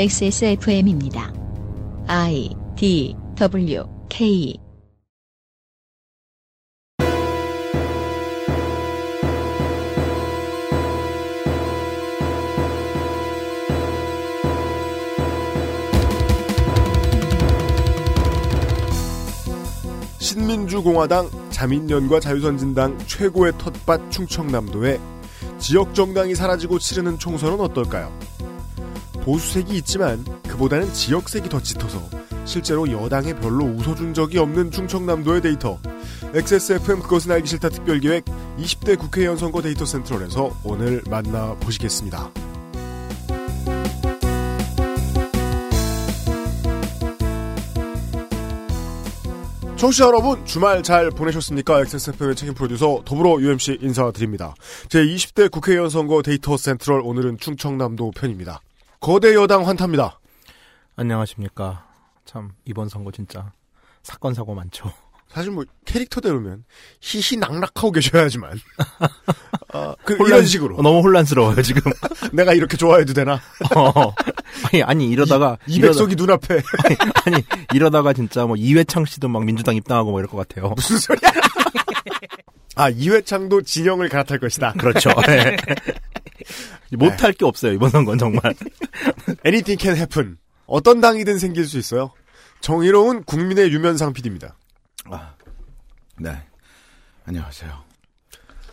XSFM입니다. I D W K 신민주공화당, 자민련과 자유선진당 최고의 텃밭 충청남도에 지역 정당이 사라지고 치르는 총선은 어떨까요? 보수색이 있지만 그보다는 지역색이 더 짙어서 실제로 여당에 별로 웃어준 적이 없는 충청남도의 데이터 XSFM 그것은 알기 싫다 특별기획 20대 국회의원 선거 데이터 센트럴에서 오늘 만나보시겠습니다. 청취자 여러분 주말 잘 보내셨습니까? XSFM의 책임 프로듀서 더불어 UMC 인사드립니다. 제20대 국회의원 선거 데이터 센트럴 오늘은 충청남도 편입니다. 거대 여당 환타입니다. 안녕하십니까. 참 이번 선거 진짜 사건 사고 많죠. 사실 뭐 캐릭터대로면 희희낙낙하고 계셔야지만 아, 그 혼란- 이런 식으로 어, 너무 혼란스러워요 지금. 내가 이렇게 좋아해도 되나? 어. 아니 아니 이러다가 이 백석이 눈앞에 이러다, 아니 이러다가 진짜 뭐 이회창 씨도 막 민주당 입당하고 뭐 이럴 것 같아요. 무슨 소리야? 아 이회창도 진영을 갈아탈 것이다. 그렇죠. 네. 못할 게 없어요 이번 선거는 정말. Anything can happen. 어떤 당이든 생길 수 있어요. 정의로운 국민의 유면상 PD입니다. 아, 네. 안녕하세요.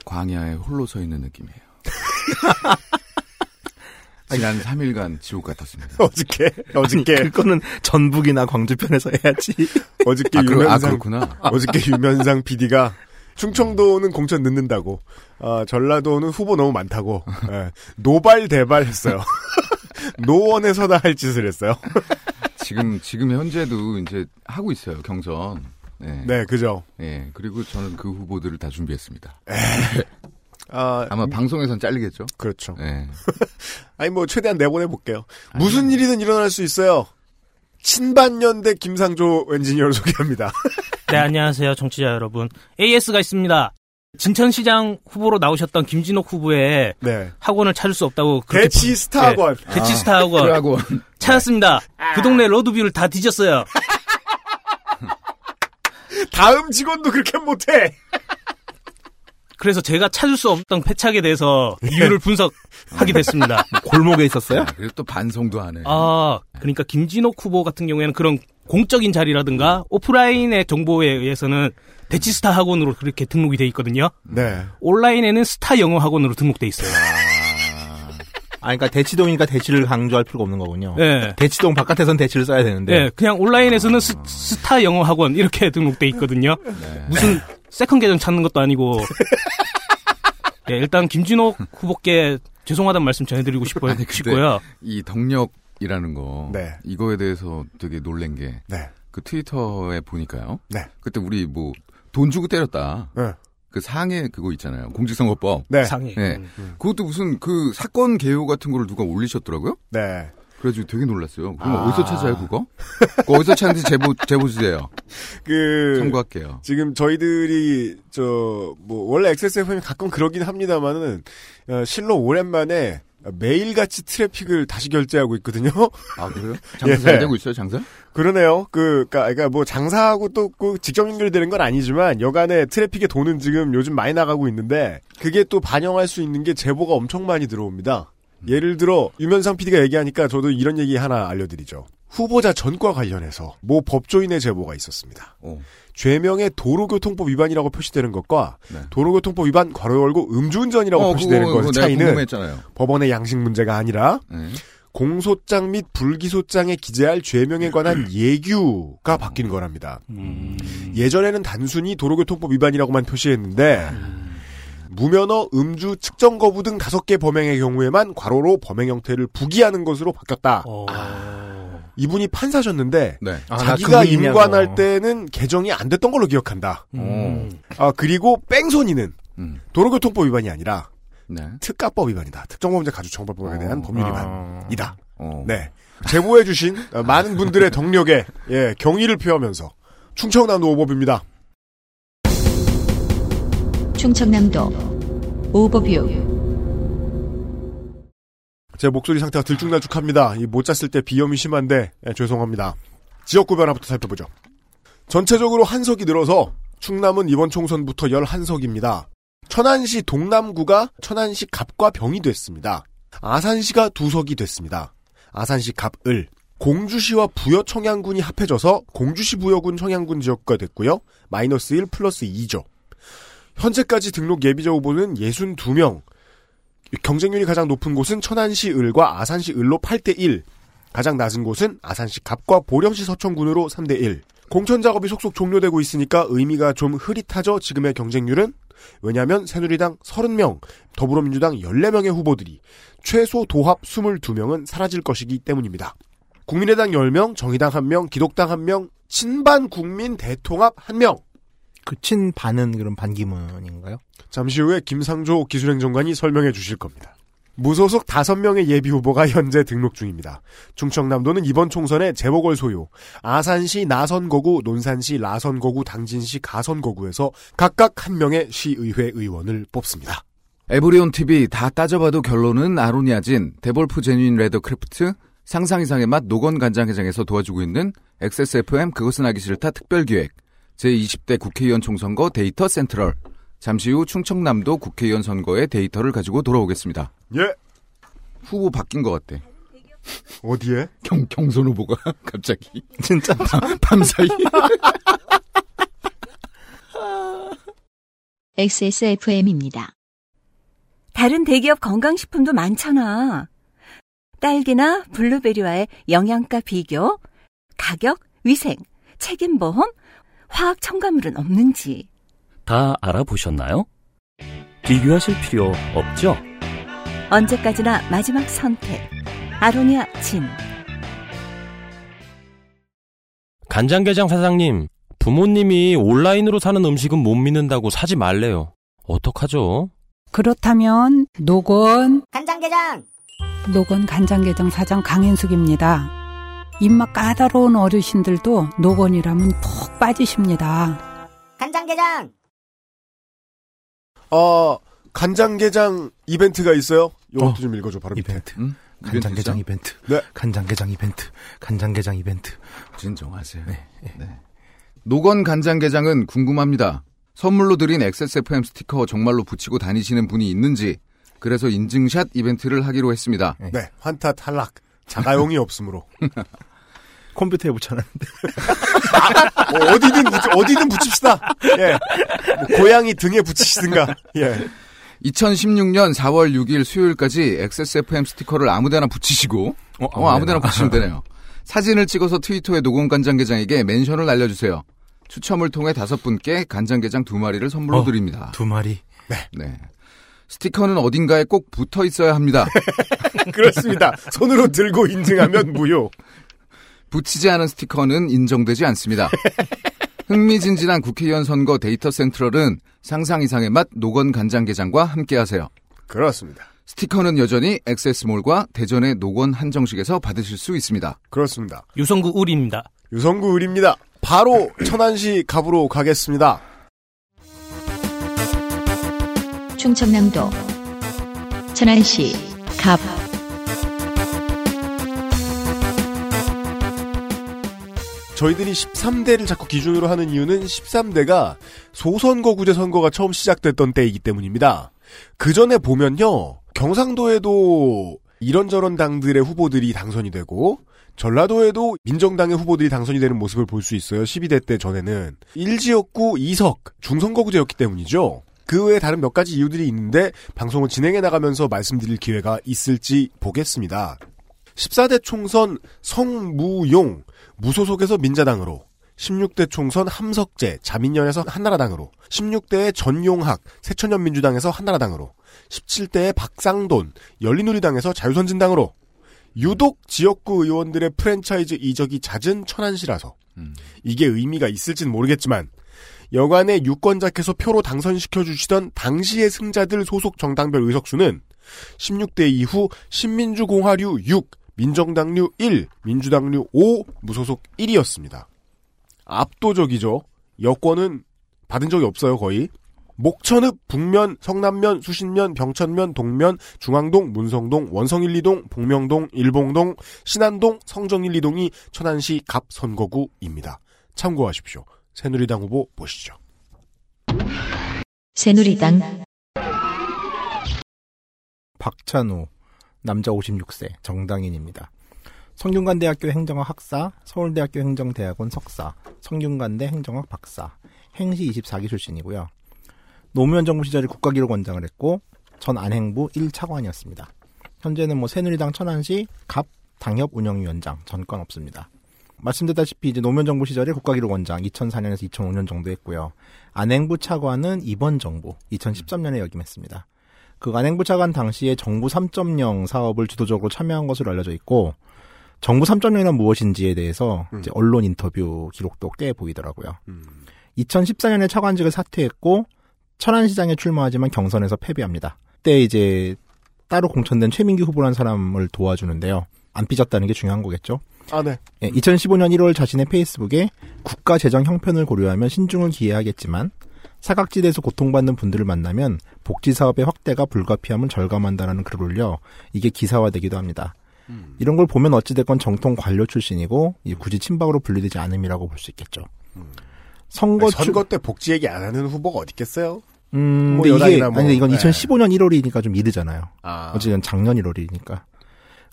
광야에 홀로 서 있는 느낌이에요. 지난 3일간 지옥 같았습니다. 어저께 어저께 아니, 그거는 전북이나 광주편에서 해야지. 어저께 아, 아, 유면상 그렇구나. 어저께 유면상 PD가 충청도는 공천 늦는다고, 아, 전라도는 후보 너무 많다고, 예, 노발대발했어요. 노원에서나 할 짓을 했어요. 지금, 지금 현재도 이제 하고 있어요, 경선. 네. 네, 그죠. 예, 그리고 저는 그 후보들을 다 준비했습니다. 아, 아마 방송에선 잘리겠죠? 그렇죠. 예. 아니 뭐 최대한 내보내 볼게요. 무슨 일이든 일어날 수 있어요. 친반년대 김상조 엔지니어를 소개합니다. 네, 안녕하세요, 청취자 여러분. AS가 있습니다. 진천시장 후보로 나오셨던 김진옥 후보의 네. 학원을 찾을 수 없다고 대치 스타 학원. 네, 대치 스타 학원 그 학원. 찾았습니다. 그 동네 road view를 다 뒤졌어요. 다음 직원도 그렇게 못해. 그래서 제가 찾을 수 없던 패착에 대해서 이유를 분석하게 됐습니다. 골목에 있었어요? 아, 그리고 또 반성도 안 해. 아, 그러니까 김진옥 후보 같은 경우에는 그런 공적인 자리라든가 오프라인의 정보에 의해서는 대치 스타 학원으로 그렇게 등록이 돼 있거든요. 네. 온라인에는 스타 영어 학원으로 등록돼 있어요. 아 그러니까 대치동이니까 대치를 강조할 필요가 없는 거군요. 네. 대치동 바깥에선 대치를 써야 되는데. 네, 그냥 온라인에서는 스, 스타 영어 학원 이렇게 등록돼 있거든요. 네. 무슨 second 계정 찾는 것도 아니고. 예, 일단 김진옥 후보께 죄송하다는 말씀 전해드리고 싶어요. 아니, 싶고요. 이 덕력 이라는 거. 네. 이거에 대해서 되게 놀란 게. 네. 그 트위터에 보니까요. 네. 그때 우리 뭐 돈 주고 때렸다. 네. 그 상해 그거 있잖아요. 공직선거법. 네. 상해. 네. 그것도 무슨 그 사건 개요 같은 거를 누가 올리셨더라고요. 네. 그래가지고 되게 놀랐어요. 그럼 아. 어디서 찾아요 그거? 그거 어디서 찾는지 제보 제보 주세요. 그 참고할게요. 지금 저희들이 저 뭐 원래 XSFM이 가끔 그러긴 합니다만은 어, 실로 오랜만에 매일같이 트래픽을 다시 결제하고 있거든요. 아 그래요? 장사 예. 잘 되고 있어요 장사? 그러네요. 그, 그니까, 그러니까 뭐 장사하고 또 그 직접 연결되는 건 아니지만 여간에 트래픽의 돈은 지금 요즘 많이 나가고 있는데 그게 또 반영할 수 있는 게 제보가 엄청 많이 들어옵니다. 예를 들어 유면상 PD가 얘기하니까 저도 이런 얘기 하나 알려드리죠. 후보자 전과 관련해서 모 법조인의 제보가 있었습니다. 어. 죄명에 도로교통법 위반이라고 표시되는 것과 네. 도로교통법 위반 괄호 열고 음주운전이라고 어, 표시되는 그거, 것의 그거 차이는. 법원의 양식 문제가 아니라 네. 공소장 및 불기소장에 기재할 죄명에 관한 예규가 바뀐 거랍니다. 음, 예전에는 단순히 도로교통법 위반이라고만 표시했는데 무면허, 음주, 측정 거부 등 다섯 개 범행의 경우에만 괄호로 범행 형태를 부기하는 것으로 바뀌었다. 어, 이분이 판사셨는데 네. 아, 나 자기가. 임관할 때는 개정이 안 됐던 걸로 기억한다. 음. 아 그리고 뺑소니는 음. 도로교통법 위반이 아니라 네. 특가법 위반이다. 특정범죄 가중처벌법에 대한 어. 법률 아. 위반이다. 어. 네. 제보해주신 어, 많은 분들의 덕력에 예, 경의를 표하면서 충청남도 오법입니다. 충청남도 오버뷰 제 목소리 상태가 들쭉날쭉합니다. 이 못 잤을 때 비염이 심한데 예, 죄송합니다. 지역구 변화부터 살펴보죠. 전체적으로 한석이 늘어서 충남은 이번 총선부터 11석입니다. 천안시 동남구가 천안시 갑과 병이 됐습니다. 아산시가 두 석이 됐습니다. 아산시 갑을 공주시와 부여 청양군이 합해져서 공주시 부여군 청양군 지역구가 됐고요. 마이너스 1 플러스 2죠. 현재까지 등록 예비자 후보는 62명. 경쟁률이 가장 높은 곳은 천안시 을과 아산시 을로 8대 1. 가장 낮은 곳은 아산시 갑과 보령시 서천군으로 3대 1. 공천 작업이 속속 종료되고 있으니까 의미가 좀 흐릿하죠. 지금의 경쟁률은 왜냐하면 새누리당 30명, 더불어민주당 14명의 후보들이 최소 도합 22명은 사라질 것이기 때문입니다. 국민의당 10명, 정의당 1명, 기독당 1명, 친반 국민 대통합 1명. 그 친반은 그런 반기문인가요? 잠시 후에 김상조 기술행정관이 설명해 주실 겁니다. 무소속 5명의 예비 후보가 현재 등록 중입니다. 충청남도는 이번 총선에 재보궐 소유, 아산시 나선거구, 논산시 라선거구, 당진시 가선거구에서 각각 한 명의 시의회 의원을 뽑습니다. 에브리온 TV 다 따져봐도 결론은 아로니아진, 데볼프 Genuine Leathercraft, 상상 이상의 맛 노건 간장게장에서 도와주고 있는 XSFM 그것은 알기 싫다 특별기획, 제20대 국회의원 총선거 Data Central, 잠시 후 충청남도 국회의원 선거의 데이터를 가지고 돌아오겠습니다. 예. 후보 바뀐 것 같대. 어디에? 경, 경선 후보가 갑자기. 진짜 밤사이. XSFM입니다. 다른 대기업 건강식품도 많잖아. 딸기나 블루베리와의 영양가 비교, 가격, 위생, 책임보험, 화학 첨가물은 없는지. 다 알아보셨나요? 비교하실 필요 없죠? 언제까지나 마지막 선택. 아로니아 진. 간장게장 사장님, 부모님이 온라인으로 사는 음식은 못 믿는다고 사지 말래요. 어떡하죠? 그렇다면 노건 간장게장 노건 간장게장 사장 강인숙입니다. 입맛 까다로운 어르신들도 노건이라면 푹 빠지십니다. 간장게장 어, 간장게장 이벤트가 있어요? 요것도 어, 좀 읽어줘, 바로 밑에. 이벤트. 응? 간장게장 이벤트. 네. 간장게장 이벤트. 간장게장 이벤트. 진정하세요. 네. 네. 노건 간장게장은 궁금합니다. 선물로 드린 XSFM 스티커 정말로 붙이고 다니시는 분이 있는지, 그래서 인증샷 이벤트를 하기로 했습니다. 네, 환타 탈락. 자가용이 없으므로. 컴퓨터에 붙여놨는데. 어, 어디든, 붙- 어디든 붙입시다. 예. 뭐 고양이 등에 붙이시든가. 예. 2016년 4월 6일 수요일까지 XSFM 스티커를 아무데나 붙이시고, 어, 어, 아무데나 붙이시면 되네요. 사진을 찍어서 트위터에 노건 간장게장에게 멘션을 날려주세요. 추첨을 통해 다섯 분께 간장게장 두 마리를 선물로 어. 드립니다. 두 마리. 네. 스티커는 어딘가에 꼭 붙어 있어야 합니다. 그렇습니다. 손으로 들고 인증하면 무효. 붙이지 않은 스티커는 인정되지 않습니다. 흥미진진한 국회의원 선거 Data Central은 상상 이상의 맛 노건 간장게장과 함께하세요. 그렇습니다. 스티커는 여전히 엑세스몰과 대전의 노건 한정식에서 받으실 수 있습니다. 그렇습니다. 유성구 을입니다. 유성구 을입니다. 바로 천안시 갑으로 가겠습니다. 충청남도 천안시 갑 저희들이 13대를 자꾸 기준으로 하는 이유는 13대가 소선거구제 선거가 처음 시작됐던 때이기 때문입니다. 그 전에 보면요, 경상도에도 이런저런 당들의 후보들이 당선이 되고, 전라도에도 민정당의 후보들이 당선이 되는 모습을 볼 수 있어요. 12대 때 전에는. 1지역구 2석, 중선거구제였기 때문이죠. 그 외에 다른 몇 가지 이유들이 있는데, 방송을 진행해 나가면서 말씀드릴 기회가 있을지 보겠습니다. 14대 총선 성무용, 무소속에서 민자당으로 16대 총선 함석재 자민련에서 한나라당으로 16대의 전용학 새천년민주당에서 한나라당으로 17대의 박상돈 열린우리당에서 자유선진당으로 유독 지역구 의원들의 프랜차이즈 이적이 잦은 천안시라서. 이게 의미가 있을진 모르겠지만 여간의 유권자께서 표로 당선시켜 주시던 당시의 승자들 소속 정당별 의석수는 16대 이후 신민주공화류 6, 민정당류 1, 민주당류 5, 무소속 1이었습니다. 압도적이죠. 여권은 받은 적이 없어요, 거의. 목천읍, 북면, 성남면, 수신면, 병천면, 동면, 중앙동, 문성동, 원성 1, 2동, 복명동, 일봉동, 신안동, 성정 1, 2동이 천안시 갑 선거구입니다. 참고하십시오. 새누리당 후보 보시죠. 새누리당 박찬우 남자 56세 정당인입니다. 성균관대학교 행정학 학사, 서울대학교 행정대학원 석사, 성균관대 행정학 박사, 행시 24기 출신이고요. 노무현 정부 시절에 국가기록원장을 했고 전 안행부 1차관이었습니다. 현재는 뭐 새누리당 천안시 갑 당협 운영위원장 전권 없습니다. 말씀드렸다시피 이제 노무현 정부 시절에 국가기록원장 2004년에서 2005년 정도 했고요. 안행부 차관은 이번 정부 2013년에 역임했습니다. 그 안행부 차관 당시에 정부 3.0 사업을 주도적으로 참여한 것으로 알려져 있고 정부 3.0은 무엇인지에 대해서 음. 이제 언론 인터뷰 기록도 꽤 보이더라고요. 음. 2014년에 차관직을 사퇴했고 천안시장에 출마하지만 경선에서 패배합니다. 그때 이제 따로 공천된 최민기 후보라는 사람을 도와주는데요. 안 삐졌다는 게 중요한 거겠죠. 아, 네. 예, 2015년 1월 자신의 페이스북에 국가 재정 형편을 고려하면 신중을 기해야겠지만 사각지대에서 고통받는 분들을 만나면 복지 사업의 확대가 불가피함을 절감한다라는 글을 올려 이게 기사화되기도 합니다. 음. 이런 걸 보면 어찌됐건 정통 관료 출신이고 이 굳이 친박으로 분류되지 않음이라고 볼 수 있겠죠. 선거 아니, 출- 선거 때 복지 얘기 안 하는 후보가 어디 있겠어요? 음, 뭐 근데 이게 뭐, 아니 이건 네. 2015년 1월이니까 좀 이르잖아요. 아, 어쨌든 작년 1월이니까.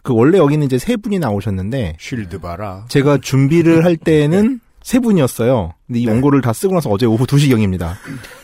그 원래 여기는 이제 세 분이 나오셨는데 쉴드 봐라. 제가 준비를 할 때는 세 분이었어요. 근데 이 네. 원고를 다 쓰고 나서 어제 오후 2시경입니다.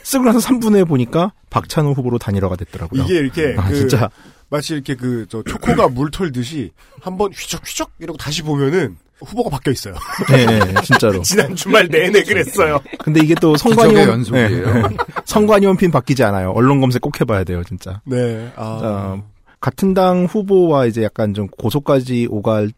쓰고 나서 3분 후에 보니까 박찬호 후보로 단일화가 됐더라고요. 이게 이렇게 아, 그 진짜 마치 이렇게 그 저 초코가 물 털듯이 한번 휘적휘적 이러고 다시 보면은 후보가 바뀌어 있어요. 네, 네, 진짜로. 지난 주말 내내 그랬어요. 근데 이게 또 선관위원 연속이에요. 네. 선관위원 핀 바뀌지 않아요. 언론 검색 꼭 해봐야 돼요, 진짜. 네. 아. 어, 같은 당 후보와 이제 약간 좀 고소까지 오갈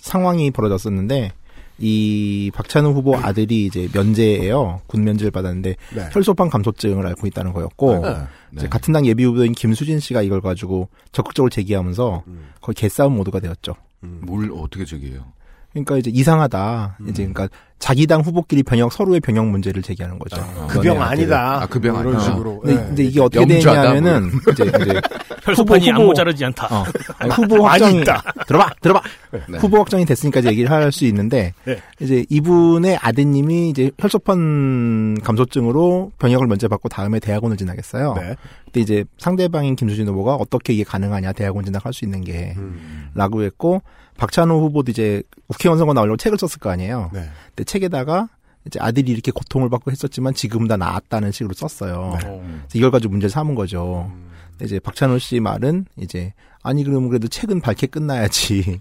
상황이 벌어졌었는데 이 박찬우 후보 아들이 이제 면제예요. 군 면제를 받았는데 네. 혈소판 감소증을 앓고 있다는 거였고 네. 이제 같은 당 예비 후보인 김수진 씨가 이걸 가지고 적극적으로 제기하면서 음. 거의 개싸움 모드가 되었죠. 뭘 어떻게 저기해요? 그러니까 이제 이상하다. 음. 이제 그러니까 자기 당 후보끼리 변형 서로의 병역 문제를 제기하는 거죠. 그병 너네 아니다. 아, 그병 이런 아니다. 식으로. 근데, 네. 근데 이게 어떻게 영주하다, 뭐 되냐면은 이제, 이제 혈소판이 후보, 안 모자르지 않다. 어, 아니, 후보 확정이 있다. 들어봐 들어봐 네. 후보 확정이 됐으니까 이제 얘기를 할 수 있는데 네. 이제 이분의 아드님이 이제 혈소판 감소증으로 병역을 면제 받고 다음에 대학원을 진학했어요. 네. 근데 이제 상대방인 김수진 후보가 어떻게 이게 가능하냐 대학원 진학할 수 있는 게 음. 라고 했고 박찬호 후보도 이제 국회의원 선거 나오려고 책을 썼을 거 아니에요. 네. 근데 책에다가 이제 아들이 이렇게 고통을 받고 했었지만 지금 다 나았다는 식으로 썼어요. 네. 그래서 이걸 가지고 문제 삼은 거죠. 음. 근데 이제 박찬호 씨 말은 이제 아니 그러면 그래도 책은 밝게 끝나야지.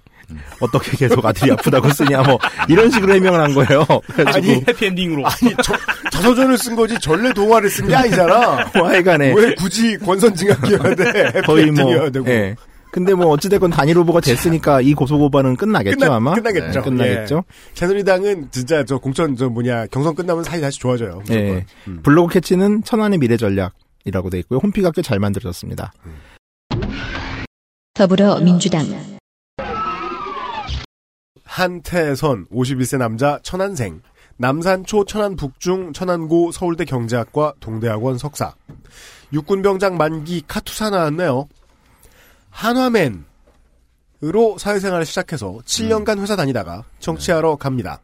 어떻게 계속 아들이 아프다고 쓰냐 뭐 이런 식으로 해명을 한 거예요. 그래가지고 아니, 해피엔딩으로. 아니, 저, 자서전을 쓴 거지 전래 동화를 쓴 게 아니잖아. 뭐 하여간에 왜 굳이 권선징악이어야 돼? 거의 뭐 해피엔딩이어야 되고. 예. 근데 뭐 어찌됐건 단일 후보가 됐으니까 이 고소고발은 끝나겠죠 끝나, 아마. 끝나겠죠. 네, 끝나겠죠. 예. 새누리당은 진짜 저 공천 저 뭐냐 경선 끝나면 사이 다시 좋아져요. 예. 음. 블로그 캐치는 천안의 미래 전략이라고 돼 있고요. 홈피가 꽤 잘 만들어졌습니다. 더불어민주당 한태선 51세 남자 천안생 남산초 천안북중 천안고 서울대 경제학과 동대학원 석사 육군병장 만기 카투사 나왔네요. 한화맨으로 사회생활을 시작해서 7년간 회사 다니다가 정치하러 갑니다.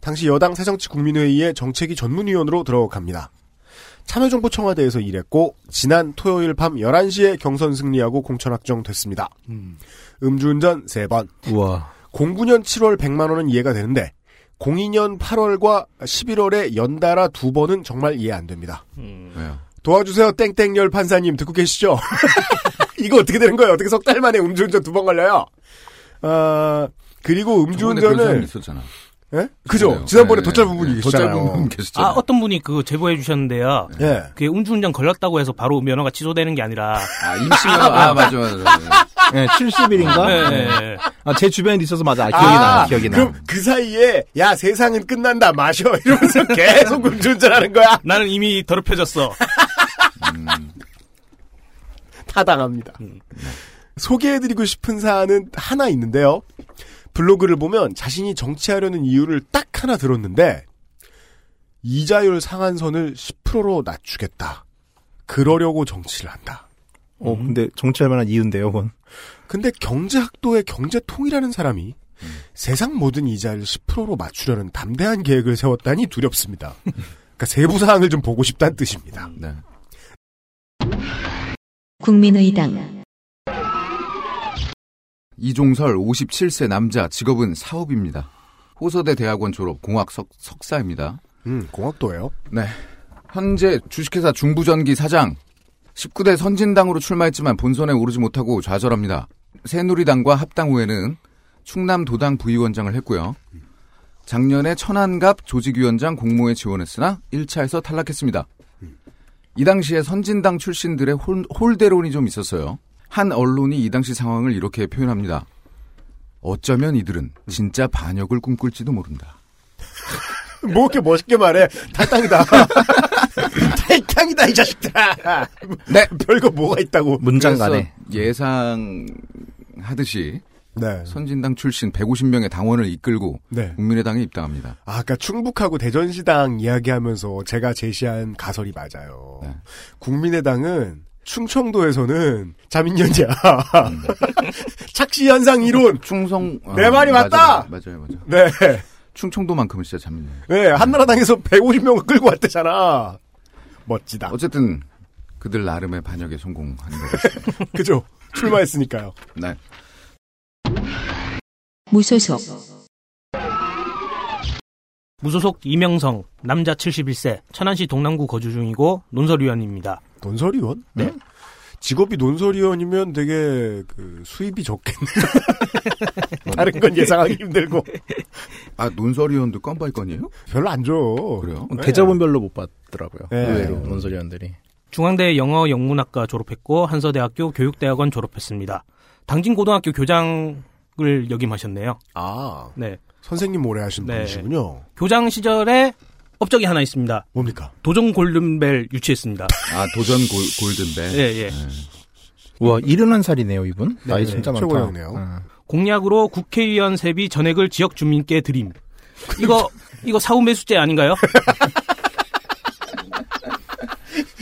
당시 여당 새정치국민회의의 정책위 전문위원으로 들어갑니다. 참여정보청와대에서 일했고 지난 토요일 밤 11시에 경선 승리하고 공천 확정됐습니다. 음주운전 3번, 우와. 09년 7월 100만 원은 이해가 되는데 02년 8월과 11월에 연달아 두 번은 정말 이해 안 됩니다. 왜요? 도와주세요 땡땡열 판사님 듣고 계시죠? 이거 어떻게 되는 거예요? 어떻게 석 달 만에 음주운전 두 번 걸려요? 아 그리고 음주운전을 있었잖아. 예? 그죠? 지난번에 네, 돗잘 네. 부분이 계시잖아요. 부분 아, 계셨잖아요. 어떤 분이 그 제보해 주셨는데요. 예. 그게 음주운전 걸렸다고 해서 바로 면허가 취소되는 게 아니라. 아, 임시면 아, 맞아, 맞아. 맞아. 네, 70일인가? 네. 아, 제 주변에도 있어서 맞아. 아, 기억이 나. 기억이 나. 그럼 그 사이에 야 세상은 끝난다 마셔 이러면서 계속 음주운전 하는 거야. 나는 이미 더럽혀졌어. 타당합니다. 소개해드리고 싶은 사안은 하나 있는데요. 블로그를 보면 자신이 정치하려는 이유를 딱 하나 들었는데 이자율 상한선을 10%로 낮추겠다. 그러려고 정치를 한다. 어, 근데 정치할 만한 이유인데요, 그건. 근데 경제학도의 경제통이라는 사람이 세상 모든 이자를 10%로 맞추려는 담대한 계획을 세웠다니 두렵습니다. 그러니까 세부 사항을 좀 보고 싶다는 뜻입니다. 네. 국민의당 이종설 57세 남자 직업은 사업입니다. 호서대 대학원 졸업 공학 석, 석사입니다. 음, 공학도예요. 네. 현재 주식회사 중부전기 사장 19대 선진당으로 출마했지만 본선에 오르지 못하고 좌절합니다. 새누리당과 합당 후에는 충남 도당 부위원장을 했고요. 작년에 천안갑 조직위원장 공모에 지원했으나 1차에서 탈락했습니다. 이 당시에 선진당 출신들의 홀, 홀대론이 좀 있었어요. 한 언론이 이 당시 상황을 이렇게 표현합니다. 어쩌면 이들은 진짜 반역을 꿈꿀지도 모른다. 뭐 이렇게 멋있게 말해. 탈당이다. 탈당이다, 이 자식들아. 네. 별거 뭐가 있다고. 문장 그래서 간에. 예상하듯이 네. 선진당 출신 150명의 당원을 이끌고 네. 국민의당에 입당합니다. 아, 아까 충북하고 대전시당 이야기하면서 제가 제시한 가설이 맞아요. 네. 국민의당은 충청도에서는 자민련자 착시 현상 이론. 충성 내 말이 맞다! 맞아요, 맞아요. 네, 충청도만큼은 진짜 잡니다. 네 한나라당에서 150명을 끌고 왔대잖아. 멋지다. 어쨌든 그들 나름의 반역에 성공한 거죠. 그죠? 출마했으니까요. 네. 무소속 무소속 이명성 남자 71세 천안시 동남구 거주 중이고 논설위원입니다. 논설위원? 네. 직업이 논설위원이면 되게 그 수입이 적겠네. 다른 건 예상하기 힘들고 아 논설위원도 건바이 건이에요? 별로 안 줘. 그래요? 네. 대접은별로 못 받더라고요. 네. 의외로 논설위원들이. 중앙대 영어 영문학과 졸업했고 한서대학교 교육대학원 졸업했습니다. 당진 고등학교 교장을 역임하셨네요. 아 네. 선생님 오래 하신 네. 분이시군요. 교장 시절에 업적이 하나 있습니다. 뭡니까? 도전 골든벨 유치했습니다. 아 도전 골, 골든벨. 예, 예. 우와, 71살이네요, 이분. 나이 네, 진짜 많다. 최고였네요. 어. 공약으로 국회의원 세비 전액을 지역 주민께 드림. 이거 이거 사후 매수제 아닌가요?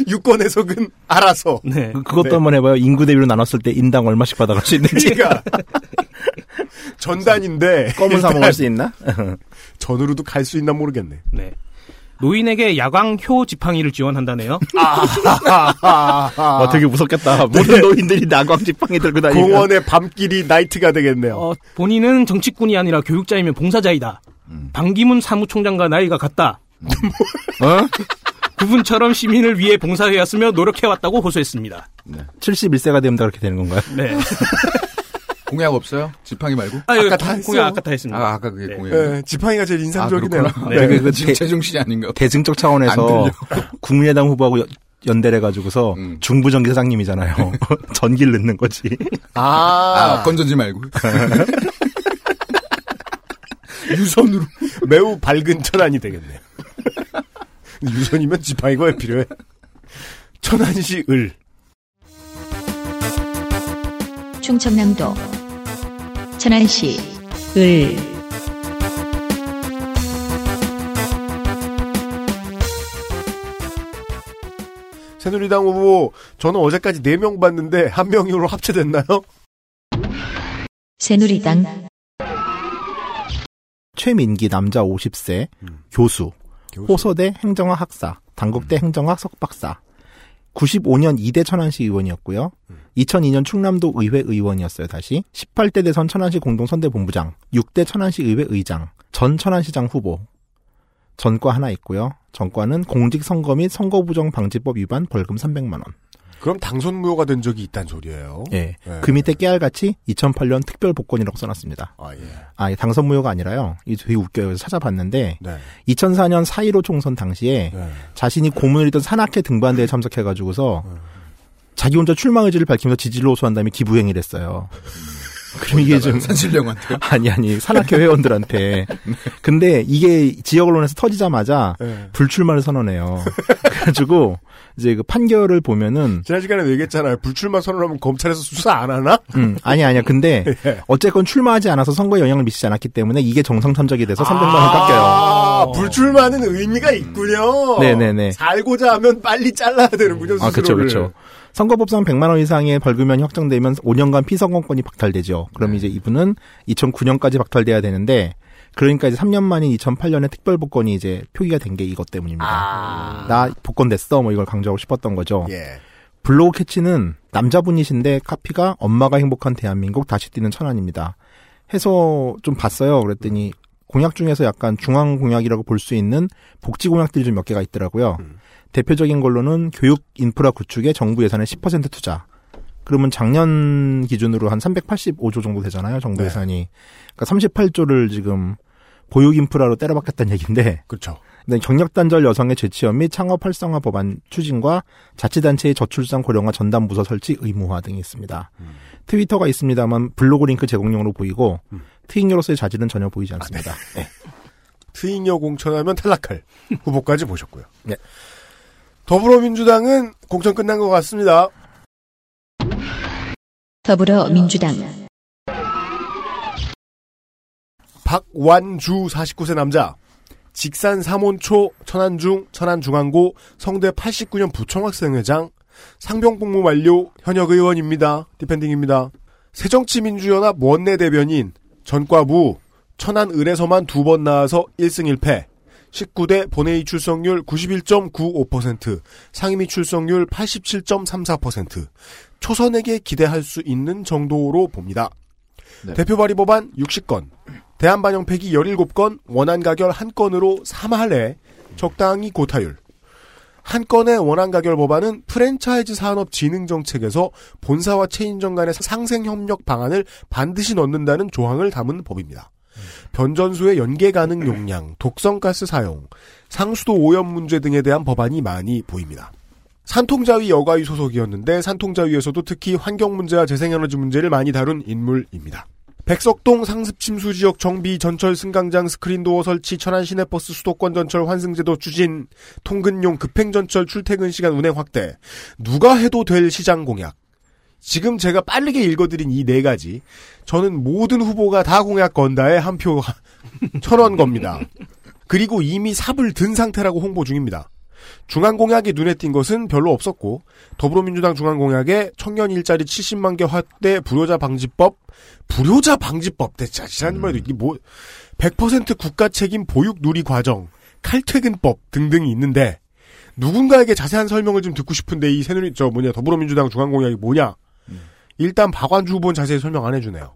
유권 해석은 알아서. 네. 그- 그것도 네. 한번 해봐요. 인구 대비로 나눴을 때 인당 얼마씩 받아갈 수 있는지. 제가 전단인데 껌을 사 먹을 수 있나? 전으로도 갈 수 있나 모르겠네. 네. 노인에게 야광 효 지팡이를 지원한다네요. 아, 되게 무섭겠다. 모든 노인들이 나광 지팡이 들고 다니면. 공원의 밤길이 나이트가 되겠네요. 어, 본인은 정치꾼이 아니라 교육자이면 봉사자이다. 반기문 사무총장과 나이가 같다. 어? 그분처럼 시민을 위해 봉사해왔으며 노력해왔다고 호소했습니다. 71세가 되면 다 그렇게 되는 건가요? 네. 공약 없어요? 지팡이 말고? 아, 아까 다 했어. 공약 아까 다 했습니다. 아 아까 그게 네. 공약. 네, 지팡이가 제일 인상적이네요. 아, 그렇구나. 네. 그, 그, 최종실이 아닌가? 대승적 차원에서 국민의당 후보하고 연- 연대를 해가지고서 음. 중부전기 사장님이잖아요. 전기를 넣는 거지. 아, 건전지 말고. 유선으로 매우 밝은 천안이 되겠네요. 유선이면 지팡이가 왜 필요해? 천안시 을. 충청남도 천안시 을 새누리당 후보 저는 어제까지 4명 봤는데 한 명으로 합체됐나요? 새누리당 최민기 남자 50세 음. 교수, 교수. 호서대 행정학 학사, 단국대 행정학 석박사. 95년 2대 천안시 의원이었고요. 2002년 충남도 의회 의원이었어요, 다시. 18대 대선 천안시 공동선대본부장, 6대 천안시 의회 의장, 전 천안시장 후보. 전과 하나 있고요. 전과는 공직선거 및 선거부정 방지법 위반 벌금 300만 원. 그럼 당선 무효가 된 적이 있단 소리예요. 예. 네. 그 밑에 깨알같이 2008년 특별 복권이라고 써놨습니다. 아 예. 아, 이 당선 무효가 아니라요. 이 되게 웃겨요. 그래서 찾아봤는데 네. 2004년 4.15 총선 당시에 네. 자신이 고문을 했던 산악회 등반대에 참석해가지고서 음. 자기 혼자 출마 의지를 밝히면서 지지를 호소한 다음에 기부행위를 했어요. 그럼 이게 좀 산신령한테. 아니 아니 산악회 회원들한테 근데 이게 지역 언론에서 터지자마자 네. 불출마를 선언해요. 그래가지고 이제 그 판결을 보면은 지난 시간에 얘기했잖아요. 불출마 선언하면 검찰에서 수사 안 하나? 음 아니 아니야 근데 예. 어쨌건 출마하지 않아서 선거에 영향을 미치지 않았기 때문에 이게 정상 참작이 돼서 300만 원 깎여요. 아~ 아, 불출마는 의미가 있군요. 네네네. 살고자 하면 빨리 잘라야 되는군요, 아, 스스로를. 그쵸. 선거법상 100만 원 이상의 벌금형이 확정되면 5년간 피선거권이 박탈되죠. 그럼 네. 이제 이분은 2009년까지 박탈돼야 되는데 그러니까 이제 3년 만인 2008년에 특별 복권이 이제 표기가 된 게 이것 때문입니다. 아. 나 복권 됐어 뭐 이걸 강조하고 싶었던 거죠. 예. 블로그 캐치는 남자분이신데 카피가 엄마가 행복한 대한민국 다시 뛰는 천안입니다. 해서 좀 봤어요. 그랬더니 공약 중에서 약간 중앙 공약이라고 볼 수 있는 복지 공약들이 좀 몇 개가 있더라고요. 음. 대표적인 걸로는 교육 인프라 구축에 정부 예산의 10% 투자. 그러면 작년 기준으로 한 385조 정도 되잖아요. 정부 네. 예산이. 그러니까 38조를 지금 보육 인프라로 때려박겠다는 얘기인데 그렇죠. 네, 경력단절 여성의 재취업 및 창업 활성화 법안 추진과 자치단체의 저출산 고령화 전담 부서 설치 의무화 등이 있습니다. 트위터가 있습니다만 블로그 링크 제공용으로 보이고 음. 트윙녀로서의 자질은 전혀 보이지 않습니다. 네. 트윙여 공천하면 탈락할 후보까지 보셨고요. 네. 더불어민주당은 공천 끝난 것 같습니다. 더불어민주당 박완주 49세 남자. 직산 삼원초 천안중 천안중앙고 성대 89년 부총학생회장 상병복무 완료 현역 의원입니다. 디펜딩입니다. 새정치민주연합 원내대변인 전과부 천안 을에서만 두 번 나와서 1승 1패 19대 본회의 출석률 91.95% 상임위 출석률 87.34% 초선에게 기대할 수 있는 정도로 봅니다. 네. 대표 발의 법안 60건 대한 반영 폐기 17건, 원안 가결 1건으로 3할에 적당히 고타율. 한 건의 원안 가결 법안은 프랜차이즈 산업 진흥 정책에서 본사와 체인점 간의 상생 협력 방안을 반드시 넣는다는 조항을 담은 법입니다. 변전소의 연계 가능 용량, 독성가스 사용, 상수도 오염 문제 등에 대한 법안이 많이 보입니다. 산통자위 여가위 소속이었는데 산통자위에서도 특히 환경 문제와 재생에너지 문제를 많이 다룬 인물입니다. 백석동 상습 침수 지역 정비 전철 승강장 스크린도어 설치 천안 시내버스 수도권 전철 환승제도 추진 통근용 급행전철 출퇴근 시간 운행 확대 누가 해도 될 시장 공약 지금 제가 빠르게 읽어드린 이 네 가지 저는 모든 후보가 다 공약 건다에 한 표 천원 겁니다. 그리고 이미 삽을 든 상태라고 홍보 중입니다. 중앙공약이 눈에 띈 것은 별로 없었고 더불어민주당 중앙공약에 청년 일자리 70만 개 확대 불효자 방지법 불효자 방지법 대체 지난번에도 이게 뭐 100% 국가 책임 보육 누리 과정 칼퇴근법 등등이 있는데 누군가에게 자세한 설명을 좀 듣고 싶은데 이 새누리 저 뭐냐 더불어민주당 중앙공약이 뭐냐 일단 박완주 후보는 자세히 설명 안 해주네요.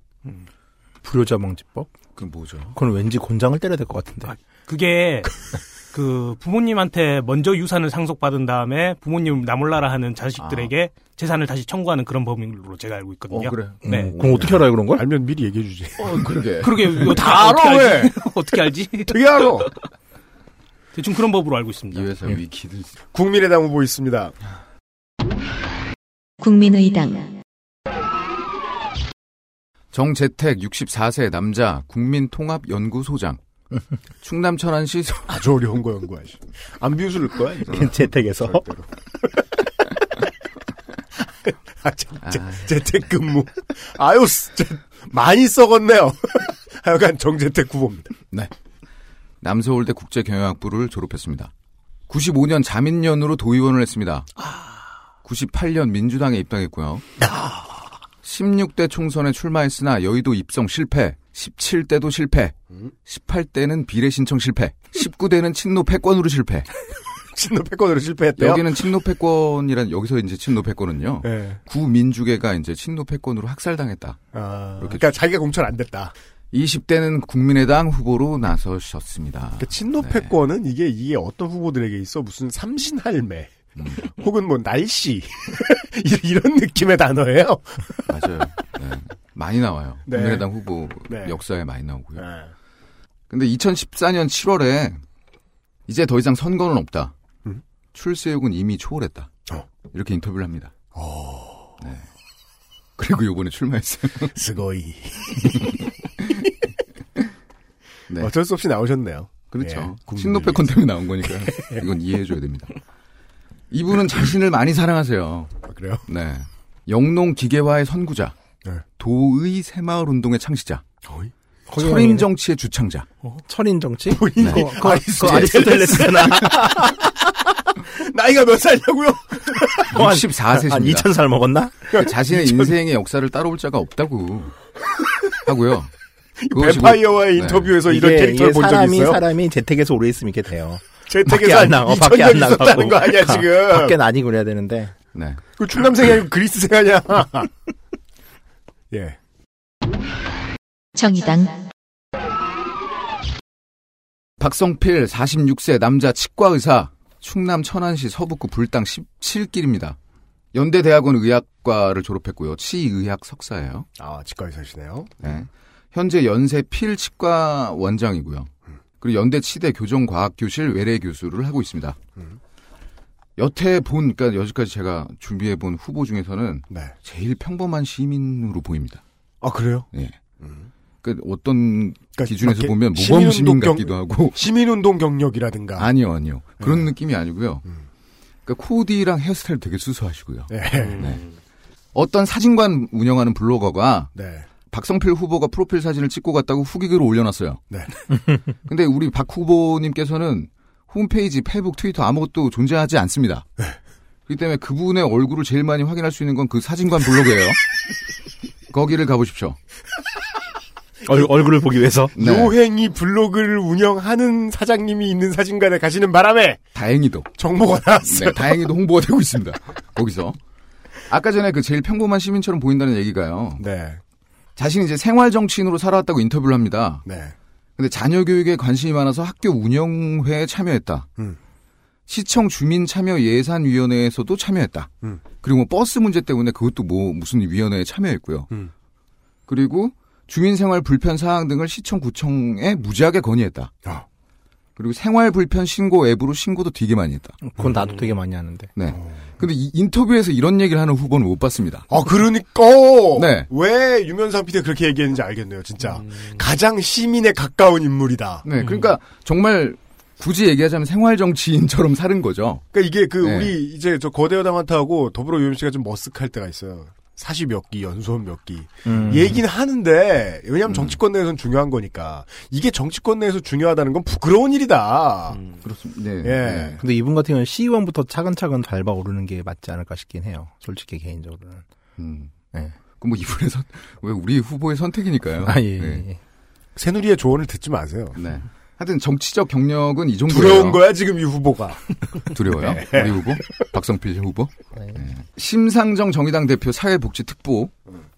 불효자 방지법? 그 뭐죠? 그건 왠지 곤장을 때려야 될 것 같은데. 그게 그 부모님한테 먼저 유산을 상속받은 다음에 부모님 나몰라라 하는 자식들에게 재산을 다시 청구하는 그런 법률로 제가 알고 있거든요. 어, 그래. 네. 음, 그럼 어떻게 알아요 그런 걸? 알면 미리 얘기해 주지. 어, 그러게. 그러게 이거 다 알아, 알지? 어떻게 알지? 되게 알아. 대충 그런 법으로 알고 있습니다. 이 회사 예. 위키들. 국민의당 후보 있습니다. 국민의당 정재택 64세 남자 국민통합연구소장. 충남 천안시 소- 아주 어려운 거 연구하시. 안 비웃을 거야. 재택에서. 아, 재, 재, 재택근무. 아유, 재, 많이 썩었네요. 하여간 정재택 후보입니다. 남서울대 국제경영학부를 졸업했습니다. 95년 자민련으로 도의원을 했습니다. 98년 민주당에 입당했고요. 16대 총선에 출마했으나 여의도 입성 실패, 17대도 실패, 18대는 비례 신청 실패, 19대는 친노 패권으로 실패. 친노 패권으로 실패했대요. 여기는 친노 패권이란 여기서 이제 친노 패권은요. 네. 구민주계가 이제 친노 패권으로 학살당했다. 아, 그러니까 자기가 공천 안 됐다. 20대는 국민의당 후보로 나서셨습니다. 그러니까 친노 네. 패권은 이게 이게 어떤 후보들에게 있어 무슨 삼신할매 혹은 뭐 날씨 이런 느낌의 단어예요. 맞아요. 네. 많이 나와요. 네. 국민의당 후보 네. 역사에 많이 나오고요. 네. 근데 2014년 7월에 이제 더 이상 선거는 없다. 음? 출세욕은 이미 초월했다. 어. 이렇게 인터뷰를 합니다. 네. 그리고 요번에 출마했어요. 스고이. 네. 어쩔 수 없이 나오셨네요. 그렇죠. 예, 신노패권 때문에 나온 거니까요. 이건 이해해줘야 됩니다. 이분은 자신을 많이 사랑하세요. 아, 그래요? 네. 영농 기계화의 선구자. 네. 도의 새마을 운동의 창시자. 어이? 철인 정치의 주창자. 철인 정치? 그거, 그거, 아리스토텔레스. 그거 아리스토텔레스잖아. 나이가 몇 살이냐고요? 64세입니다. 한 2000살 먹었나? 자신의 인생의 역사를 따라올 자가 없다고 하고요. 뱀파이어와의 네. 인터뷰에서 이런 이게, 캐릭터를 본적 사람이 있어요? 사람이 재택에서 오래 있으면 이렇게 돼요. 재택에서 밖에 한안 나가. 2000년 밖에 안 나가고. 거 아니야 지금? 밖에 아니고 그래야 되는데. 네. 그 충남생이 아니고 그리스생 아니야? 예. 정의당, 박성필 46세 남자 치과 의사 충남 천안시 서북구 불당 17길입니다. 연대대학원 의학과를 졸업했고요. 치의학 석사예요. 아 치과 의사시네요. 네. 현재 연세 필 치과 원장이고요. 그리고 연대 치대 교정과학교실 외래 교수를 하고 있습니다. 여태 본, 그러니까 여기까지 제가 준비해 본 후보 중에서는 네. 제일 평범한 시민으로 보입니다. 아 그래요? 예. 그 어떤 그러니까 기준에서 보면 모범 시민 같기도 하고 시민운동 경력이라든가. 아니요, 아니요. 그런 네. 느낌이 아니고요. 음. 그러니까 코디랑 헤어스타일 되게 수수하시고요. 네. 네. 어떤 사진관 운영하는 블로거가 네. 박성필 후보가 프로필 사진을 찍고 갔다고 후기글을 올려놨어요. 네. 근데 우리 박 후보님께서는 홈페이지, 페이북, 트위터 아무것도 존재하지 않습니다. 네. 그렇기 때문에 그분의 얼굴을 제일 많이 확인할 수 있는 건 그 사진관 블로그예요. 거기를 가보십시오. 얼, 얼굴을 보기 위해서. 네. 요행이 블로그를 운영하는 사장님이 있는 사진관에 가시는 바람에 다행히도. 정보가 나왔어요. 네, 다행히도 홍보가 되고 있습니다. 거기서. 아까 전에 그 제일 평범한 시민처럼 보인다는 얘기가요. 네. 자신이 이제 생활 정치인으로 살아왔다고 인터뷰를 합니다. 네. 근데 자녀 교육에 관심이 많아서 학교 운영회에 참여했다. 음. 시청 주민 참여 예산 위원회에서도 참여했다. 음. 그리고 뭐 버스 문제 때문에 그것도 뭐 무슨 위원회에 참여했고요. 음. 그리고 주민 생활 불편 사항 등을 시청 구청에 무지하게 건의했다. 아. 그리고 생활 불편 신고 앱으로 신고도 되게 많이 했다. 그건 나도 되게 많이 하는데. 네. 근데 이 인터뷰에서 이런 얘기를 하는 후보는 못 봤습니다. 아, 그러니까. 네. 왜 유면상 PD 그렇게 얘기했는지 알겠네요, 진짜. 가장 시민에 가까운 인물이다. 네. 그러니까 정말 굳이 얘기하자면 생활 정치인처럼 사는 거죠. 그러니까 이게 그 네. 우리 이제 저 거대 여당한테하고 더불어 UMC가 좀 머쓱할 때가 있어요. 사시 몇 기, 연수원 몇 기. 음. 얘기는 하는데, 음. 왜냐면 정치권 내에서는 중요한 거니까. 이게 정치권 내에서 중요하다는 건 부끄러운 일이다. 그렇습니다. 네. 예. 네. 근데 이분 같은 경우는 시의원부터 차근차근 밟아 오르는 게 맞지 않을까 싶긴 해요. 솔직히 개인적으로는. 음. 네. 그럼 뭐 이분의 선, 왜 우리 후보의 선택이니까요. 아, 예. 네. 예. 새누리의 조언을 듣지 마세요. 네. 하여튼 정치적 경력은 이 정도예요. 두려운 거야, 지금 이 후보가. 두려워요? 우리 후보? 박성필 후보? 네. 심상정 정의당 대표 사회복지특보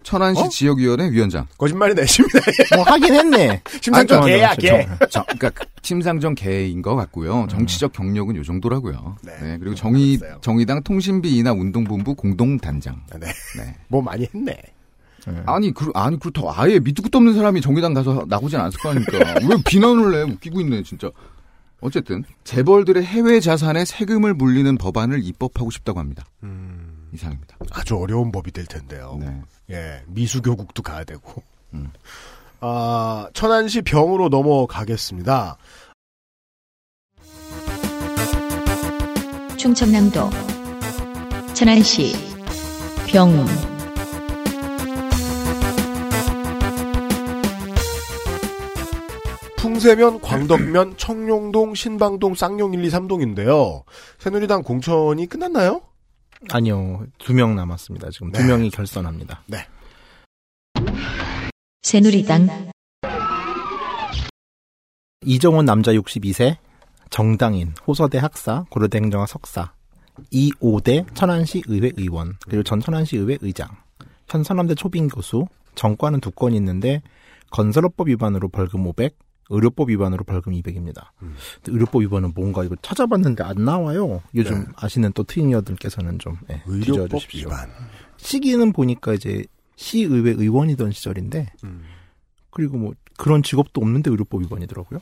천안시 어? 지역위원회 위원장. 거짓말이 내십니다. 뭐 하긴 했네. 심상정 개야, 저- 개. 정, 그러니까 심상정 개인 것 같고요. 정치적 경력은 요 정도라고요. 네. 네. 그리고 정의 알았어요. 정의당 통신비 인하 운동본부 공동단장. 네. 네. 뭐 많이 했네. 아니 그 아니 그렇다 아예 밑도 끝도 없는 사람이 정의당 가서 나오진 않을 거 아닙니까? 왜 비난을 해? 웃기고 있네 진짜. 어쨌든 재벌들의 해외 자산에 세금을 물리는 법안을 입법하고 싶다고 합니다. 이상입니다. 아주 어려운 법이 될 텐데요. 네. 예, 미수교국도 가야 되고. 음. 아, 천안시 병으로 넘어가겠습니다. 충청남도 천안시 병 풍세면, 광덕면, 청룡동, 신방동, 쌍용 1, 2, 3동인데요. 새누리당 공천이 끝났나요? 아니요. 두 명 남았습니다. 지금 두 네. 명이 결선합니다. 새누리당 이정훈 남자 62세, 정당인, 호서대 학사, 고려대 행정학 석사, 이오대 천안시 의회 의원, 그리고 전 천안시 의회 의장, 현 서남대 초빙 교수, 정과는 두 건이 있는데 건설업법 위반으로 벌금 500, 의료법 위반으로 벌금 200입니다. 의료법 위반은 뭔가 이거 찾아봤는데 안 나와요. 요즘 네. 아시는 또 트위니어들께서는 좀 예, 의료법 뒤져주십시오. 위반. 시기는 보니까 이제 시의회 의원이던 시절인데 음. 그리고 뭐 그런 직업도 없는데 의료법 위반이더라고요.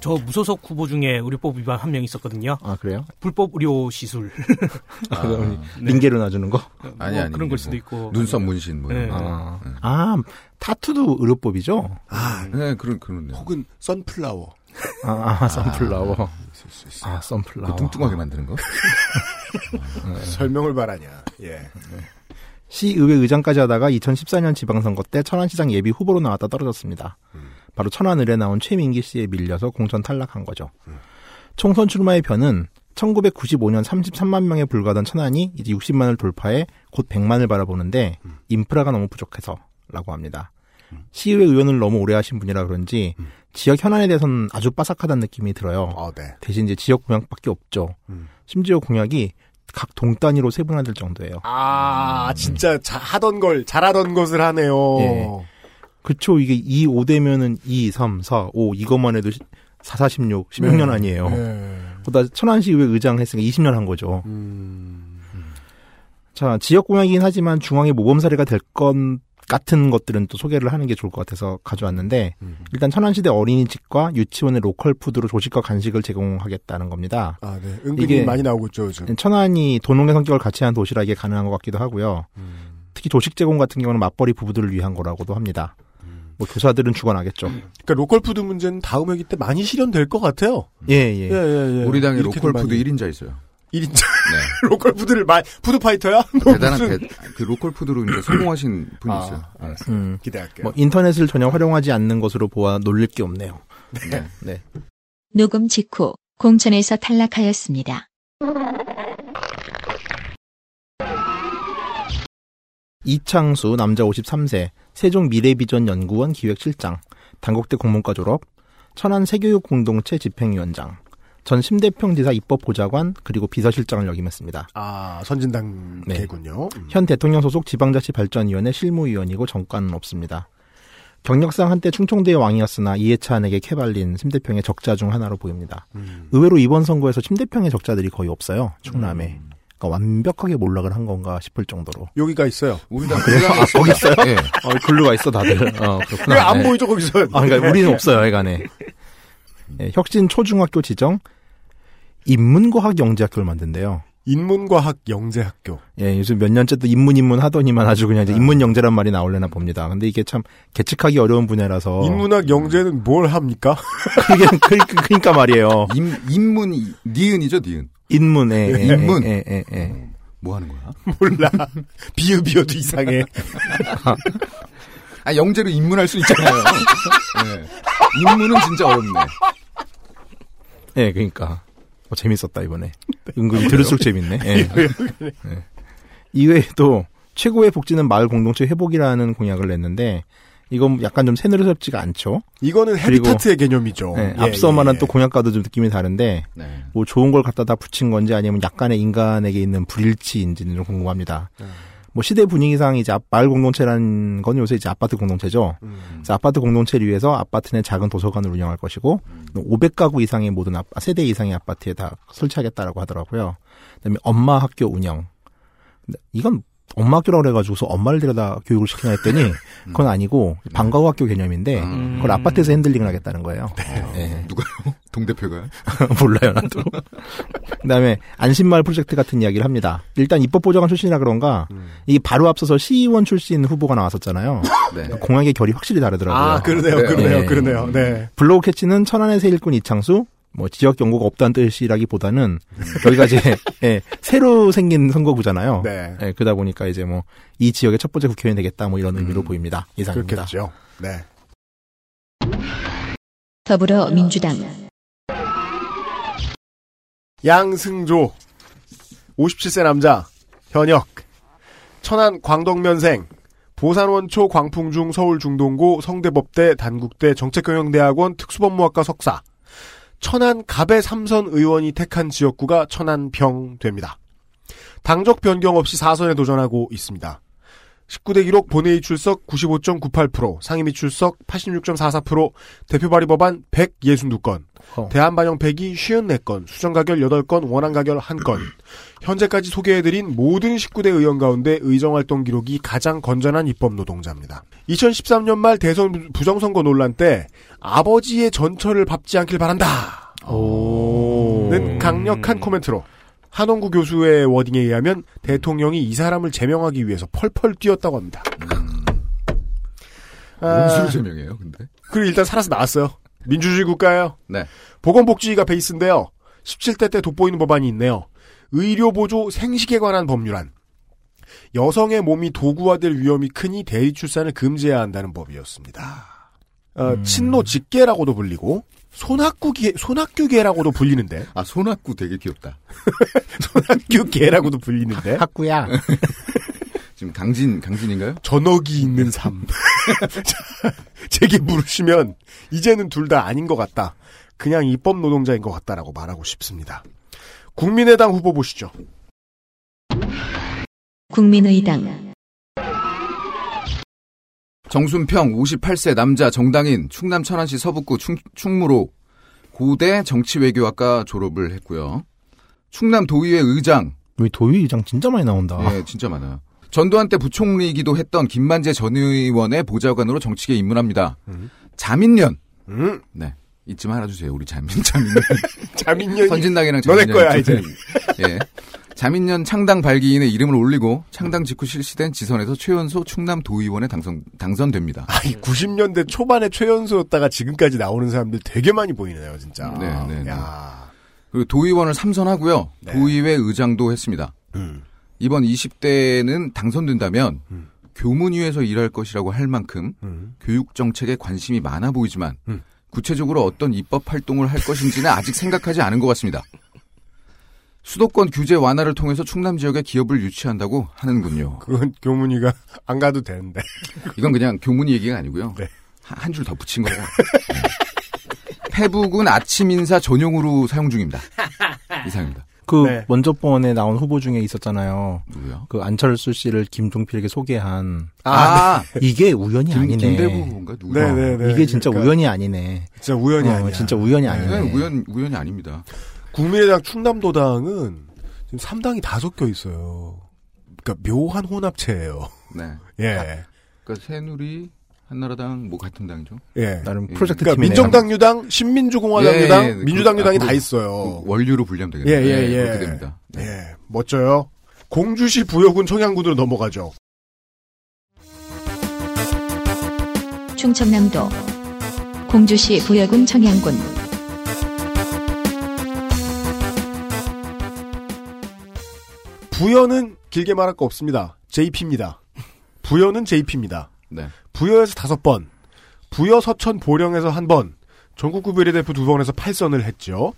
저 무소속 후보 중에 의료법 위반 한 명 있었거든요. 아 그래요? 불법 의료 시술. 아, 그럼 링게를 놔주는 거? 아니, 뭐 아니, 그런 걸뭐 수도 있고. 눈썹 문신 뭐. 네. 아, 아 타투도 의료법이죠? 아, 네, 그런 그런데. 혹은 선플라워. 아, 아 선플라워. 있을 수 있어. 아 선플라워. 그 뚱뚱하게 만드는 거? 설명을 바라냐. 예. 시의회 의장까지 하다가 2014년 지방선거 때 천안시장 예비 후보로 나왔다 떨어졌습니다. 바로 천안을에 나온 최민기 씨에 밀려서 공천 탈락한 거죠. 총선 출마의 변은 1995년 33만 명에 불과하던 천안이 이제 60만을 돌파해 곧 100만을 바라보는데 인프라가 너무 부족해서라고 합니다. 시의회 의원을 너무 오래 하신 분이라 그런지 지역 현안에 대해서는 아주 빠삭하다는 느낌이 들어요. 아, 네. 대신 이제 지역 공약밖에 없죠. 음. 심지어 공약이 각 동 단위로 세분화될 정도예요. 아, 진짜 자- 하던 걸, 잘하던 것을 하네요. 예. 그쵸, 이게 2, 5 되면은 2, 3, 4, 5, 이것만 해도 4, 4, 16, 16년 아니에요. 네. 보다 천안시의회 의장 했으니까 20년 한 거죠. 음. 자, 지역 공약이긴 하지만 중앙의 모범 사례가 될것 같은 것들은 또 소개를 하는 게 좋을 것 같아서 가져왔는데, 음. 일단 천안시대 어린이집과 유치원의 로컬 푸드로 조식과 간식을 제공하겠다는 겁니다. 아, 네. 은근히 이게- 많이 나오고 있죠, 요즘. 천안이 도농의 성격을 같이 한 도시라 이게 가능한 것 같기도 하고요. 음. 특히 조식 제공 같은 경우는 맞벌이 부부들을 위한 거라고도 합니다. 뭐 교사들은 죽어나겠죠. 그러니까 로컬 푸드 문제는 다음 회기 때 많이 실현될 것 같아요. 예, 예. 예, 예, 예. 우리 당에 로컬 푸드 많이. 1인자 있어요. 1인자. 네. 로컬 푸드를 말, food fighter야? 너 대단한 무슨- 대, 그 로컬 푸드로 이제 성공하신 분이 아, 있어요. 네. 음, 기대할게요. 뭐 인터넷을 전혀 활용하지 않는 것으로 보아 놀릴 게 없네요. 네. 네. 녹음 직후 공천에서 탈락하였습니다. 이창수 남자 53세 세종 미래비전 연구원 기획실장 단국대 공문과 졸업 천안 세교육 공동체 집행위원장 전 심대평 지사 입법보좌관 그리고 비서실장을 역임했습니다. 아, 선진당 네. 개군요. 음. 현 대통령 소속 지방자치발전위원회 실무위원이고 정과는 없습니다. 경력상 한때 충청도의 왕이었으나 이해찬에게 캐발린 심대평의 적자 중 하나로 보입니다. 음. 의외로 이번 선거에서 심대평의 적자들이 거의 없어요. 충남에. 그러니까 완벽하게 몰락을 한 건가 싶을 정도로. 여기가 있어요. 우리 당 그래요? 아, 거기 있어요? 예. 어, 글루가 있어 다들. 어, 그렇구나. 왜안 네. 보이죠, 거기서? 아, 그러니까 우리는 없어요, 애간에. 예, 혁신 초중학교 지정 인문과학 영재학교를 만든대요. 인문과학 영재학교. 예, 요즘 몇 년째 또 인문 인문 하더니만 아주 그냥 이제 인문 영재란 말이 나올려나 봅니다. 근데 이게 참 계측하기 어려운 분야라서 인문학 영재는 뭘 합니까? 그게 그러니까, 그러니까 말이에요. 인, 인문이 니은이죠, 니은. 인문에 예, 인문. 예, 예, 예, 예. 뭐 하는 거야? 몰라. 비읍이어도 이상해. 아, 영재로 입문할 수 있잖아요. 네. 입문은 진짜 어렵네. 예, 그러니까 어, 재밌었다 이번에. 은근히 들을수록 재밌네. 예. 예. 이외에도 최고의 복지는 마을 공동체 회복이라는 공약을 냈는데 이건 약간 좀 새누리스럽지가 않죠. 이거는 헤비타트의 개념이죠. 예, 예, 앞서 예, 말한 예. 또 공약과도 좀 느낌이 다른데 네. 뭐 좋은 걸 갖다 다 붙인 건지 아니면 약간의 인간에게 있는 불일치인지는 좀 궁금합니다. 음. 뭐 시대 분위기상 이제 앞- 마을 공동체라는 건 요새 이제 아파트 공동체죠. 음. 그래서 아파트 공동체를 위해서 아파트 내 작은 도서관을 운영할 것이고 500가구 이상의 모든 아, 세대 이상의 아파트에 다 설치하겠다라고 하더라고요. 그다음에 엄마 학교 운영. 이건 엄마 학교라고 그래가지고서 엄마를 데려다 교육을 시키나 했더니 그건 아니고 방과후 학교 개념인데 음. 그걸 아파트에서 handling을 하겠다는 거예요. 예. 누가요? 동대표가요? 몰라요, 나도. 그 다음에, 안심마을 프로젝트 같은 이야기를 합니다. 일단 입법 보좌관 출신이라 그런가, 음. 이게 바로 앞서서 시의원 출신 후보가 나왔었잖아요. 네. 공약의 결이 확실히 다르더라고요. 아, 그러네요, 네, 그러네요, 네. 그러네요. 네. 블로그 캐치는 천안에서 일꾼 이창수, 뭐, 지역 연구가 없다는 뜻이라기보다는, 여기가 이제, 예, 새로 생긴 선거구잖아요. 네. 예, 그러다 보니까 이제 뭐, 이 지역의 첫 번째 국회의원이 되겠다, 뭐 이런 의미로 음. 보입니다. 이상입니다. 그렇겠죠. 네. 더불어민주당 양승조. 57세 남자. 현역. 천안 광덕면생. 보산원초 광풍중 서울 중동고 성대법대 단국대 정책경영대학원 특수법무학과 석사. 천안 갑의 삼선 의원이 택한 지역구가 천안평 됩니다. 당적 변경 없이 사선에 도전하고 있습니다. 19대 기록 본회의 출석 95.98%, 상임위 출석 86.44%, 대표 발의 법안 162건, 어. 대안 반영 폐기 54건, 수정 가결 8건, 원안 가결 1건. 현재까지 소개해드린 모든 19대 의원 가운데 의정활동 기록이 가장 건전한 입법 노동자입니다. 2013년 말 대선 부정선거 논란 때 아버지의 전철을 밟지 않길 바란다. 오. 는 강력한 코멘트로 한원구 교수의 워딩에 의하면 대통령이 이 사람을 제명하기 위해서 펄펄 뛰었다고 합니다. 아, 무슨 제명이에요, 근데? 그리고 일단 살아서 나왔어요. 민주주의 국가예요. 네. 보건복지가 베이스인데요. 17대 때 돋보이는 법안이 있네요. 의료보조 생식에 관한 법률안. 여성의 몸이 도구화될 위험이 크니 대리출산을 금지해야 한다는 법이었습니다. 어, 음. 친노 직계라고도 불리고 손학구계 손학규계라고도 불리는데 아, 손학구 되게 귀엽다. 손학규계라고도 불리는데 학구야. 지금 강진, 강진인가요? 전억이 있는 삶. 자, 제게 물으시면 이제는 둘 다 아닌 것 같다. 그냥 입법 노동자인 것 같다라고 말하고 싶습니다. 국민의당 후보 보시죠. 국민의당 정순평 58세 남자 정당인 충남 천안시 서북구 충, 충무로 고대 정치외교학과 졸업을 했고요. 충남 도의회 의장, 우리 도의 의장 진짜 많이 나온다. 예, 진짜 많아요. 전두환 때 부총리이기도 했던 김만재 전 의원의 보좌관으로 정치계에 입문합니다. 음. 자민련, 음, 네. 잊지 말아주세요. 우리 자민, 자민련. 자민련이 선진당이랑 너네 자민련. 거야, 이제. 예. 자민련 창당 발기인의 이름을 올리고 창당 직후 실시된 지선에서 최연소 충남 도의원에 당선, 당선됩니다. 아니 90년대 초반에 최연소였다가 지금까지 나오는 사람들 되게 많이 보이네요, 진짜. 네, 네, 네. 야. 그리고 도의원을 3선하고요. 네. 도의회 의장도 했습니다. 음. 이번 20대는 당선된다면 음. 교문위에서 일할 것이라고 할 만큼 음. 교육 정책에 관심이 많아 보이지만 음. 구체적으로 어떤 입법 활동을 할 것인지는 아직 생각하지 않은 것 같습니다. 수도권 규제 완화를 통해서 충남 지역에 기업을 유치한다고 하는군요. 그건 교문이가 안 가도 되는데. 이건 그냥 교문이 얘기가 아니고요. 네. 한줄 더 붙인 거고. 네. 페북은 아침 인사 전용으로 사용 중입니다. 이상입니다. 그 네. 먼저 번에 나온 후보 중에 있었잖아요. 누구요? 그 안철수 씨를 김종필에게 소개한 아, 이게 우연이 김, 아니네. 김대부 인가 누구? 네, 네, 네. 이게 진짜 그러니까 우연이 아니네. 진짜 우연이 어, 아니야. 진짜 우연이 아니네. 네, 우연 우연이 아닙니다. 국민의당 충남도당은 지금 3당이 다 섞여 있어요. 그러니까 묘한 혼합체예요. 네. 예. 그러니까 새누리 한나라당 뭐 같은 당이죠. 예. 나름 예. 프로젝트 그러니까. 민정당 유당, 신민주공화당 예, 예, 유당, 예. 민주당 그, 유당이 아, 다 그, 있어요. 그 원류로 분리하면 되겠네요. 예, 예, 예. 그렇게 됩니다. 네. 예. 멋져요. 공주시 부여군 청양군으로 넘어가죠. 충청남도 공주시 부여군 청양군 부여는 길게 말할 거 없습니다. JP입니다. 부여는 JP입니다. 네. 부여에서 다섯 번, 부여 서천 보령에서 한 번, 전국구 비례대표 두 번에서 8선을 했죠.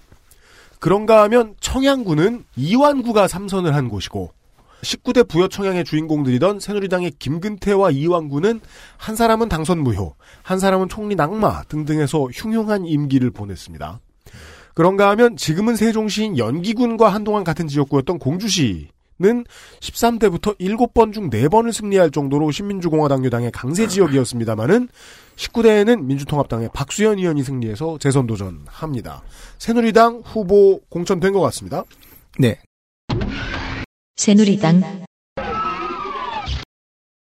그런가 하면 청양군은 이완구가 3선을 한 곳이고 19대 부여 청양의 주인공들이던 새누리당의 김근태와 이완구는 한 사람은 당선 무효, 한 사람은 총리 낙마 등등해서 흉흉한 임기를 보냈습니다. 그런가 하면 지금은 세종시인 연기군과 한동안 같은 지역구였던 공주시 는 13대부터 7번 중 4번을 승리할 정도로 신민주공화당 유당의 강세 지역이었습니다마는 19대에는 민주통합당의 박수현 의원이 승리해서 재선 도전합니다. 새누리당 후보 공천된 것 같습니다. 네. 새누리당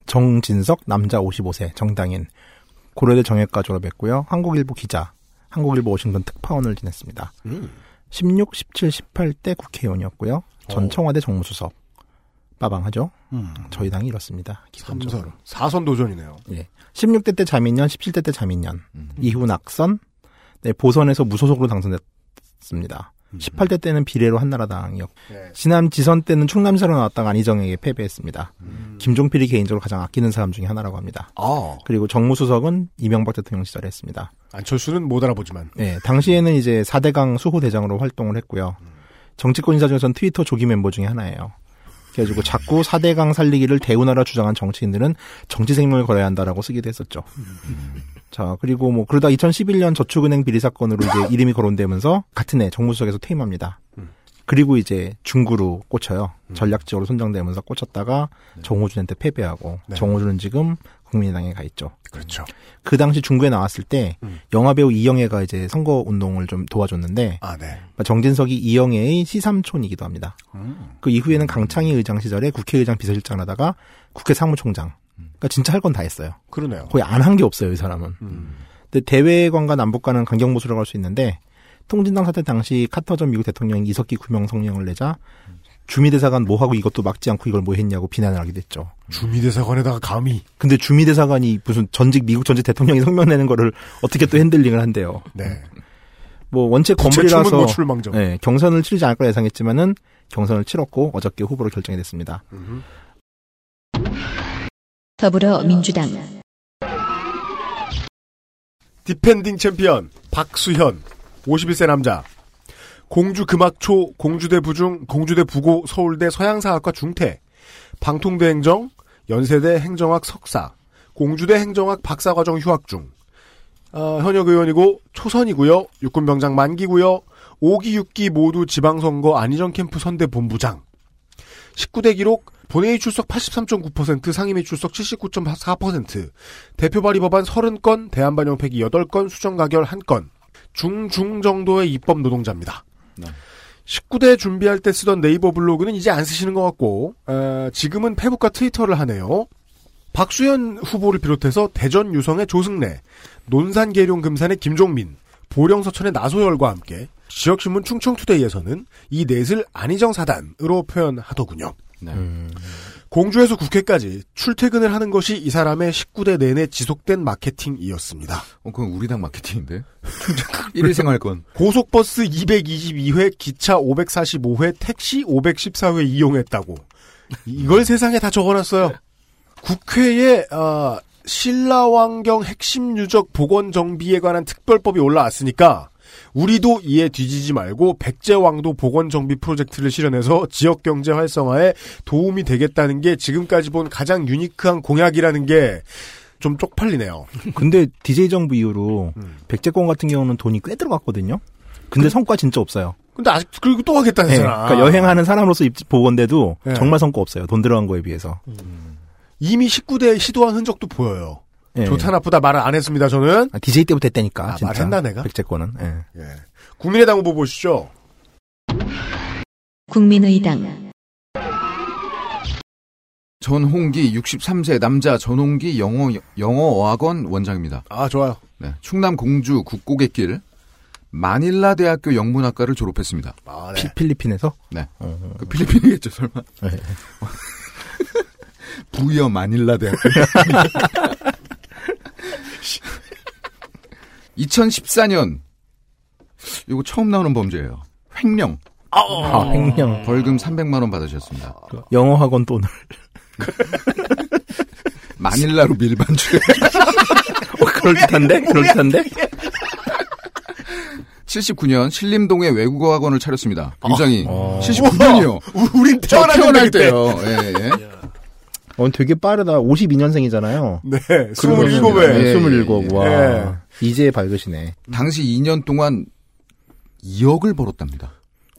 정진석 남자 55세 정당인 고려대 정외과 졸업했고요. 한국일보 기자, 한국일보 워싱턴 특파원을 지냈습니다. 16, 17, 18대 국회의원이었고요. 전 어. 청와대 정무수석. 빠방하죠? 음. 저희 당이 이렇습니다. 기본적으로. 3선, 4선 도전이네요. 예. 16대 때 자민련, 17대 때 자민련. 음. 이후 낙선, 네, 보선에서 무소속으로 당선됐습니다. 18대 때는 비례로 한나라당이었고, 네. 지난 지선 때는 충남시로 나왔다가 안희정에게 패배했습니다. 음. 김종필이 개인적으로 가장 아끼는 사람 중에 하나라고 합니다. 아, 그리고 정무수석은 이명박 대통령 시절에 했습니다. 안철수는 못 알아보지만. 네, 당시에는 이제 4대강 수호 대장으로 활동을 했고요. 정치권 인사 중에서는 트위터 조기 멤버 중에 하나예요. 그래가지고 자꾸 4대강 살리기를 대운하라 주장한 정치인들은 정치 생명을 걸어야 한다라고 쓰기도 했었죠. 자, 그리고 뭐 그러다 2011년 저축은행 비리 사건으로 이제 이름이 거론되면서 같은 해 정무수석에서 퇴임합니다. 음. 그리고 이제 중구로 꽂혀요. 전략적으로 선정되면서 꽂혔다가 정호준한테 패배하고 네. 정호준은 지금 국민의당에 가 있죠. 그렇죠. 그 당시 중구에 나왔을 때 음. 영화배우 이영애가 이제 선거 운동을 좀 도와줬는데 아, 네. 정진석이 이영애의 시삼촌이기도 합니다. 음. 그 이후에는 강창희 의장 시절에 국회의장 비서실장을 하다가 국회 사무총장. 그러니까 진짜 할 건 다 했어요. 그러네요. 거의 안 한 게 없어요, 이 사람은. 음. 근데 대외관과 남북과는 강경보수라고 할 수 있는데 통진당 사태 당시 카터 전 미국 대통령이 이석기 구명 성명을 내자 주미대사관 뭐하고 이것도 막지 않고 이걸 뭐 했냐고 비난을 하게 됐죠. 주미대사관에다가 감히. 근데 주미대사관이 무슨 전직 미국 전직 대통령이 성명 내는 거를 어떻게 또 handling을 한대요. 네. 뭐 원체 거물이라서 뭐. 네, 경선을 치르지 않을 거라 예상했지만은 경선을 치렀고 어저께 후보로 결정이 됐습니다. 음. 더불어민주당 defending champion 박수현 51세 남자 공주 금학초 공주대 부중 공주대 부고 서울대 서양사학과 중퇴 방통대 행정 연세대 행정학 석사 공주대 행정학 박사과정 휴학 중. 어, 현역 의원이고 초선이고요. 육군병장 만기고요. 5기 6기 모두 지방선거 안희정 캠프 선대 본부장. 19대 기록 본회의 출석 83.9%, 상임위 출석 79.4%, 대표 발의 법안 30건, 대한반영 폐기 8건, 수정 가결 1건, 중중 정도의 입법 노동자입니다. 네. 19대 준비할 때 쓰던 네이버 블로그는 이제 안 쓰시는 것 같고, 어, 지금은 페북과 트위터를 하네요. 박수현 후보를 비롯해서 대전 유성의 조승래, 논산 계룡 금산의 김종민, 보령 서천의 나소열과 함께 지역신문 충청투데이에서는 이 넷을 안희정 사단으로 표현하더군요. 네. 공주에서 국회까지 출퇴근을 하는 것이 이 사람의 19대 내내 지속된 마케팅이었습니다. 어, 그건 우리 당 마케팅인데? 일일 생활권. 고속버스 222회, 기차 545회, 택시 514회 이용했다고. 이걸 세상에 다 적어놨어요. 국회에 어, 신라왕경 핵심 유적 복원 정비에 관한 특별법이 올라왔으니까 우리도 이에 뒤지지 말고 백제왕도 복원 정비 프로젝트를 실현해서 지역 경제 활성화에 도움이 되겠다는 게 지금까지 본 가장 유니크한 공약이라는 게 좀 쪽팔리네요. 근데 DJ 정부 이후로 음. 백제권 같은 경우는 돈이 꽤 들어갔거든요. 근데 성과 진짜 없어요. 근데 아직 그리고 또 하겠다는 네, 그러니까 여행하는 사람으로서 입 보건데도 네. 정말 성과 없어요. 돈 들어간 거에 비해서. 이미 19대 시도한 흔적도 보여요. 예. 좋다 나쁘다 말을 안 했습니다. 저는 아, DJ 때부터 했다니까. 아, 진짜. 말했나, 내가? 백제권은. 예. 예. 국민의당 후보 보시죠. 국민의당 전홍기 63세 남자 전홍기 영어 영어어학원 원장입니다. 아 좋아요. 네, 충남 공주 국고갯길 마닐라 대학교 영문학과를 졸업했습니다. 아, 피- 필리핀에서? 네. 어. 그 필리핀이겠죠, 설마. 네. 부여 마닐라 대학교. 2014년 이거 처음 나오는 범죄예요. 횡령. 아, 횡령. 벌금 300만 원 받으셨습니다. 영어 학원 돈을. 마닐라로 밀반출. 어, 그럴듯한데? 그럴듯한데? 79년 신림동에 외국어 학원을 차렸습니다. 굉장히 어. 79년이요. 우린 태어날. 때요. 예, 예. 어, 되게 빠르다. 52년생이잖아요. 네, 27회. 예, 27. 와. 예. 이제 밝으시네. 당시 2년 동안 2억을 벌었답니다.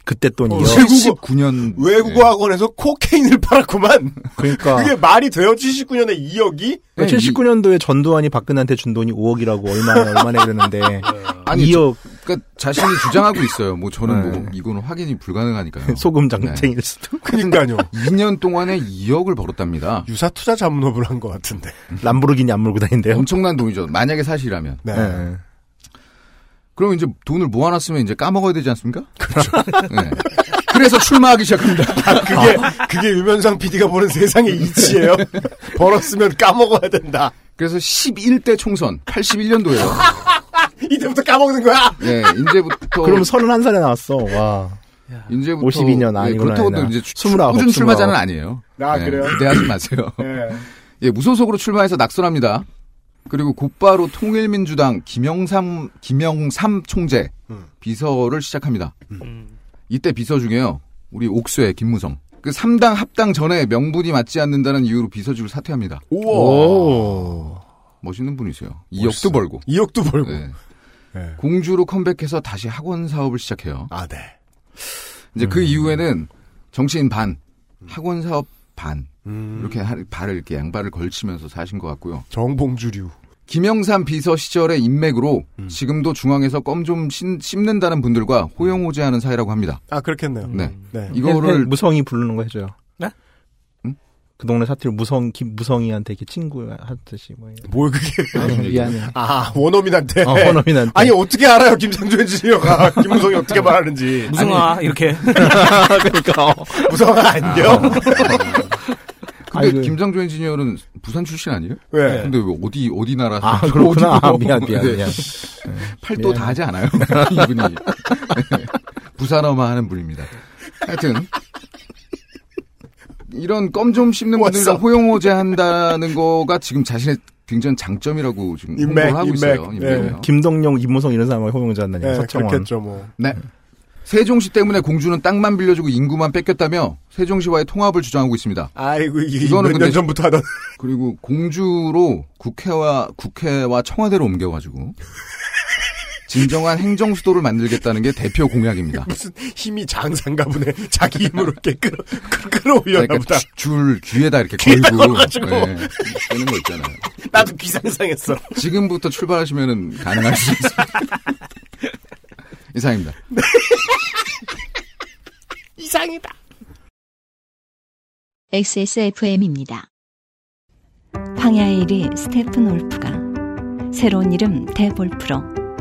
그때 돈이요. 어, 외국어- 79년 외국어 학원에서 코케인을 팔았구만. 그러니까. 그게 말이 돼요? 79년에 2억이? 네, 79년도에 전두환이 박근혜한테 준 돈이 5억이라고 얼마나 얼마나 그랬는데 아니, 2억 그러니까 자신이 주장하고 있어요. 뭐 저는 네. 뭐 이거는 확인이 불가능하니까요. 소금 장쟁일 수도 그니까요. 2년 동안에 2억을 벌었답니다. 유사 투자 자문업을 한 것 같은데. 람보르기니 안 몰고 다닌대요. 엄청난 돈이죠. 만약에 사실이라면. 네. 네. 그럼 이제 돈을 모아놨으면 이제 까먹어야 되지 않습니까? 그렇죠. 네. 그래서 출마하기 시작합니다. 그게, 그게 유면상 PD가 보는 세상의 이치예요. 벌었으면 까먹어야 된다. 그래서 11대 총선 81년도에요. 이때부터 까먹는 거야? 네, 이제부터 그럼 31살에 나왔어. 와. 이제부터 52년 네, 아니구나, 그렇다고 또. 이제 출- 29, 꾸준 출마자는 29. 아니에요. 아, 네, 그래요? 기대하지 마세요. 네. 예, 무소속으로 출마해서 낙선합니다. 그리고 곧바로 통일민주당 김영삼 김영삼 총재 음. 비서를 시작합니다. 이때 비서 중에요. 우리 옥수의 김무성. 그 3당 합당 전에 명분이 맞지 않는다는 이유로 비서직을 사퇴합니다. 우와. 오. 멋있는 분이세요. 멋있어. 2억도 벌고. 2억도 벌고. 네. 네. 공주로 컴백해서 다시 학원 사업을 시작해요. 아, 네. 이제 그 이후에는 정치인 반, 학원 사업 반 음. 이렇게 하- 발을 이렇게 양발을 걸치면서 사신 것 같고요. 정봉주류. 김영삼 비서 시절의 인맥으로 음. 지금도 중앙에서 껌 좀 씹는다는 분들과 호영호재하는 사이라고 합니다. 아, 그렇겠네요. 네. 네. 이거를 무성이 부르는 거 해줘요. 네? 응? 그 동네 사투리 무성 김 무성이한테 이렇게 친구 하듯이 뭐. 이런. 뭘 그게. 아니, 미안해. 아, 원어민한테. 어, 원어민한테. 아니, 어떻게 알아요, 김상조 엔지니어가. 김무성이 어떻게 말하는지. 무성아 이렇게 그러니까. 어. 무성아, 안녕. 근데 아이고. 김상조 엔지니어는 부산 출신 아니에요? 왜? 근데 왜 어디 어디 나라 아 그렇구나. 아, 미안 미안 네. 미안. 팔도 미안해. 다 하지 않아요? 이분이 부산어만 하는 분입니다. 하여튼 이런 껌 좀 씹는 분들이랑 왔어. 호영호재 한다는 거가 지금 자신의 굉장히 장점이라고 지금 인맥, 홍보를 하고 인맥. 있어요. 네. 김동영, 임무성 이런 사람을 호용하지 않느냐. 네, 서청원. 그렇겠죠, 뭐. 네. 세종시 때문에 공주는 땅만 빌려주고 인구만 뺏겼다며 세종시와의 통합을 주장하고 있습니다. 아이고, 이게 이거는 몇년 전부터 하던. 그리고 공주로 국회와 국회와 청와대로 옮겨가지고 진정한 행정 수도를 만들겠다는 게 대표 공약입니다. 무슨 힘이 장상가 보네. 자기 힘으로 이렇게 끌어, 끌- 끌어올려나 그러니까 보다. 주- 줄 귀에다 이렇게 귀에다 걸고 걸어가지고. 네, 쓰는 거 있잖아요. 나도 귀상상했어. 지금부터 출발하시면은 가능할 수 있습니다. 이상입니다. 이상이다. XSFM입니다. 황야의 이리 스테픈울프가 새로운 이름 대볼프로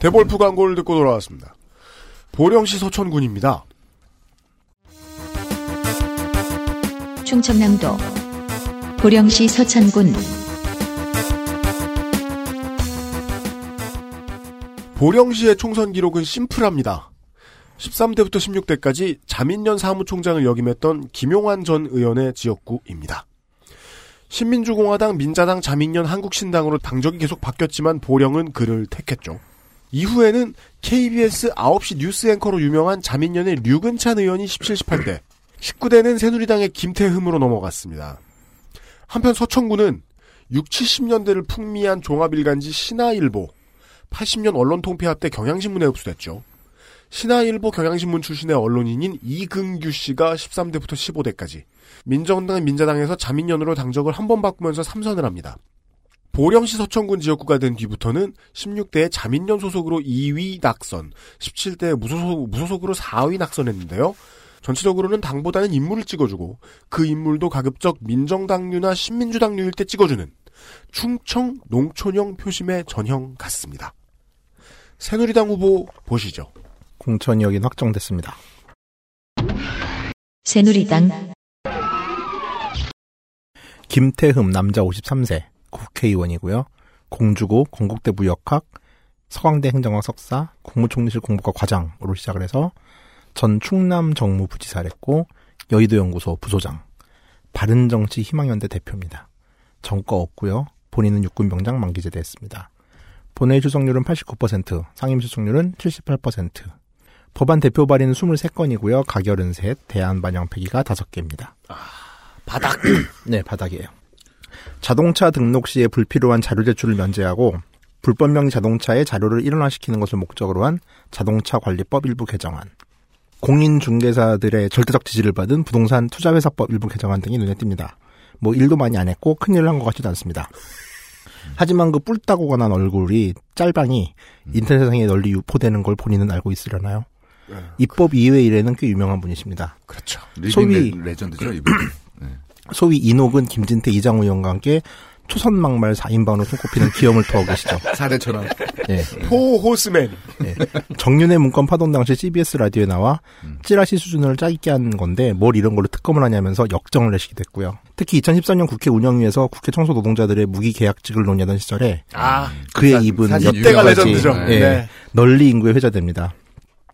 데볼프 광고를 듣고 돌아왔습니다. 보령시 서천군입니다. 충청남도 보령시 서천군 보령시의 총선 기록은 심플합니다. 13대부터 16대까지 자민련 사무총장을 역임했던 김용환 전 의원의 지역구입니다. 신민주공화당, 민자당, 자민련, 한국신당으로 당적이 계속 바뀌었지만 보령은 그를 택했죠. 이후에는 KBS 9시 뉴스 앵커로 유명한 자민련의 류근찬 의원이 17, 18대, 19대는 새누리당의 김태흠으로 넘어갔습니다. 한편 서천구는 6, 70년대를 풍미한 종합일간지 신화일보, 80년 언론통폐합 때 경향신문에 흡수됐죠. 신화일보 경향신문 출신의 언론인인 이근규 씨가 13대부터 15대까지 민정당 민자당에서 자민련으로 당적을 한 번 바꾸면서 3선을 합니다. 보령시 서천군 지역구가 된 뒤부터는 16대의 자민련 소속으로 2위 낙선, 17대 무소속, 무소속으로 4위 낙선했는데요. 전체적으로는 당보다는 인물을 찍어주고 그 인물도 가급적 민정당류나 신민주당류일 때 찍어주는 충청 농촌형 표심의 전형 같습니다. 새누리당 후보 보시죠. 공천이 여긴 확정됐습니다. 새누리당 김태흠 남자 53세 국회의원이고요. 공주고 건국대 무역학, 서강대 행정학 석사, 국무총리실 공보과 과장으로 시작을 해서 전 충남 정무부지사를 했고 여의도 연구소 부소장, 바른정치 희망연대 대표입니다. 정과 없고요. 본인은 육군병장 만기제대 했습니다. 본회의 출석률은 89%, 상임 출석률은 78%. 법안 대표 발의는 23건이고요. 가결은 셋, 대안 반영 폐기가 5개입니다. 바닥. 네, 바닥이에요. 자동차 등록 시에 불필요한 자료 제출을 면제하고 불법 명의 자동차의 자료를 일원화시키는 것을 목적으로 한 자동차 관리법 일부 개정안. 공인 중개사들의 절대적 지지를 받은 부동산 투자회사법 일부 개정안 등이 눈에 띕니다. 뭐 일도 많이 안 했고 큰일을 한것 같지도 않습니다. 하지만 그 뿔따고 관한 얼굴이 짤방이 인터넷 세상에 널리 유포되는 걸 본인은 알고 있으려나요? 입법 이외 일에는 꽤 유명한 분이십니다. 그렇죠. 소위 레, 레전드죠, 이분. 소위 이녹은 김진태 이장우 의원과 함께 초선 막말 4인방으로 손꼽히는 기염을 토하고 계시죠. 사대처럼. 예. 호호스맨. 예. 정윤의 문건 파동 당시 CBS 라디오에 나와 찌라시 수준을 짜깁게 한 건데 뭘 이런 걸로 특검을 하냐면서 역정을 내시기도 했고요. 특히 2013년 국회 운영위에서 국회 청소 노동자들의 무기 계약직을 논의하던 시절에 아, 그의 사- 입은 이때가 레전드죠. 예, 네. 널리 인구에 회자됩니다.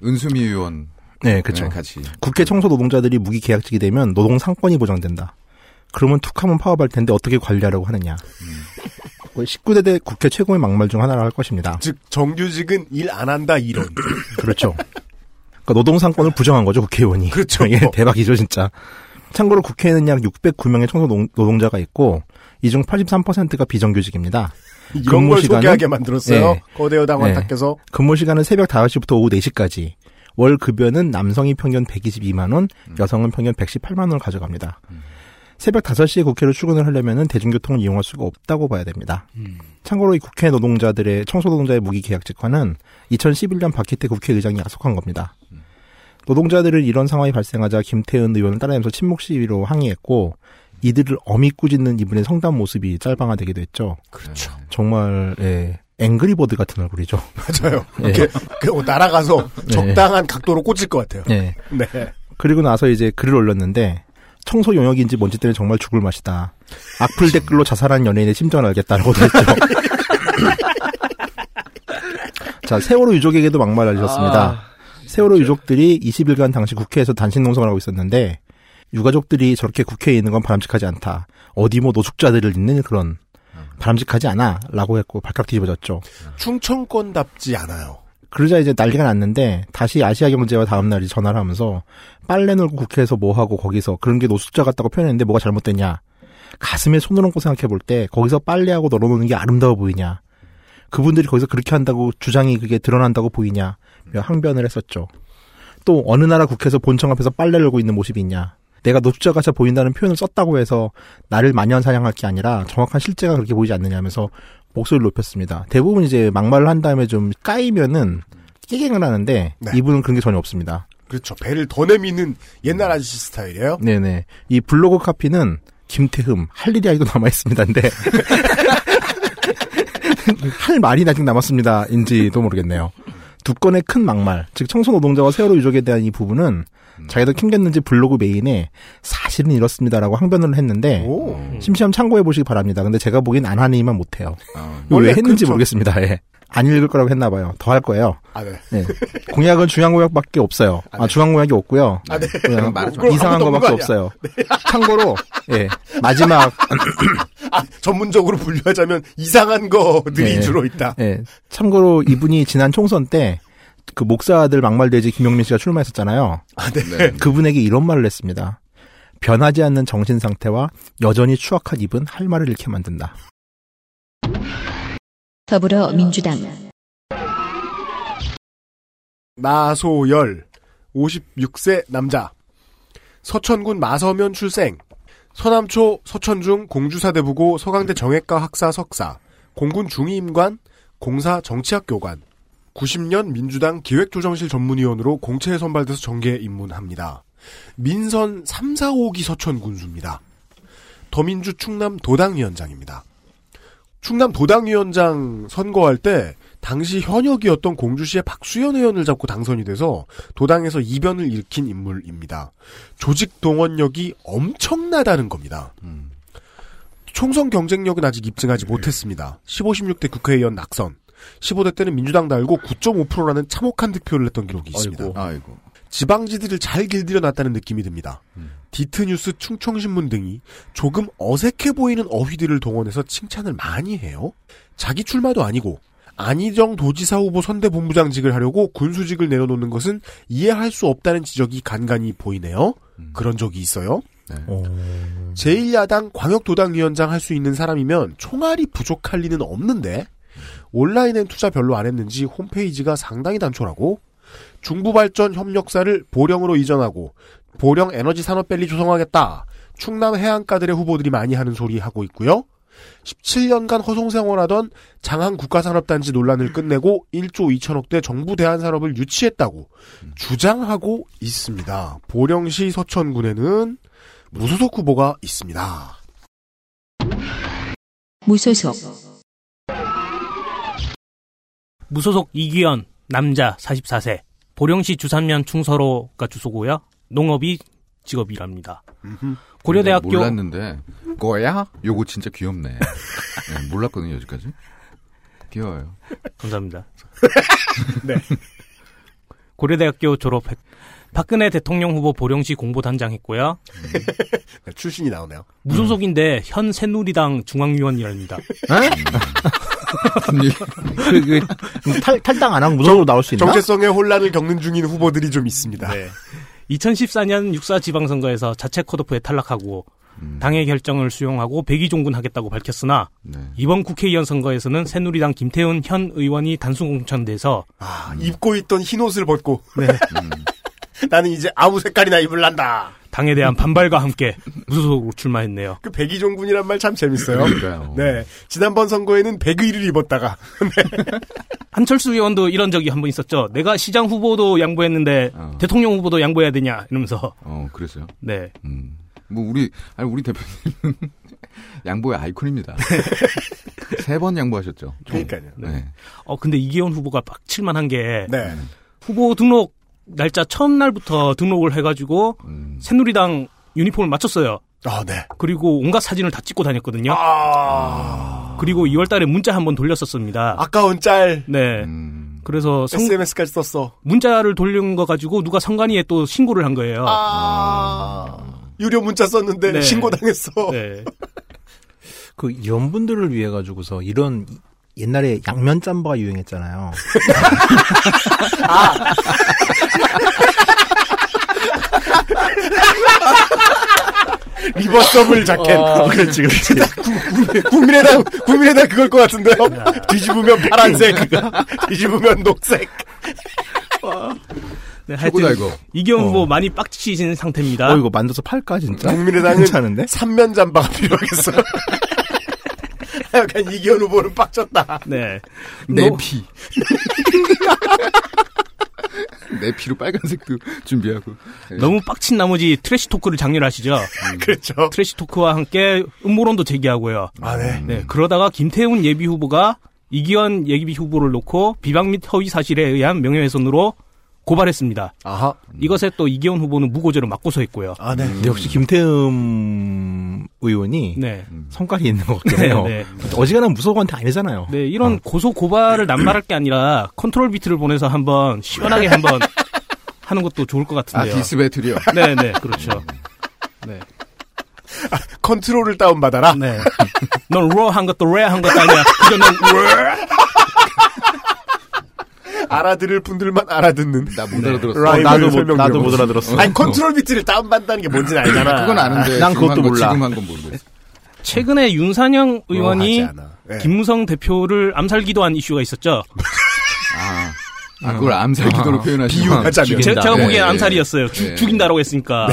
은수미 의원. 네, 그렇죠. 네, 같이. 국회 청소 노동자들이 무기 계약직이 되면 노동 상권이 보장된다. 그러면 툭 하면 파업할 텐데 어떻게 관리하려고 하느냐. 19대 국회 최고의 막말 중 하나라 할 것입니다. 즉 정규직은 일 안 한다 이론. 그렇죠. 그러니까 노동 삼권을 부정한 거죠 국회의원이. 그렇죠. 이게 대박이죠 진짜. 참고로 국회에는 약 609명의 청소 노- 노동자가 있고 이 중 83%가 비정규직입니다. 이런 걸 소개하게 만들었어요. 예. 거대 여당 예. 원탁께서 근무 시간은 새벽 5시부터 오후 4시까지. 월 급여는 남성이 평균 122만 원, 여성은 평균 118만 원을 가져갑니다. 새벽 5시에 국회로 출근을 하려면 대중교통을 이용할 수가 없다고 봐야 됩니다. 참고로 이 국회 노동자들의 청소 노동자의 무기 계약 직화는 2011년 박희태 국회의장이 약속한 겁니다. 노동자들은 이런 상황이 발생하자 김태은 의원을 따라하면서 침묵 시위로 항의했고 이들을 어미 꾸짖는 이분의 성담 모습이 짤방화되기도 했죠. 그렇죠. 정말 예, 앵그리버드 같은 얼굴이죠. 맞아요. 예. 이렇게 그 날아가서 네. 적당한 각도로 꽂힐 것 같아요. 예. 네. 그리고 나서 이제 글을 올렸는데 청소 용역인지 뭔지 때문에 정말 죽을 맛이다. 악플 댓글로 자살한 연예인의 심정을 알겠다라고도 했죠. 자, 세월호 유족에게도 막말 알리셨습니다. 아, 세월호 유족들이 20일간 당시 국회에서 단식 농성을 하고 있었는데 유가족들이 저렇게 국회에 있는 건 바람직하지 않다. 어디 뭐 노숙자들을 있는 그런 바람직하지 않아. 라고 했고 발칵 뒤집어졌죠. 충청권답지 않아요. 그러자 이제 난리가 났는데 다시 아시아경제와 다음날 이 전화를 하면서 빨래 놀고 국회에서 뭐 하고 거기서 그런 게 노숙자 같다고 표현했는데 뭐가 잘못됐냐. 가슴에 손을 얹고 생각해 볼 때 거기서 빨래하고 널어놓는 게 아름다워 보이냐. 그분들이 거기서 그렇게 한다고 주장이 그게 드러난다고 보이냐. 항변을 했었죠. 또 어느 나라 국회에서 본청 앞에서 빨래를 널고 있는 모습이 있냐. 내가 노숙자 같아 보인다는 표현을 썼다고 해서 나를 만연 사냥할 게 아니라 정확한 실제가 그렇게 보이지 않느냐면서 목소리를 높였습니다. 대부분 이제 막말을 한 다음에 좀 까이면은 깨갱을 하는데 네. 이분은 그런 게 전혀 없습니다. 그렇죠. 배를 더 내미는 옛날 아저씨 스타일이에요. 네네. 이 블로그 카피는 김태흠 할 일이 아직도 남아 있습니다인데 할 말이 아직 남았습니다인지도 모르겠네요. 두 건의 큰 막말, 즉 청소 노동자와 세월호 유족에 대한 이 부분은 자기도 킹겼는지 블로그 메인에 사실은 이렇습니다라고 항변을 했는데 오. 심시험 참고해 보시기 바랍니다. 근데 제가 보기엔 안 하니만 못해요. 아, 왜 원래 했는지 그렇죠. 모르겠습니다. 예. 안 읽을 거라고 했나 봐요. 더 할 거예요. 아, 네. 예. 공약은 중앙 공약밖에 없어요. 아, 중앙 공약이 없고요. 아, 네. 그냥. 이상한 거밖에. 없어요. 참고로 예 마지막 아, 전문적으로 분류하자면 이상한 거들이 네. 주로 있다. 예 참고로 이분이 지난 총선 때 그 목사들 막말돼지 김용민 씨가 출마했었잖아요. 아, 네. 네. 그분에게 이런 말을 했습니다. 변하지 않는 정신 상태와 여전히 추악한 입은 할 말을 잃게 만든다. 더불어민주당 나소열 56세 남자 서천군 마서면 출생 서남초 서천중 공주사대부고 서강대 정외과 학사 석사 공군 중위임관 공사 정치학교관 90년 민주당 기획조정실 전문위원으로 공채에 선발돼서 정계에 입문합니다. 민선 3, 4, 5기 서천 군수입니다. 더민주 충남 도당위원장입니다. 충남 도당위원장 선거할 때 당시 현역이었던 공주시의 박수현 의원을 잡고 당선이 돼서 도당에서 이변을 일으킨 인물입니다. 조직 동원력이 엄청나다는 겁니다. 음. 총선 경쟁력은 아직 입증하지 못했습니다. 15, 16대 국회의원 낙선. 15대 때는 민주당 달고 9.5%라는 참혹한 득표를 냈던 기록이 있습니다. 아이고. 아이고. 지방지들을 잘 길들여 놨다는 느낌이 듭니다. 디트뉴스, 충청신문 등이 조금 어색해 보이는 어휘들을 동원해서 칭찬을 많이 해요. 자기 출마도 아니고 안희정 도지사 후보 선대본부장직을 하려고 군수직을 내려놓는 것은 이해할 수 없다는 지적이 간간히 보이네요. 그런 적이 있어요. 네. 제1야당 광역도당위원장 할 수 있는 사람이면 총알이 부족할 리는 없는데 온라인엔 투자 별로 안 했는지 홈페이지가 상당히 단촐하고 중부발전 협력사를 보령으로 이전하고 보령 에너지 산업밸리 조성하겠다. 충남 해안가들의 후보들이 많이 하는 소리 하고 있고요. 17년간 허송생활하던 장항 국가산업단지 논란을 끝내고 1조 2천억대 정부 대한산업을 유치했다고 주장하고 있습니다. 보령시 서천군에는 무소속 후보가 있습니다. 무소속 무소속 이기현 남자 44세 보령시 주산면 충서로가 주소고요. 농업이 직업이랍니다. 고려대학교 네, 몰랐는데 거야? 요거 진짜 귀엽네. 네, 몰랐거든요 여기까지. 귀여워요. 감사합니다. 네. 고려대학교 졸업했 박근혜 대통령 후보 보령시 공보단장 했고요. 네, 출신이 나오네요. 무소속인데 현 새누리당 중앙위원이랍니다. 그, 그, 탈, 탈당 안 하고 무소속으로 나올 수 있나? 정체성의 혼란을 겪는 중인 후보들이 좀 있습니다. 2014년 육사 지방선거에서 자체 컷오프에 탈락하고 음. 당의 결정을 수용하고 백의종군 하겠다고 밝혔으나 네. 이번 국회의원 선거에서는 새누리당 김태훈 현 의원이 단순 공천돼서 아, 입고 있던 흰 옷을 벗고 네, 음. 나는 이제 아무 색깔이나 입을란다. 당에 대한 반발과 함께 무소속으로 출마했네요. 그 백의종군이란 말 참 재밌어요. 그러니까요. 네. 지난번 선거에는 백의를 입었다가 한철수 의원도 이런 적이 한 번 있었죠. 내가 시장 후보도 양보했는데 어. 대통령 후보도 양보해야 되냐 이러면서 어 그랬어요. 네 음. 뭐 우리 아니 우리 대표님은 양보의 아이콘입니다. 세 번 양보하셨죠. 그러니까요. 네. 어 근데 이기현 후보가 빡칠만한 게 네. 후보 등록 날짜 첫날부터 등록을 해가지고 음. 새누리당 유니폼을 맞췄어요. 아, 네. 그리고 온갖 사진을 다 찍고 다녔거든요. 아. 그리고 2월 달에 문자 한 번 돌렸었습니다. 아까운 짤. 네. 음. 그래서 성- SMS까지 썼어. 문자를 돌린 거 가지고 누가 선관위에 또 신고를 한 거예요. 아. 유료 문자 썼는데 네. 신고당했어. 네. 그 이런 분들을 위해 가지고서 이런 이- 옛날에 양면 짬바가 유행했잖아요. 리버서블 자켓. 어, 그렇지, 그렇지. 국민의당, 국민의당 그걸 것 같은데요? 뒤집으면 파란색, 뒤집으면 녹색. 네, 최고다, 하여튼 이거. 이기현 어. 후보 많이 빡치신 상태입니다. 어, 이거 만들어서 팔까, 진짜? 국민의당은 괜찮은데? 삼면 잠바가 필요하겠어. 약간 이기현 후보는 빡쳤다. 네. 내 너- 피. 내 피로 빨간색도 준비하고. 네. 너무 빡친 나머지 trash talk를 작렬하시죠. 그렇죠. trash talk와 함께 음모론도 제기하고요. 아, 네. 네, 그러다가 김태훈 예비 후보가 이기현 예비 후보를 놓고 비방 및 허위 사실에 의한 명예훼손으로 고발했습니다. 아하. 이것에 또 이기현 후보는 무고죄로 맞고소 있고요. 아, 네. 근데 역시 김태흠 의원이 네. 성깔이 있는 것 같긴 해요. 네, 어지간한 무서워한테 아니잖아요. 네, 이런 고소 고발을 남발할 게 아니라 control beat를 보내서 한번 시원하게 한번 하는 것도 좋을 것 아, 같은데요. diss battle이요. 네, 네, 그렇죠. 네. 컨트롤을 다운받아라. 네. 넌 raw한 것도 rare한 것도 아니야. 그저 넌 레. 알아들을 분들만 알아듣는. 나 못 알아들었어. 라임을 나도 못, 나도. 못 알아들었어. 아니, 컨트롤 비트를 다운받는다는 게 뭔지는 알잖아. 그건 아는데 난 그것도 한 거, 몰라. 지금 한 건 모르겠어. 최근에 윤상현 의원이 않아. 네. 김무성 대표를 암살 기도한 이슈가 있었죠. 아, 아 그걸 암살 기도로 표현하시면 비유하자면. 죽인다. 제, 가 네, 보기엔 네. 암살이었어요. 죽- 네. 죽인다라고 했으니까.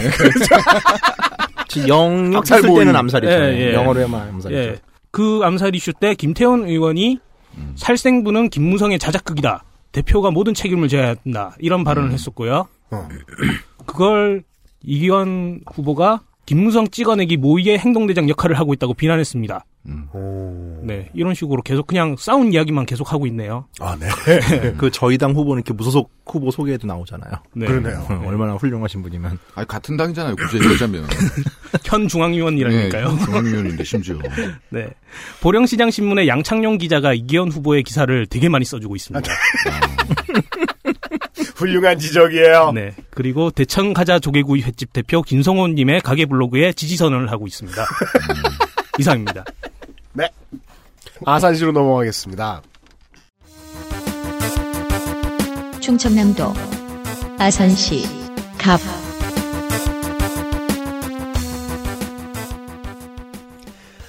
영역 암살 쓸. 때는 암살이죠. 예, 예. 영어로 해만 암살이죠. 예. 그 암살 이슈 때 김태원 의원이 살생부는 김무성의 자작극이다. 대표가 모든 책임을 져야 한다. 이런 발언을 했었고요. 어. 그걸 이기현 후보가 김무성 찍어내기 모의의 행동대장 역할을 하고 있다고 비난했습니다. 오. 네, 이런 식으로 계속 그냥 싸운 이야기만 계속 하고 있네요. 아, 네. 그 저희 당 후보는 이렇게 무소속 후보 소개에도 나오잖아요. 네. 그러네요. 어, 얼마나 훌륭하신 분이면. 아니 같은 당이잖아요. 굳이 얘기하자면. 현 중앙위원이라니까요. 네, 중앙위원인데 심지어. 네. 보령시장 신문의 양창용 기자가 이기현 후보의 기사를 되게 많이 써주고 있습니다. 훌륭한 지적이에요. 네. 그리고 대청 가자 조개구이 횟집 대표 김성호님의 가게 블로그에 지지 선언을 하고 있습니다. 이상입니다. 아산시로 넘어가겠습니다. 충청남도 아산시 갑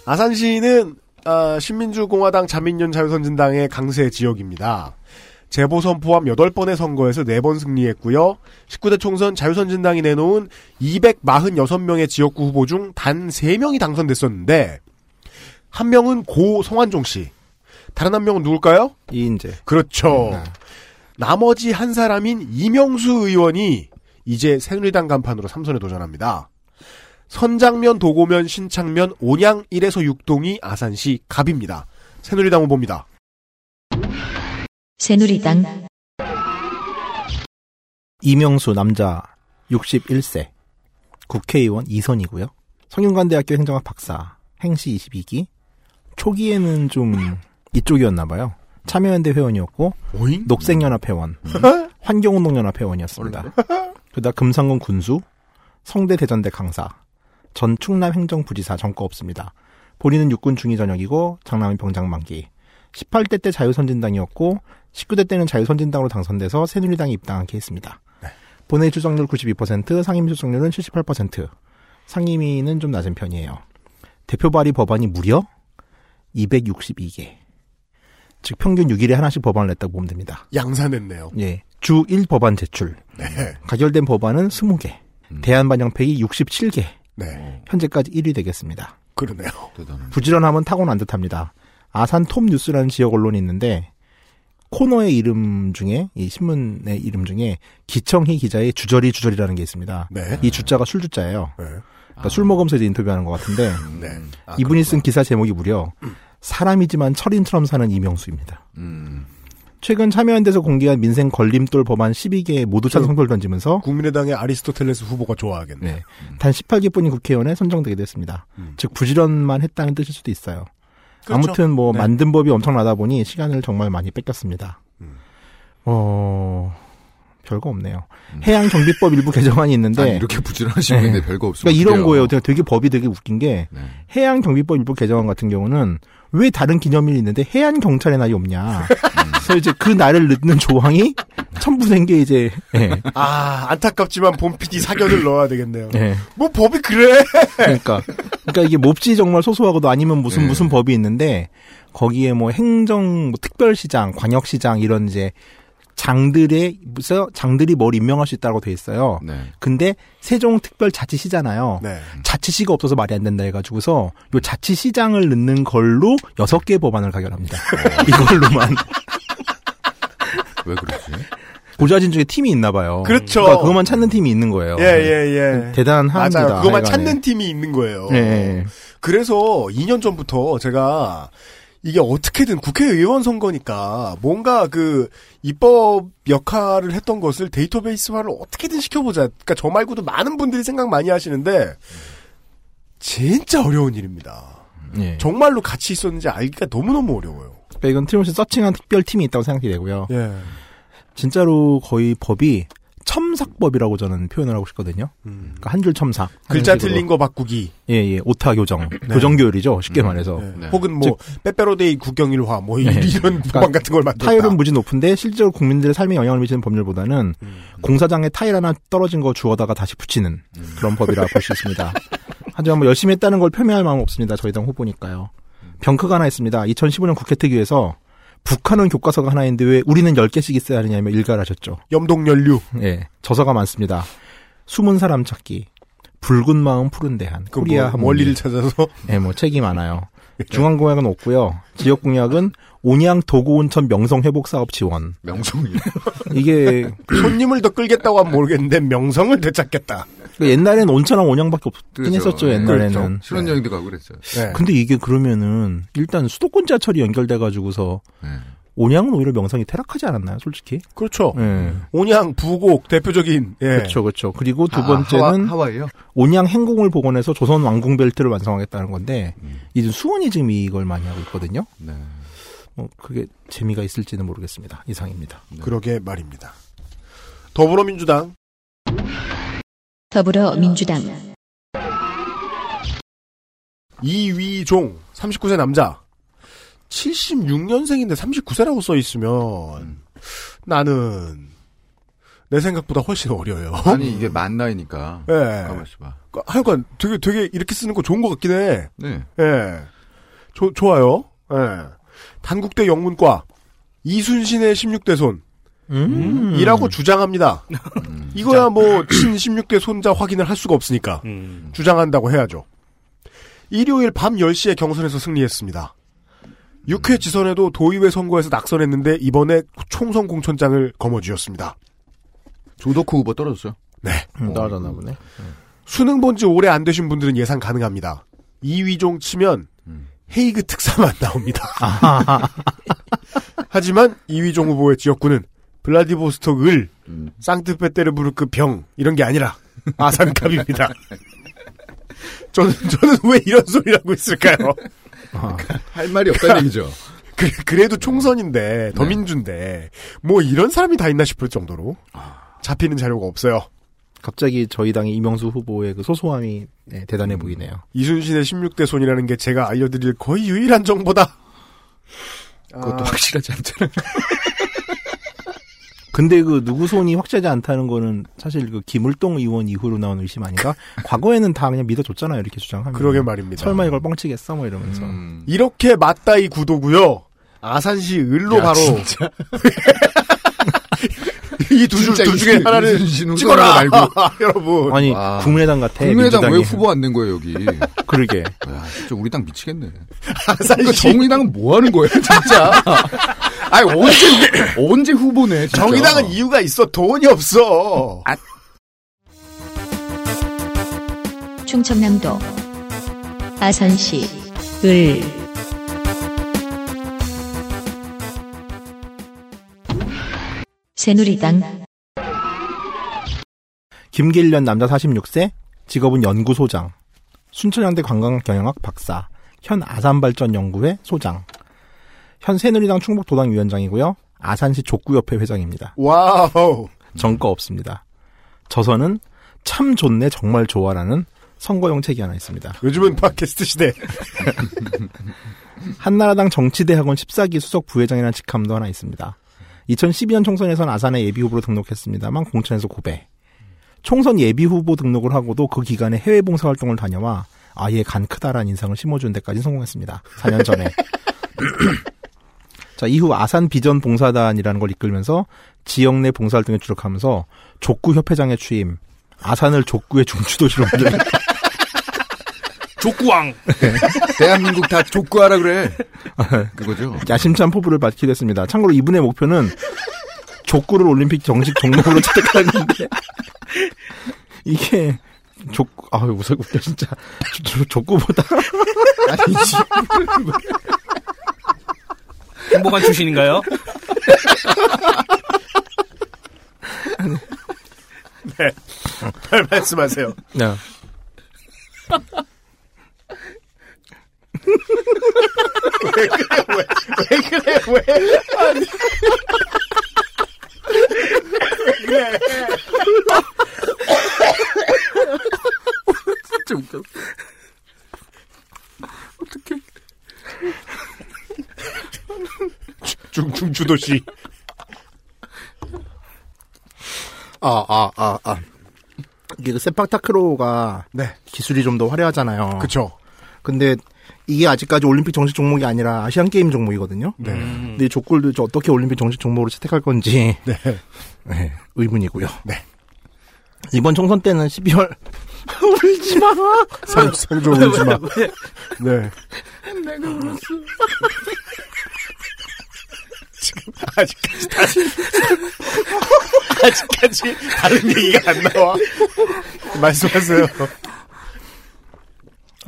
아산시는 아, 신민주공화당 자민련 자유선진당의 강세 지역입니다. 재보선 포함 8번의 선거에서 4번 승리했고요. 19대 총선 자유선진당이 내놓은 246명의 지역구 후보 중 단 3명이 당선됐었는데 한 명은 고 성환종 씨. 다른 한 명은 누굴까요? 이인재. 그렇죠. 네. 나머지 한 사람인 이명수 의원이 이제 새누리당 간판으로 삼선에 도전합니다. 선장면, 도고면, 신창면, 온양 1에서 6동이 아산시 갑입니다. 새누리당 후보입니다. 새누리당 이명수 남자 61세. 국회의원 2선이고요. 성균관대학교 행정학 박사. 행시 22기. 초기에는 좀 이쪽이었나 봐요. 참여연대 회원이었고 오잉? 녹색연합 회원, 환경운동연합 회원이었습니다. 그다음 금상군 군수, 성대 대전대 강사, 전 충남 행정부지사 전과 없습니다. 본인은 육군 중위 전역이고 장남은 병장 만기. 18대 때 자유선진당이었고 19대 때는 자유선진당으로 당선돼서 새누리당에 입당한 케이스입니다. 본회의 출석률 92%, 상임위 출석률은 78%. 상임위는 좀 낮은 편이에요. 대표 발의 법안이 무려 262개. 즉 평균 6일에 하나씩 법안을 냈다고 보면 됩니다. 양산했네요. 예. 주 1법안 제출. 네. 가결된 법안은 20개. 대안 반영팩이 67개. 네. 현재까지 1위 되겠습니다. 그러네요. 부지런함은 타고난 듯합니다. 아산 톱 뉴스라는 지역 언론이 있는데 코너의 이름 중에 이 신문의 이름 중에 기청희 기자의 주저리 주저리라는 게 있습니다. 네. 이 주자가 술 주자예요. 네. 그러니까 술 먹으면서 이제 인터뷰하는 것 같은데 네. 아, 이분이 쓴 기사 제목이 무려 사람이지만 철인처럼 사는 이명수입니다. 음. 최근 참여연대에서 공개한 민생 걸림돌 법안 12개 모두 찬성표를 던지면서 국민의당의 아리스토텔레스 후보가 좋아하겠네. 네. 단 18개뿐인 국회의원에 선정되게 됐습니다. 즉 부지런만 했다는 뜻일 수도 있어요. 그렇죠. 아무튼 뭐 네. 만든 법이 엄청나다 보니 시간을 정말 많이 뺏겼습니다. 음. 어 별거 없네요. 해양 경비법 일부 개정안이 있는데 아니, 이렇게 부지런하신 네. 분인데 별거 없으면 그러니까 이런. 거예요. 되게, 되게 법이 되게 웃긴 게 네. 해양 경비법 일부 개정안 같은 경우는 왜 다른 기념일이 있는데 해안 경찰의 날이 없냐. 그래서 이제 그 날을 넣는 조항이 첨부된 게 이제 예. 아, 안타깝지만 본 PD 사견을 넣어야 되겠네요. 예. 뭐 법이 그래? 그러니까 그러니까 이게 몹시 정말 소소하고도 아니면 무슨 네. 무슨 법이 있는데 거기에 뭐 행정 뭐 특별시장, 광역시장 이런 이제 장들의 무슨 장들이 뭘 임명할 수 있다고 돼 있어요. 네. 근데 세종특별자치시잖아요. 네. 자치시가 없어서 말이 안 된다 해가지고서 요 자치시장을 넣는 걸로 여섯 개 법안을 가결합니다. 이걸로만 왜 그러지? 보좌진 중에 팀이 있나 봐요. 그렇죠. 그러니까 그것만 찾는 팀이 있는 거예요. 예, 예, 예. 대단합니다. 맞아요. 그것만 하여간에. 찾는 팀이 있는 거예요. 예, 예. 그래서 2년 전부터 제가 이게 어떻게든 국회의원 선거니까 뭔가 그 입법 역할을 했던 것을 데이터베이스화를 어떻게든 시켜보자. 그러니까 저 말고도 많은 분들이 생각 많이 하시는데 진짜 어려운 일입니다. 예. 정말로 같이 있었는지 알기가 너무너무 어려워요. 그러니까 이건 틀림없이 서칭한 특별 팀이 있다고 생각이 되고요. 예. 진짜로 거의 법이 첨삭법이라고 저는 표현을 하고 싶거든요. 그러니까 한줄 첨삭. 하는 글자 식으로. 틀린 거 바꾸기. 예, 예. 오타 교정. 교정 교율이죠. 쉽게 말해서. 네. 네. 혹은 뭐 빼빼로데이 국경일화 뭐 네. 이런 법안 같은 걸 만들었다. 타율은 무지 높은데 실제로 국민들의 삶에 영향을 미치는 법률보다는 음. 공사장에 타일 하나 떨어진 거 주워다가 다시 붙이는 그런 법이라 볼 수 있습니다. 하지만 뭐 열심히 했다는 걸 표명할 마음 없습니다. 저희 당 후보니까요. 병크가 하나 있습니다. 2015년 국회 특위에서 북한은 교과서가 하나 있는데 왜 우리는 10개씩 있어야 하느냐며 일가를 하셨죠. 염동연류. 예, 저서가 많습니다. 숨은 사람 찾기, 붉은 마음 푸른 대한, 그 코리아 뭐. 원리를 찾아서 예, 뭐 책이 많아요. 중앙 공약은 없고요. 지역 공약은 온양 도구 온천 명성 회복 사업 지원. 명성이. 이게 손님을 더 끌겠다고 하면 모르겠는데 명성을 되찾겠다. 그 옛날에는 온천하고 온양밖에 없긴 그렇죠. 했었죠. 네. 옛날에는. 그렇죠. 신혼여행도 가고 그랬어요. 네. 근데 이게 그러면은 일단 수도권 지하철이 연결돼 가지고서 네. 온양은 오히려 명성이 퇴락하지 않았나요, 솔직히? 그렇죠. 예. 온양 부곡 대표적인 예. 그렇죠, 그렇죠. 그리고 두 아, 번째는 하와, 하와 이요? 온양 행궁을 복원해서 조선 왕궁 벨트를 완성하겠다는 건데 음. 이제 수원이 지금 이걸 많이 하고 있거든요. 네. 뭐 그게 재미가 있을지는 모르겠습니다. 이상입니다. 그러게 말입니다. 더불어민주당 더불어민주당 이위종 39세 남자 76년생인데 39세라고 써 있으면 나는 내 생각보다 훨씬 어려요. 아니, 이게 만 나이니까. 예. 가만 있어 봐. 하여간 되게 되게 이렇게 쓰는 거 좋은 것 같긴 해. 네. 예. 조, 좋아요. 예. 단국대 영문과 이순신의 16대 손 음. 이라고 주장합니다. 음. 이거야 뭐 친 16대 손자 확인을 할 수가 없으니까 음. 주장한다고 해야죠. 일요일 밤 10시에 경선에서 승리했습니다. 6회 지선에도 도의회 선거에서 낙선했는데 이번에 총선 공천장을 거머쥐었습니다. 조덕후 후보 떨어졌어요. 네. 음, 떨어졌나 보네. 수능 본 지 오래 안 되신 분들은 예상 가능합니다. 이위종 치면 음. 헤이그 특사만 나옵니다. 하지만 이위종 후보의 지역구는 블라디보스톡 을, 음. 상트페테르부르크 병 이런 게 아니라 아산갑입니다. 저는 저는 왜 이런 소리를 하고 있을까요? 할 말이 없다는 얘기죠. 그, 래도 총선인데 더민주인데 뭐 이런 사람이 다 있나 싶을 정도로 잡히는 자료가 없어요. 갑자기 저희 당의 이명수 후보의 그 소소함이 네, 대단해 보이네요. 이순신의 16대 손이라는 게 제가 알려드릴 거의 유일한 정보다. 그것도 아, 확실하지 않잖아요. 근데 그 누구 손이 확실하지 않다는 거는 사실 그 김을동 의원 이후로 나온 의심 아닌가? 과거에는 다 그냥 믿어줬잖아요. 이렇게 주장하면. 그러게 말입니다. 설마 이걸 뻥치겠어? 뭐 이러면서. 음. 이렇게 맞다 이 구도고요. 아산시 을로 야, 바로 진짜. 이두 줄 두 중에 하나를 찍어라 말고. 여러분. 아니 와. 국민의당 같아. 국민의당 왜 민주당이. 후보 안 낸 거예요, 여기? 그러게. 야, 진짜 우리 당 미치겠네. 그러니까 아산시 정의당은 뭐 하는 거예요, 진짜? 아니, 언제, 언제 후보네, 진짜. 정의당은 이유가 있어. 돈이 없어. 충청남도 아산시 을. 새누리당 김길련 남자 46세, 직업은 연구소장, 순천향대 관광경영학 박사, 현 아산발전연구회 소장, 현 새누리당 충북 도당 위원장이고요. 아산시 족구협회 회장입니다. 와우. 전과 없습니다. 저서는 참 좋네 정말 좋아라는 선거용 책이 하나 있습니다. 요즘은 팟캐스트 시대. 한나라당 정치대학원 14기 수석 부회장이라는 직함도 하나 있습니다. 2012년 총선에선 아산의 예비후보로 등록했습니다만 공천에서 고배. 총선 예비후보 등록을 하고도 그 기간에 해외 봉사활동을 다녀와 아예 간 크다라는 인상을 심어주는 데까지 성공했습니다. 4년 전에. 자, 이후 아산 비전 봉사단이라는 걸 이끌면서 지역 내 봉사활동에 주력하면서 족구 협회장에 취임, 아산을 족구의 중추도시로 만든 족구왕. 대한민국 다 족구하라 그래. 그거죠. 야심찬 포부를 받게 됐습니다. 참고로 이분의 목표는 족구를 올림픽 정식 종목으로 채택하는 건데 이게 족 아유 무서 웃겨 진짜 조- 조- 족구보다 아니지. 행복한 출신인가요? 네. 잘 말씀하세요. 네. 왜 그래, 왜, 왜 그래, 왜. 아니. 왜 그래. 진짜 웃겨. 중, 중추도시. 아, 아, 아, 아. 이게 그 세팍타크로가 네. 기술이 좀 더 화려하잖아요. 그쵸. 근데 이게 아직까지 올림픽 정식 종목이 아니라 아시안 게임 종목이거든요. 네. 근데 이 족골도 저 어떻게 올림픽 정식 종목으로 채택할 건지 네. 네, 의문이고요. 네. 이번 총선 때는 12월 울지 마. 상, 상조 울지 마. 네. 내가 울었어. 지금, 아직까지 다시, 아직까지 다른 얘기가 안 나와. 말씀하세요.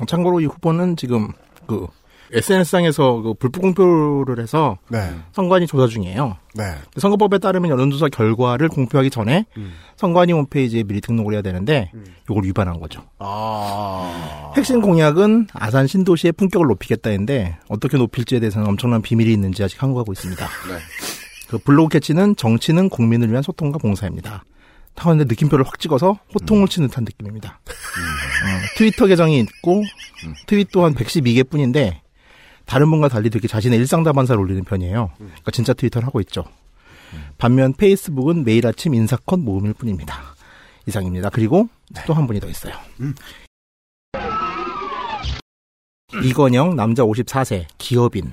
참고로 이 후보는 지금 그 SNS상에서 그 불법 공표를 해서 네. 선관위 조사 중이에요. 네. 선거법에 따르면 여론조사 결과를 공표하기 전에 선관위 홈페이지에 미리 등록을 해야 되는데 이걸 위반한 거죠. 아. 핵심 공약은 아산 신도시의 품격을 높이겠다인데 어떻게 높일지에 대해서는 엄청난 비밀이 있는지 아직 항구하고 있습니다. 네. 그 블로그 캐치는 정치는 국민을 위한 소통과 봉사입니다. 타원데 느낌표를 확 찍어서 호통을 치는 듯한 느낌입니다. 어, 트위터 계정이 있고 트윗 또한 112개 뿐인데 다른 분과 달리 되게 자신의 일상 다반사를 올리는 편이에요. 그러니까 진짜 트위터를 하고 있죠. 반면 페이스북은 매일 아침 인사컷 모음일 뿐입니다. 이상입니다. 그리고 또한 분이 더 있어요. 이건영 남자 54세 기업인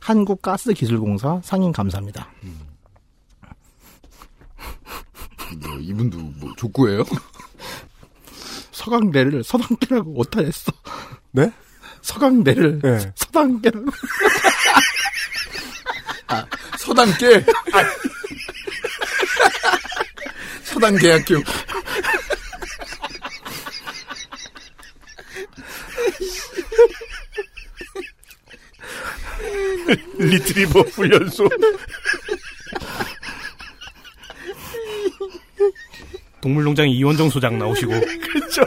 한국가스기술공사 상임 감사입니다. 뭐, 이분도 뭐 족구예요? 서강대를 서당계라고 오타냈어. 네? 서강대를 네. 서당계라고. 아, 서당계. 서당계학교. 리트리버 훈련소. 동물농장 이원정 소장 나오시고 그렇죠.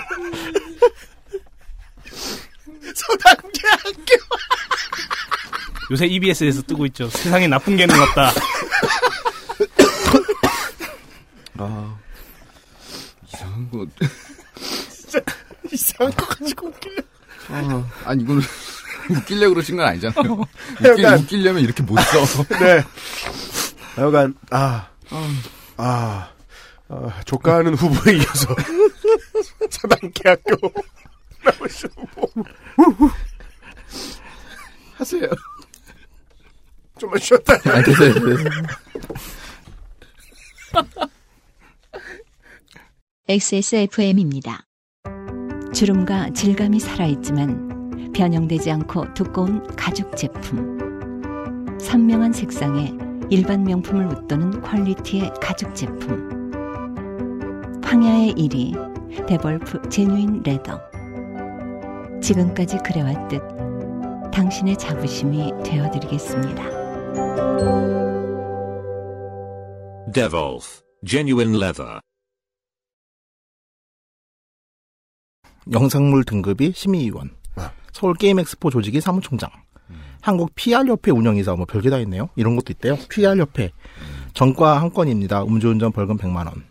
서당계 학교. 요새 EBS에서 뜨고 있죠. 세상에 나쁜 개는 없다. 아. 이상한 거. 진짜 이상한 거 가지고 웃기려. 아, 아니, 이거는 웃기려고 그러신 건 아니잖아요. 웃기, 하여간. 웃기려면 이렇게 못 써. 네. 하여간, 아, 아, 아, 조카하는 후보에 이어서 서당계학교 후보. 하세요. 좀만 쉬었다. 아, 됐어요, 됐어요. XSFM입니다. 주름과 질감이 살아있지만 변형되지 않고 두꺼운 가죽 제품. 선명한 색상에 일반 명품을 웃도는 퀄리티의 가죽 제품. 황야의 1위 데볼프 제뉴인 레더. 지금까지 그래왔듯 당신의 자부심이 되어드리겠습니다. Devolf, genuine leather. 영상물 등급이 심의위원, 서울 게임 엑스포 조직이 사무총장, 한국 PR협회 운영이사 뭐 별게 다 있네요. 이런 것도 있대요. PR협회 전과 한 건입니다. 음주운전 벌금 100만 원.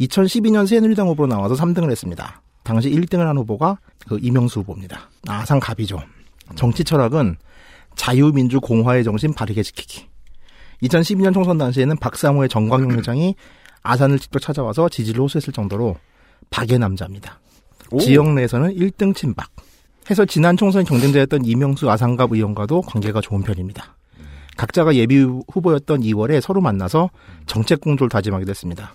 2012년 새누리당 후보로 나와서 3등을 했습니다. 당시 1등을 한 후보가 그 이명수 후보입니다. 아상 갑이죠. 정치 철학은 자유민주 공화의 정신 바르게 지키기. 2012년 총선 당시에는 박사모의 정광용 회장이 아산을 직접 찾아와서 지지를 호소했을 정도로 박의 남자입니다. 지역 내에서는 1등 친박. 해서 지난 총선 경쟁자였던 이명수 아산갑 의원과도 관계가 좋은 편입니다. 각자가 예비 후보였던 2월에 서로 만나서 정책 공조를 다짐하게 됐습니다.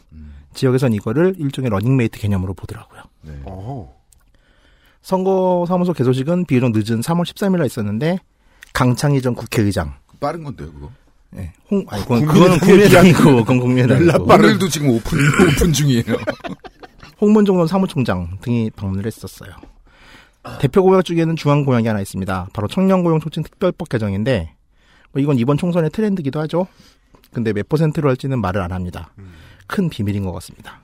지역에선 이거를 일종의 러닝메이트 개념으로 보더라고요. 어허. 선거 사무소 개소식은 비록 늦은 3월 13일에 있었는데 강창희 전 국회의장, 빠른 건데요, 그거. 예, 홍, 아니, 그건, 그거는 국민의당이고, 그건 국민의당이고. 오늘도 지금 오픈, 오픈 중이에요. 홍문종 전 사무총장 등이 방문을 했었어요. 대표 공약 중에는 중앙 공약이 하나 있습니다. 바로 청년 고용 촉진 특별법 개정인데 뭐 이건 이번 총선의 트렌드기도 하죠. 근데 몇 퍼센트로 할지는 말을 안 합니다. 큰 비밀인 것 같습니다.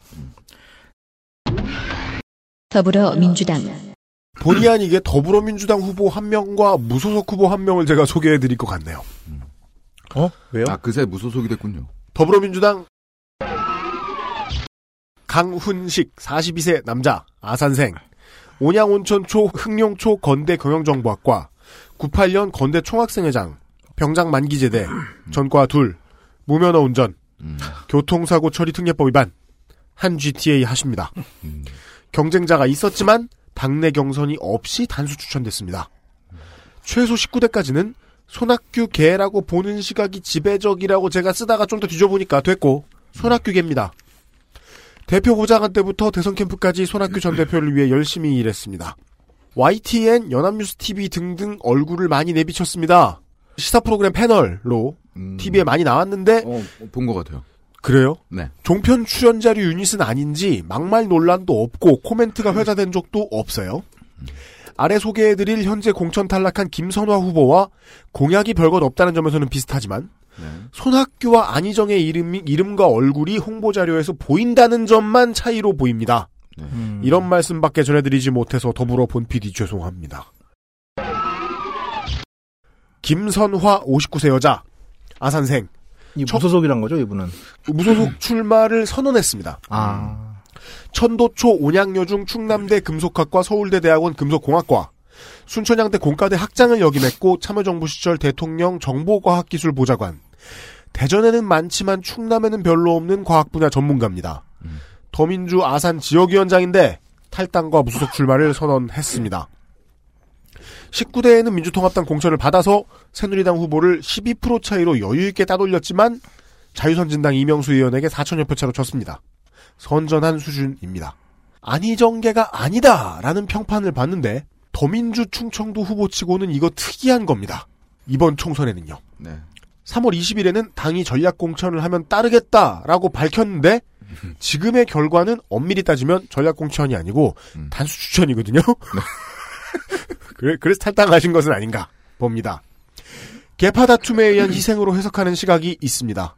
더불어민주당 본의 아니게 더불어민주당 후보 한 명과 무소속 후보 한 명을 제가 소개해 드릴 것 같네요. 어? 왜요? 아, 그새 무소속이 됐군요. 더불어민주당 강훈식 42세 남자 아산생 온양온천초 흑룡초 건대 경영정보학과 98년 건대 총학생회장 병장 만기제대 전과 둘 무면허 운전 교통사고 처리 특례법 위반 한 GTA 하십니다. 경쟁자가 있었지만 당내 경선이 없이 단수 추천됐습니다. 최소 19대까지는 손학규 개라고 보는 시각이 지배적이라고 제가 쓰다가 좀 더 뒤져보니까 됐고 손학규 개입니다. 대표 보좌관 때부터 대선 캠프까지 손학규 전 대표를 위해 열심히 일했습니다. YTN, 연합뉴스 TV 등등 얼굴을 많이 내비쳤습니다. 시사 프로그램 패널로 TV에 많이 나왔는데 어, 본것 같아요. 그래요? 네. 종편 출연자류 유닛은 아닌지 막말 논란도 없고 코멘트가 회자된 적도 없어요. 아래 소개해드릴 현재 공천 탈락한 김선화 후보와 공약이 별것 없다는 점에서는 비슷하지만 손학규와 안희정의 이름이, 이름과 얼굴이 홍보 자료에서 보인다는 점만 차이로 보입니다. 이런 말씀밖에 전해드리지 못해서 더불어 본 PD 죄송합니다. 김선화 59세 여자 아산생 이 무소속이란 거죠, 이분은? 무소속 출마를 선언했습니다. 아. 천도초 온양여중 충남대 금속학과 서울대 대학원 금속공학과 순천향대 공과대 학장을 역임했고 참여정부 시절 대통령 정보과학기술보좌관 대전에는 많지만 충남에는 별로 없는 과학 분야 전문가입니다. 더민주 아산 지역위원장인데 탈당과 무소속 출마를 선언했습니다. 19대에는 민주통합당 공천을 받아서 새누리당 후보를 12% 차이로 여유있게 따돌렸지만 자유선진당 이명수 의원에게 4천여 표 차로 졌습니다. 선전한 수준입니다. 안희정계가 아니다라는 평판을 봤는데 더민주 충청도 후보치고는 이거 특이한 겁니다. 이번 총선에는요. 네. 3월 20일에는 당이 전략 공천을 하면 따르겠다라고 밝혔는데 지금의 결과는 엄밀히 따지면 전략 공천이 아니고 단수 추천이거든요. 그래, 그래서 탈당하신 것은 아닌가 봅니다. 개파 다툼에 의한 희생으로 해석하는 시각이 있습니다.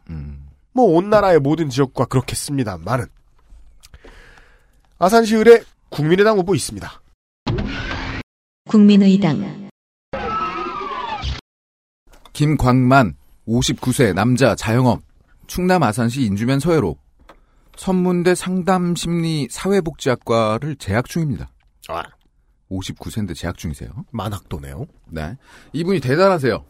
뭐 온 나라의 모든 지역과 그렇겠습니다만은 아산시을에 국민의당 후보 있습니다. 국민의당 김광만 59세 남자 자영업 충남 아산시 인주면 서해로 선문대 상담심리 사회복지학과를 재학 중입니다. 59세인데 재학 중이세요. 만학도네요. 네. 이분이 대단하세요.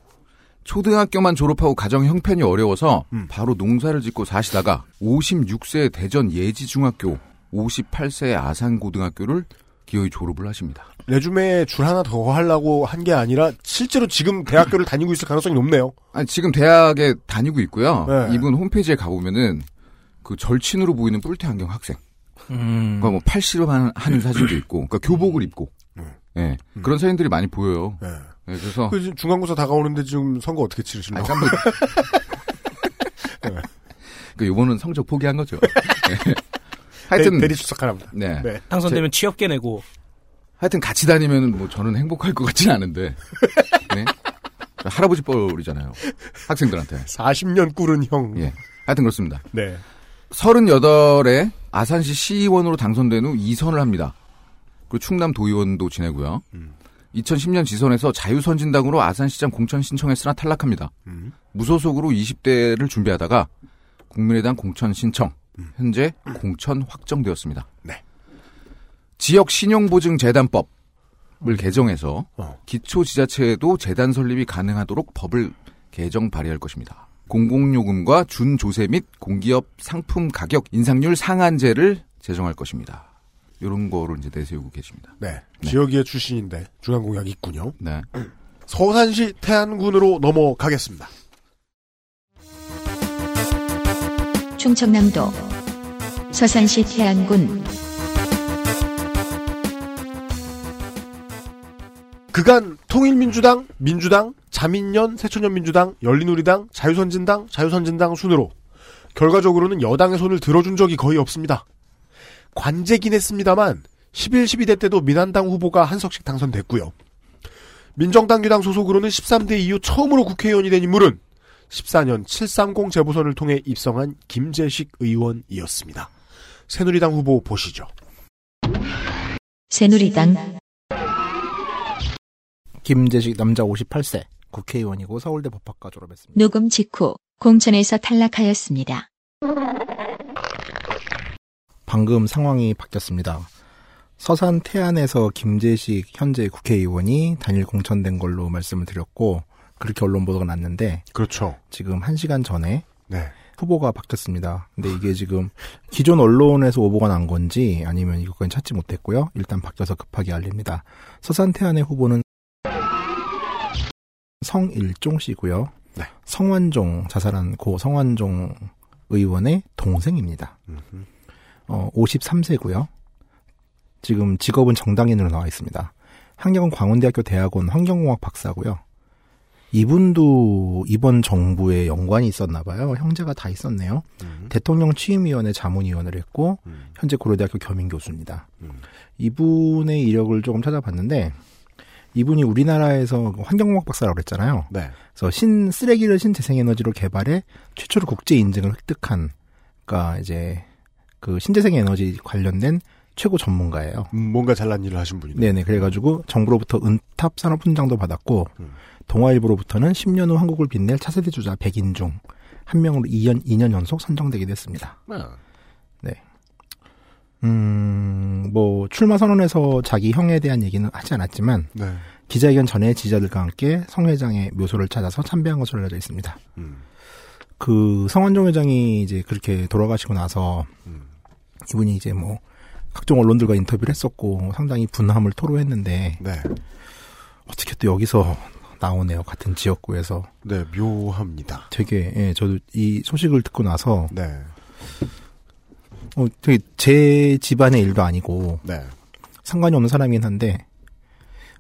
초등학교만 졸업하고 가정 형편이 어려워서 바로 농사를 짓고 사시다가 56세 대전 예지중학교, 58세 아산고등학교를 기어이 졸업을 하십니다. 레주메에 줄 하나 더 하려고 한 게 아니라 실제로 지금 대학교를 다니고 있을 가능성이 높네요. 아니, 지금 대학에 다니고 있고요. 네. 이분 홈페이지에 가보면은 그 절친으로 보이는 뿔테 안경 학생. 음. 그러니까 뭐 팔씨름 하는, 하는 사진도 있고, 그러니까 교복을 입고, 예 그런 사진들이 많이 보여요. 네. 예, 그래서 그 지금 중간고사 다가오는데 지금 선거 어떻게 치르시나요? 아니, 한번 그 요번은 성적 포기한 거죠. 예. 하여튼 대, 리 출석하랍니다. 네. 네. 당선되면 취업계 내고 하여튼 같이 다니면 뭐 저는 행복할 것 같지는 않은데. 네? 할아버지 뻘이잖아요. 학생들한테. 40년 꿇은 형. 예. 하여튼 그렇습니다. 네. 38에 아산시 시의원으로 당선된 후 2선을 합니다. 그리고 충남 도의원도 지내고요. 2010년 지선에서 자유선진당으로 아산시장 공천 신청했으나 탈락합니다. 음. 무소속으로 20대를 준비하다가 국민의당 공천 신청, 현재 공천 확정되었습니다. 네. 지역 신용보증재단법 을 개정해서 어. 기초 지자체에도 재단 설립이 가능하도록 법을 개정 발의할 것입니다. 공공요금과 준조세 및 공기업 상품 가격 인상률 상한제를 제정할 것입니다. 이런 거를 이제 내세우고 계십니다. 네. 지역의 출신인데 중앙 공약 있군요. 네. 서산시 태안군으로 넘어가겠습니다. 충청남도 서산시 태안군 그간 통일민주당, 민주당, 자민련, 새천년민주당, 열린우리당, 자유선진당, 자유선진당 순으로 결과적으로는 여당의 손을 들어준 적이 거의 없습니다. 관제긴 했습니다만 11, 12대 때도 민한당 후보가 한 석씩 당선됐고요. 민정당 유당 소속으로는 13대 이후 처음으로 국회의원이 된 인물은 14년 730 재보선을 통해 입성한 김재식 의원이었습니다. 새누리당 후보 보시죠. 새누리당 김재식 남자 58세 국회의원이고 서울대 법학과 졸업했습니다. 녹음 직후 공천에서 탈락하였습니다. 방금 상황이 바뀌었습니다. 서산 태안에서 김재식 현재 국회의원이 단일 공천된 걸로 말씀을 드렸고 그렇게 언론 보도가 났는데 그렇죠. 지금 1시간 전에 네. 후보가 바뀌었습니다. 근데 이게 지금 기존 언론에서 오보가 난 건지 아니면 이것까지 찾지 못했고요. 일단 바뀌어서 급하게 알립니다. 서산 태안의 후보는 성일종 씨고요. 네. 성완종 자살한 고 성완종 의원의 동생입니다. 어, 53세고요. 지금 직업은 정당인으로 나와 있습니다. 한경은 광운대학교 대학원 환경공학 박사고요. 이분도 이번 정부에 연관이 있었나 봐요. 형제가 다 있었네요. 대통령 취임위원회 자문위원을 했고 현재 고려대학교 겸임 교수입니다. 이분의 이력을 조금 찾아봤는데 이분이 우리나라에서 환경공학 박사라고 그랬잖아요. 네. 그래서 신 쓰레기를 신재생에너지로 개발해 최초로 국제 인증을 획득한 그러니까 이제 그 신재생 에너지 관련된 최고 전문가예요. 음, 뭔가 잘난 일을 하신 분이네. 네네. 그래가지고 정부로부터 은탑 산업 훈장도 받았고 동아일보로부터는 10년 후 한국을 빛낼 차세대 주자 100인 중 한 명으로 2년 2년 연속 선정되기도 했습니다. 네. 음, 뭐 출마 선언에서 자기 형에 대한 얘기는 하지 않았지만 네. 기자회견 전에 지지자들과 함께 성 회장의 묘소를 찾아서 참배한 것으로 알려져 있습니다. 음. 그 성완종 회장이 이제 그렇게 돌아가시고 나서 이분이 이제 뭐 각종 언론들과 인터뷰를 했었고 상당히 분함을 토로했는데 네. 어떻게 또 여기서 나오네요. 같은 지역구에서. 네, 묘합니다. 되게 예, 저도 이 소식을 듣고 나서 네. 어, 되게 제 집안의 일도 아니고 네. 상관이 없는 사람이긴 한데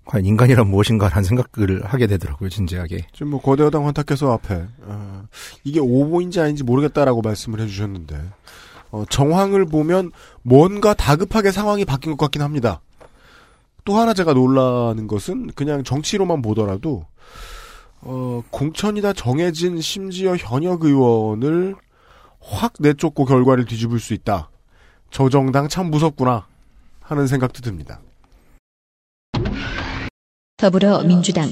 과연 인간이란 무엇인가라는 생각을 하게 되더라고요. 진지하게. 지금 뭐 거대 여당 환탁해서 앞에 아, 이게 오보인지 아닌지 모르겠다라고 말씀을 해주셨는데 어, 정황을 보면 뭔가 다급하게 상황이 바뀐 것 같긴 합니다. 또 하나 제가 놀라는 것은 그냥 정치로만 보더라도 어, 공천이 다 정해진 심지어 현역 의원을 확 내쫓고 결과를 뒤집을 수 있다. 저 정당 참 무섭구나 하는 생각도 듭니다. 더불어민주당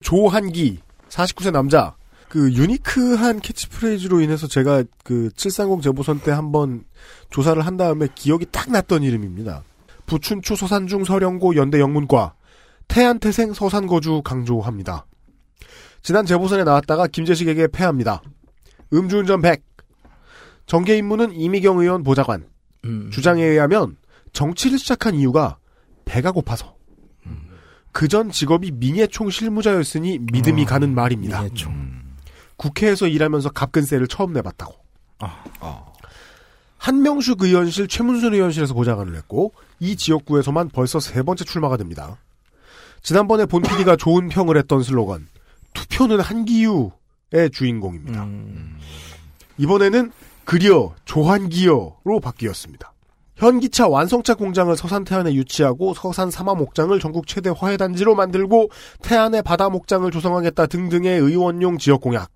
조한기 49세 남자 그 유니크한 캐치프레이즈로 인해서 제가 그 730 재보선 때 한번 조사를 한 다음에 기억이 딱 났던 이름입니다. 부춘추 서산중 서령고 연대 영문과 태안태생 서산거주 강조합니다. 지난 재보선에 나왔다가 김재식에게 패합니다. 음주운전 100. 정계 임무는 이미경 의원 보좌관. 주장에 의하면 정치를 시작한 이유가 배가 고파서. 그전 직업이 민예총 실무자였으니 믿음이 가는 말입니다. 국회에서 일하면서 갑근세를 처음 내봤다고. 한명숙 의원실 최문순 의원실에서 보좌관을 했고 이 지역구에서만 벌써 세 번째 출마가 됩니다. 지난번에 본 PD가 좋은 평을 했던 슬로건 투표는 한기유의 주인공입니다. 이번에는 그려 조한기여로 바뀌었습니다. 현기차 완성차 공장을 서산 태안에 유치하고 서산 사마 목장을 전국 최대 화훼 단지로 만들고 태안에 바다 목장을 조성하겠다 등등의 의원용 지역 공약.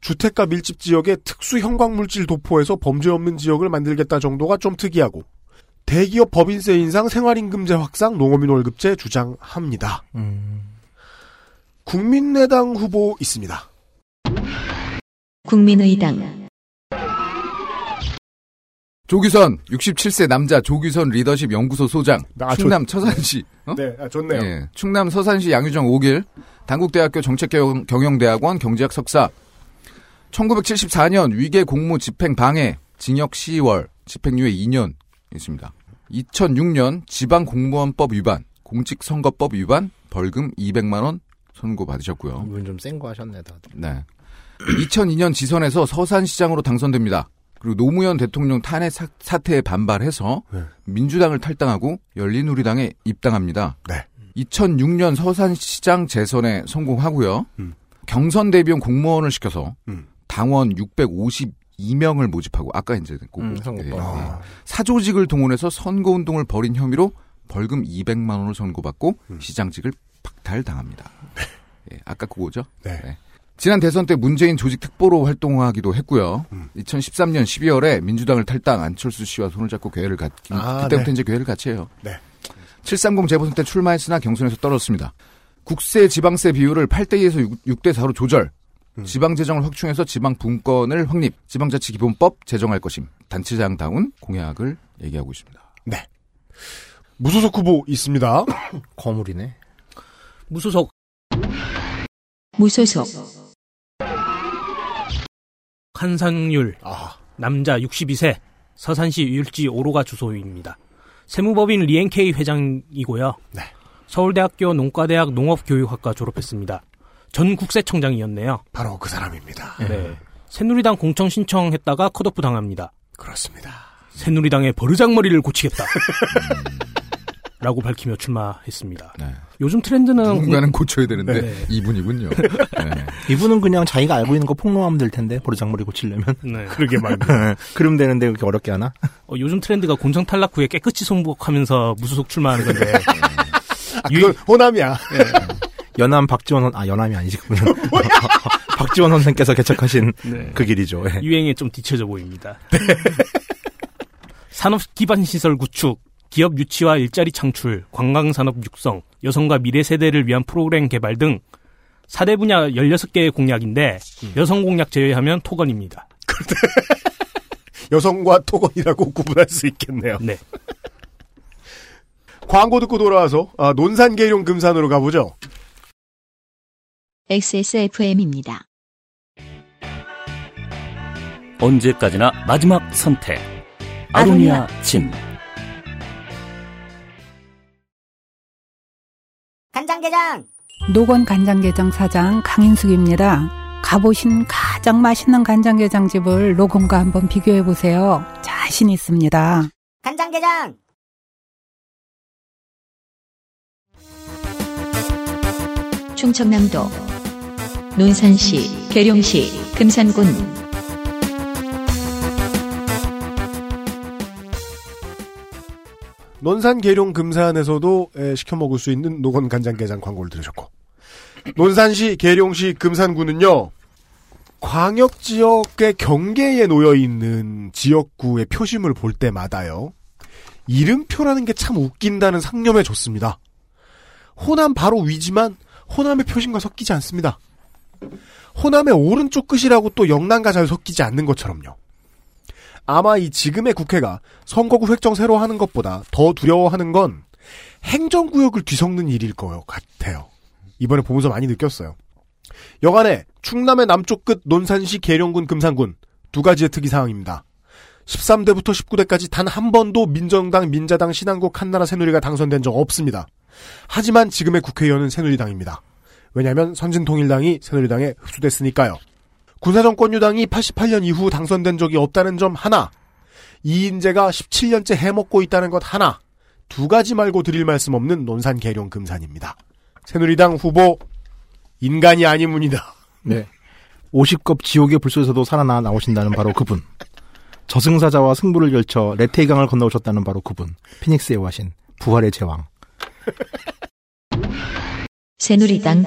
주택가 밀집 지역에 특수 형광물질 도포해서 범죄 없는 지역을 만들겠다 정도가 좀 특이하고 대기업 법인세 인상, 생활임금제 확산, 농어민 월급제 주장합니다. 음. 국민의당 후보 있습니다. 국민의당 조규선 67세 남자 조규선 리더십 연구소 소장 아, 충남 처산시 어? 네, 아, 좋네요. 예, 충남 서산시 양유정 5길 당국대학교 정책경영대학원 경제학 석사 1974년 위계 공무 집행 방해 징역 10월 집행유예 2년 있습니다. 2006년 지방 공무원법 위반 공직선거법 위반 벌금 200만 원 선고 받으셨고요. 이분 좀 센 거 하셨네 다들. 네. 2002년 지선에서 서산시장으로 당선됩니다. 그리고 노무현 대통령 탄핵 사, 사태에 반발해서 네. 민주당을 탈당하고 열린우리당에 입당합니다. 네. 2006년 서산시장 재선에 성공하고요. 음. 경선 대비용 공무원을 시켜서 음. 당원 652명을 모집하고 아까 이제 꼭 음. 예, 아. 예. 사조직을 동원해서 선거운동을 벌인 혐의로 벌금 200만 원을 선고받고 음. 시장직을 박탈당합니다. 예, 아까 그거죠? 네. 지난 대선 때 문재인 조직 특보로 활동하기도 했고요. 음. 2013년 12월에 민주당을 탈당 안철수 씨와 손을 잡고 괴를 갖 아, 그때부터 네. 이제 괴를 같이 해요. 네. 730 재보선 때 출마했으나 경선에서 떨어졌습니다. 국세 지방세 비율을 8대 2에서 6, 대 4로 조절. 음. 지방 재정을 확충해서 지방 분권을 확립. 지방자치기본법 제정할 것임. 단체장다운 공약을 얘기하고 있습니다. 네. 무소속 후보 있습니다. 거물이네. 무소속 무소속 한상률 아, 남자 62세 서산시 율지 5로가 주소입니다. 세무법인 리엔케이 회장이고요. 네. 서울대학교 농과대학 농업교육학과 졸업했습니다. 전 국세청장이었네요. 바로 그 사람입니다. 네. 새누리당 공천 신청했다가 컷오프 당합니다. 그렇습니다. 새누리당의 버르장머리를 고치겠다. 라고 밝히며 출마했습니다. 네. 요즘 트렌드는 누군가는 고쳐야 되는데 네. 이분이군요. 네. 이분은 그냥 자기가 알고 있는 거 폭로하면 될 텐데 버르장머리 고치려면. 네. 그러게 말이야. 그럼 되는데 그렇게 어렵게 하나? 어, 요즘 트렌드가 공천 탈락 후에 깨끗이 송복하면서 무소속 출마하는 건데 아, 그건 호남이야. 연암 박지원 선, 아 연암이 아니지 그분은. 박지원 선생께서 개척하신 네. 그 길이죠. 예. 유행에 좀 뒤처져 보입니다. 산업 기반 시설 구축, 기업 유치와 일자리 창출, 관광 산업 육성, 여성과 미래 세대를 위한 프로그램 개발 등 4대 분야 16개의 공약인데 여성 공약 제외하면 토건입니다. 여성과 토건이라고 구분할 수 있겠네요. 네. 광고 듣고 돌아와서 아, 논산계룡 금산으로 가보죠. XSFM입니다. 언제까지나 마지막 선택. 아로니아 진. 간장게장 노건 간장게장 사장 강인숙입니다. 가보신 가장 맛있는 간장게장 집을 노건과 한번 비교해 보세요. 자신 있습니다. 간장게장 충청남도 논산시, 계룡시, 금산군 논산 계룡 금산에서도 에, 시켜 먹을 수 있는 노건 간장게장 광고를 들으셨고 논산시 계룡시 금산구는요 광역 지역의 경계에 놓여 있는 지역구의 표심을 볼 때마다요 이름표라는 게 참 웃긴다는 상념에 좋습니다. 호남 바로 위지만 호남의 표심과 섞이지 않습니다. 호남의 오른쪽 끝이라고 또 영남과 잘 섞이지 않는 것처럼요. 아마 이 지금의 국회가 선거구 획정 새로 하는 것보다 더 두려워하는 건 행정구역을 뒤섞는 일일 것 같아요. 이번에 보면서 많이 느꼈어요. 여간에 충남의 남쪽 끝 논산시 계룡군 금산군 두 가지의 특이사항입니다. 13대부터 19대까지 단 한 번도 민정당, 민자당, 신한국, 한나라, 새누리가 당선된 적 없습니다. 하지만 지금의 국회의원은 새누리당입니다. 왜냐하면 선진통일당이 새누리당에 흡수됐으니까요. 군사정권유당이 88년 이후 당선된 적이 없다는 점 하나, 이인재가 17년째 해먹고 있다는 것 하나, 두 가지 말고 드릴 말씀 없는 논산 계룡 금산입니다. 새누리당 후보 인간이 아니문이다. 네. 50급 지옥의 불소에서도 살아나 나오신다는 바로 그분. 저승사자와 승부를 결쳐 레테이강을 건너오셨다는 바로 그분. 피닉스의 와신. 부활의 제왕. 새누리당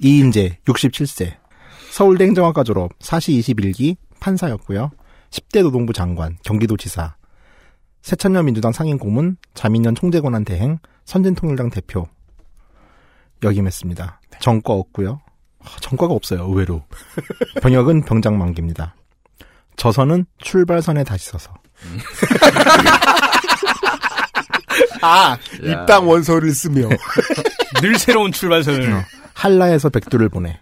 이인재 67세. 서울대 행정학과 졸업. 사시 21기 판사였고요. 10대 노동부 장관, 경기도지사, 새천년 민주당 상임 고문, 자민련 총재권한 대행, 선진통일당 대표 역임했습니다. 정과 없고요. 아, 정과가 없어요. 의외로. 번역은 병장 만기입니다. 저서는 출발선에 다시 서서. 아, 입당 원서를 쓰며. 늘 새로운 출발선을. 어, 한라에서 백두를 보내.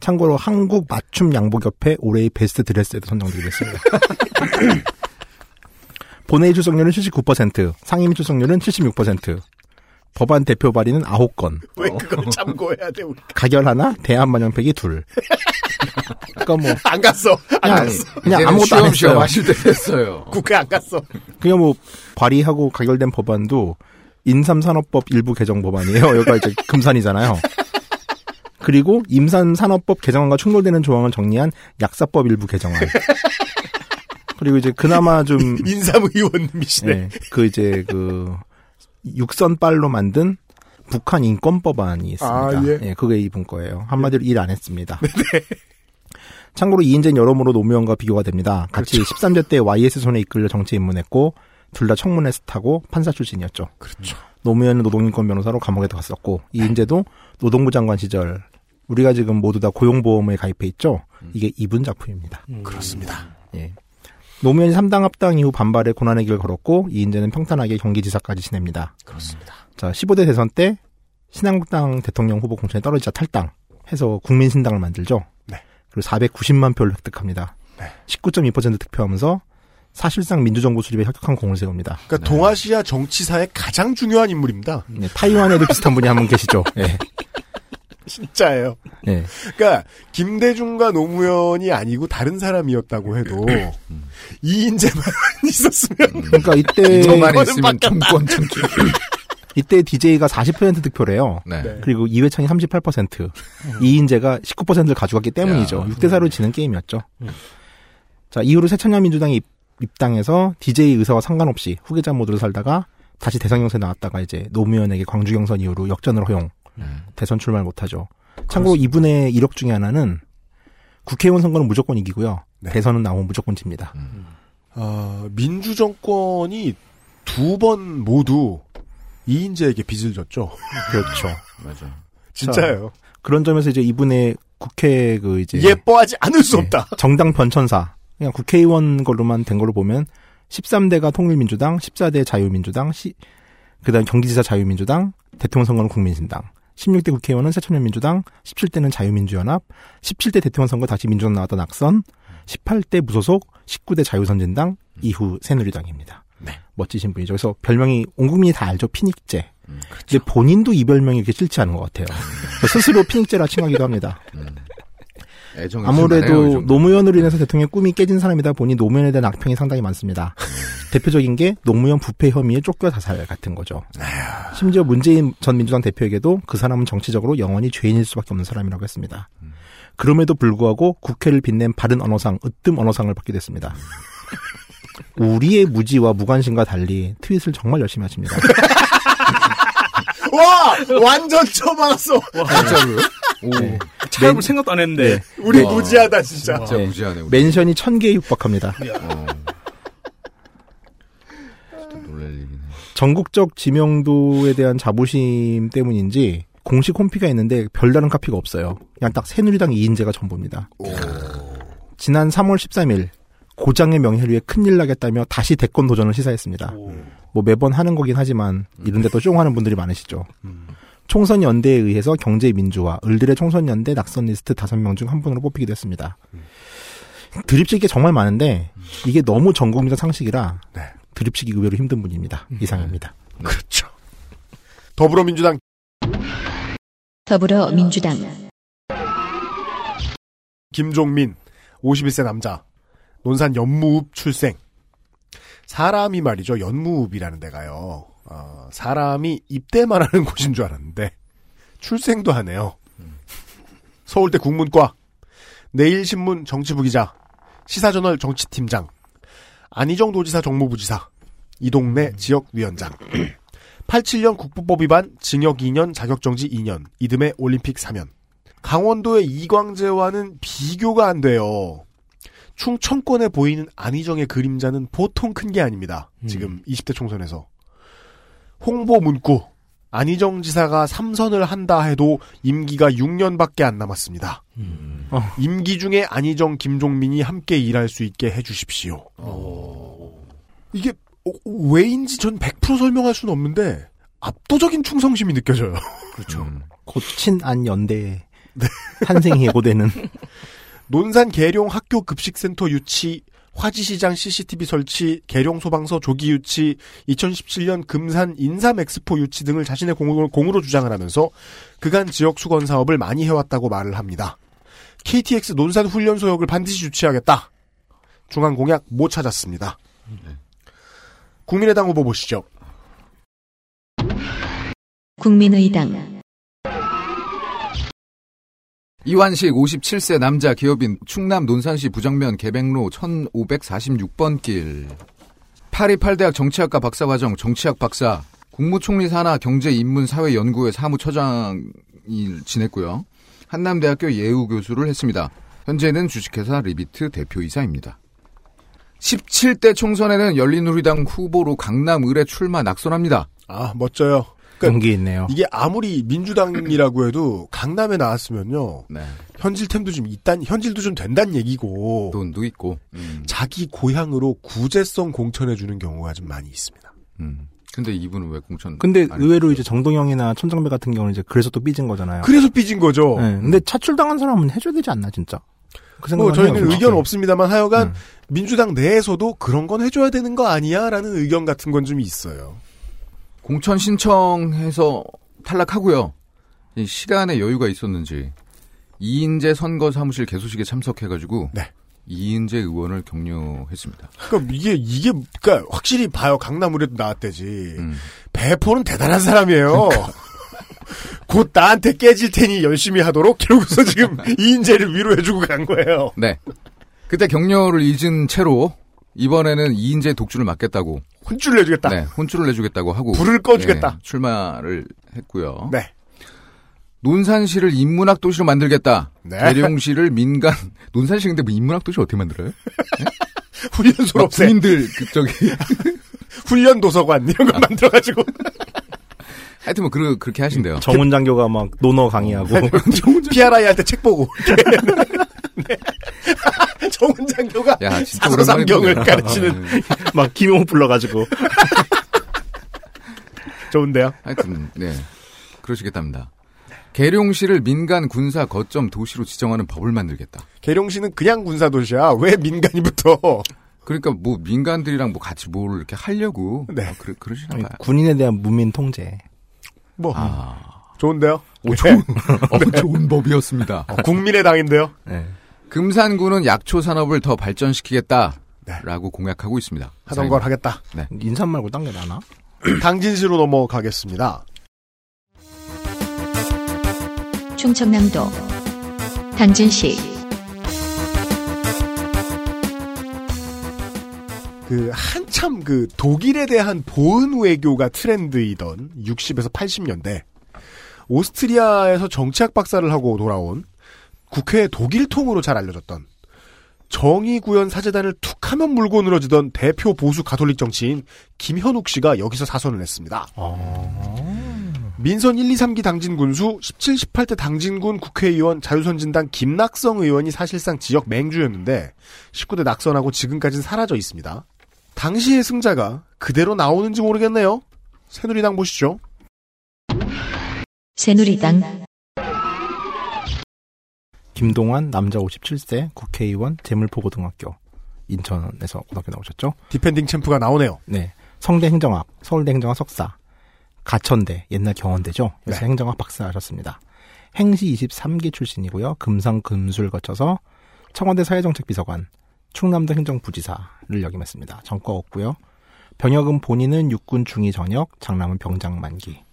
참고로 한국 맞춤 양복협회 올해의 베스트 드레스에도 선정되기도 했습니다. 본회의 출석률은 79%, 상임위 출석률은 76%. 법안 대표 발의는 9건. 왜 그걸 참고해야 돼, 우리. 가결 하나, 대한만영팩이 둘. 그니까 뭐. 안 갔어. 안 그냥, 갔어. 그냥 아무것도 안 했어요. 하실 때 됐어요. 국회 안 갔어. 그냥 뭐, 발의하고 가결된 법안도 인삼산업법 일부 개정 법안이에요. 여기가 이제 금산이잖아요. 그리고 임산산업법 개정안과 충돌되는 조항을 정리한 약사법 일부 개정안. 그리고 이제 그나마 좀 인삼 의원님이시네. 네, 그 이제 그 육선 빨로 만든 북한 인권법안이 있습니다. 아, 예. 예, 그게 이분 거예요. 한마디로 일 안 했습니다. 참고로 이인재는 여러모로 노무현과 비교가 됩니다. 같이 13대 때 YS 손에 이끌려 정치에 입문했고 둘 다 청문회 스타고 판사 출신이었죠. 그렇죠. 노무현은 노동인권 변호사로 감옥에 갔었고 이인재도 노동부 장관 시절 우리가 지금 모두 다 고용보험에 가입해 있죠. 이게 이분 작품입니다. 그렇습니다. 예. 노무현이 3당 합당 이후 반발에 고난의 길을 걸었고 이인재는 평탄하게 경기지사까지 지냅니다. 그렇습니다. 자 15대 대선 때 신한국당 대통령 후보 공천에 떨어지자 탈당 해서 국민신당을 만들죠. 네. 그리고 490만 표를 획득합니다. 네. 19.2% 득표하면서 사실상 민주정부 수립에 혁혁한 공을 세웁니다. 그러니까 동아시아 정치사의 가장 중요한 인물입니다. 네, 타이완에도 비슷한 분이 한 분 계시죠. 예. 진짜예요. 예. 그러니까 김대중과 노무현이 아니고 다른 사람이었다고 해도 이 인재만 있었으면 그러니까 이때 이거만 있으면. 정권 창출. 이때 DJ가 40% 득표래요. 네. 네. 그리고 이회창이 38%, 이인재가 19%를 가져갔기 때문이죠. 야. 6대 4로 지는 게임이었죠. 자, 이후로 새천년 민주당이 입- 입당해서 DJ 의사와 상관없이 후계자 모드로 살다가 다시 대선 경선에 나왔다가 이제 노무현에게 광주 경선 이후로 역전을 허용. 대선 출마를 못하죠. 참고로 이분의 이력 중에 하나는 국회의원 선거는 무조건 이기고요. 네. 대선은 나오면 무조건 집니다. 아, 민주 정권이 두 번 모두 이인재에게 빚을 졌죠. 그렇죠. 맞아. 진짜예요. 그런 점에서 이제 이분의 국회 그 이제 예뻐하지 않을 수 네. 없다. 정당 변천사. 그냥 국회의원 걸로만 된 걸로 보면 13대가 통일민주당, 14대 자유민주당, 시, 그다음 경기지사 자유민주당, 대통령 선거는 국민신당. 16대 국회의원은 새천년 민주당, 17대는 자유민주연합, 17대 대통령 선거 다시 민주당 나왔던 낙선, 18대 무소속, 19대 자유선진당, 이후 새누리당입니다. 네. 멋지신 분이죠. 그래서 별명이 온 국민이 다 알죠. 피닉제. 음, 근데 본인도 이 별명이 이렇게 싫지 않은 것 같아요. 스스로 피닉제라 칭하기도 합니다. 심하네요, 아무래도. 노무현으로 인해서 대통령의 꿈이 깨진 사람이다 보니 노무현에 대한 악평이 상당히 많습니다. 대표적인 게 노무현 부패 혐의에 쫓겨 자살 같은 거죠. 심지어 문재인 전 민주당 대표에게도 그 사람은 정치적으로 영원히 죄인일 수밖에 없는 사람이라고 했습니다. 그럼에도 불구하고 국회를 빛낸 바른 언어상, 으뜸 언어상을 받게 됐습니다. 우리의 무지와 무관심과 달리 트윗을 정말 열심히 하십니다. 와! 완전 처음 알았어! 진짜로요? 오. 네. 찾아볼 맨- 생각도 안 했는데. 우리 와. 무지하다, 진짜. 진짜 네. 무지하네. 우리. 멘션이 천 개에 육박합니다. 어. 전국적 지명도에 대한 자부심 때문인지 공식 홈피가 있는데 별다른 카피가 없어요. 그냥 딱 새누리당 이인재가 전부입니다. 지난 3월 13일 고장의 명예를 위해 큰일 나겠다며 다시 대권 도전을 시사했습니다. 뭐 매번 하는 거긴 하지만 이런데 또 쫑하는 분들이 많으시죠. 총선 연대에 의해서 경제 민주화, 을들의 총선 연대 낙선 리스트 5명 중 한 분으로 뽑히기도 했습니다. 드립칠 게 정말 많은데 이게 너무 전국민적 상식이라 네. 드립치기 의외로 힘든 분입니다. 이상입니다. 그렇죠. 더불어민주당 더불어민주당 김종민 51세 남자 논산 연무읍 출생 사람이 말이죠 연무읍이라는 데 가요 어, 사람이 입대만 하는 곳인 줄 알았는데 출생도 하네요 서울대 국문과 내일신문 정치부 기자 시사저널 정치팀장, 안희정 도지사 정무부지사, 이동래 지역위원장, 87년 국부법 위반 징역 2년 자격정지 2년, 이듬해 올림픽 3년. 강원도의 이광재와는 비교가 안 돼요. 충청권에 보이는 안희정의 그림자는 보통 큰 게 아닙니다. 지금 20대 총선에서. 홍보 문구. 안희정 지사가 3선을 한다 해도 임기가 6년밖에 안 남았습니다. 어. 임기 중에 안희정, 김종민이 함께 일할 수 있게 해주십시오. 이게 어, 왜인지 전 100% 설명할 수는 없는데 압도적인 충성심이 느껴져요. 그렇죠. 고친 안 연대에 탄생이 예고되는 논산 계룡 학교 급식센터 유치, 화지시장 CCTV 설치, 계룡 소방서 조기 유치, 2017년 금산 인삼 엑스포 유치 등을 자신의 공으로, 공으로 주장을 하면서 그간 지역 수건 사업을 많이 해왔다고 말을 합니다. KTX 논산 훈련소역을 반드시 유치하겠다. 중앙 공약 못 찾았습니다. 국민의당 후보 보시죠. 국민의당 이완식 57세 남자 기업인 충남 논산시 부정면 개백로 1546번 길. 파리팔대학 정치학과 박사과정 정치학 박사, 국무총리 산하 경제인문사회연구회 사무처장을 지냈고요. 한남대학교 예우 교수를 했습니다. 현재는 주식회사 리비트 대표이사입니다. 17대 총선에는 열린우리당 후보로 강남 을에 출마 낙선합니다. 아, 멋져요. 용기 있네요. 이게 아무리 민주당이라고 해도 강남에 나왔으면요. 네. 현질템도 좀 있단, 현질도 좀 된다는 얘기고. 돈도 있고. 자기 고향으로 구제성 공천해 주는 경우가 좀 많이 있습니다. 음. 근데 이분은 왜 공천? 근데 안 의외로 이제 정동영이나 천정배 같은 경우는 이제 그래서 또 삐진 거잖아요. 그래서 삐진 거죠. 네, 근데 차출당한 사람은 해줘야 되지 않나 진짜. 그 뭐 저희는 해요, 의견. 없습니다만 하여간 민주당 내에서도 그런 건 해줘야 되는 거 아니야라는 의견 같은 건 좀 있어요. 공천 신청해서 탈락하고요. 이 시간에 여유가 있었는지 이인재 선거 사무실 개소식에 참석해가지고 네. 이인재 의원을 격려했습니다. 그러니까 이게 이게 그러니까 확실히 봐요 강남으로도 나왔대지. 음. 배포는 대단한 사람이에요. 곧 나한테 깨질 테니 열심히 하도록 그러고서 지금 이인재를 위로해주고 간 거예요. 네. 그때 격려를 잊은 채로 이번에는 이인재 독주를 맡겠다고. 혼쭐을 내주겠다. 네, 혼쭐을 내주겠다고 하고 불을 꺼주겠다. 네, 출마를 했고요. 네. 논산시를 인문학 도시로 만들겠다. 네. 계룡시를 민간 논산시 근데 뭐 인문학 도시 어떻게 만들어요? 훈련소로 막 없애. 군인들 그 저기 훈련 도서관 이런 거 만들어가지고 하여튼 뭐 그, 그렇게 하신대요. 정훈 장교가 막 논어 강의하고 PRI 할때책 보고 네. 정훈 장교가 야, 사서삼경을 보네요. 가르치는 막 김용 불러가지고 좋은데요. 하여튼 네 그러시겠답니다. 계룡시를 민간 군사 거점 도시로 지정하는 법을 만들겠다. 계룡시는 그냥 군사 도시야. 왜 민간이 붙어? 그러니까 뭐 민간들이랑 뭐 같이 뭘 이렇게 하려고 네. 뭐 그러, 그러시나 봐요. 군인에 대한 문민 통제. 뭐 아, 좋은데요. 오, 네. 좋은, 어, 좋은 법이었습니다. 어, 국민의 당인데요. 네. 금산구는 약초 산업을 더 발전시키겠다 라고 네. 공약하고 있습니다. 하던 걸 하겠다. 인삼 말고 딴 게 나나? 당진시로 넘어가겠습니다. 충청남도 당진시 그 한참 그 독일에 대한 보은 외교가 트렌드이던 60에서 80년대 오스트리아에서 정치학 박사를 하고 돌아온 국회 독일통으로 잘 알려졌던 정의구현 사재단을 툭 하면 물고 늘어지던 대표 보수 가톨릭 정치인 김현욱 씨가 여기서 사선을 했습니다. 민선 1, 2, 3기 당진 군수 17, 18대 당진군 국회의원 자유선진당 김낙성 의원이 사실상 지역 맹주였는데 19대 낙선하고 지금까지는 사라져 있습니다. 당시의 승자가 그대로 나오는지 모르겠네요. 새누리당 보시죠. 새누리당 김동완 남자 57세 국회의원 제물포고등학교 인천에서 고등학교 나오셨죠? defending champ가 나오네요. 네. 성대 행정학, 서울대 행정학 석사, 가천대, 옛날 경원대죠. 그래서 네. 행정학 박사 하셨습니다. 행시 23기 출신이고요. 금상 금술 거쳐서 청와대 사회정책비서관, 충남도 행정부지사를 역임했습니다. 전과 없고요. 병역은 본인은 육군 중위 전역, 장남은 병장 만기.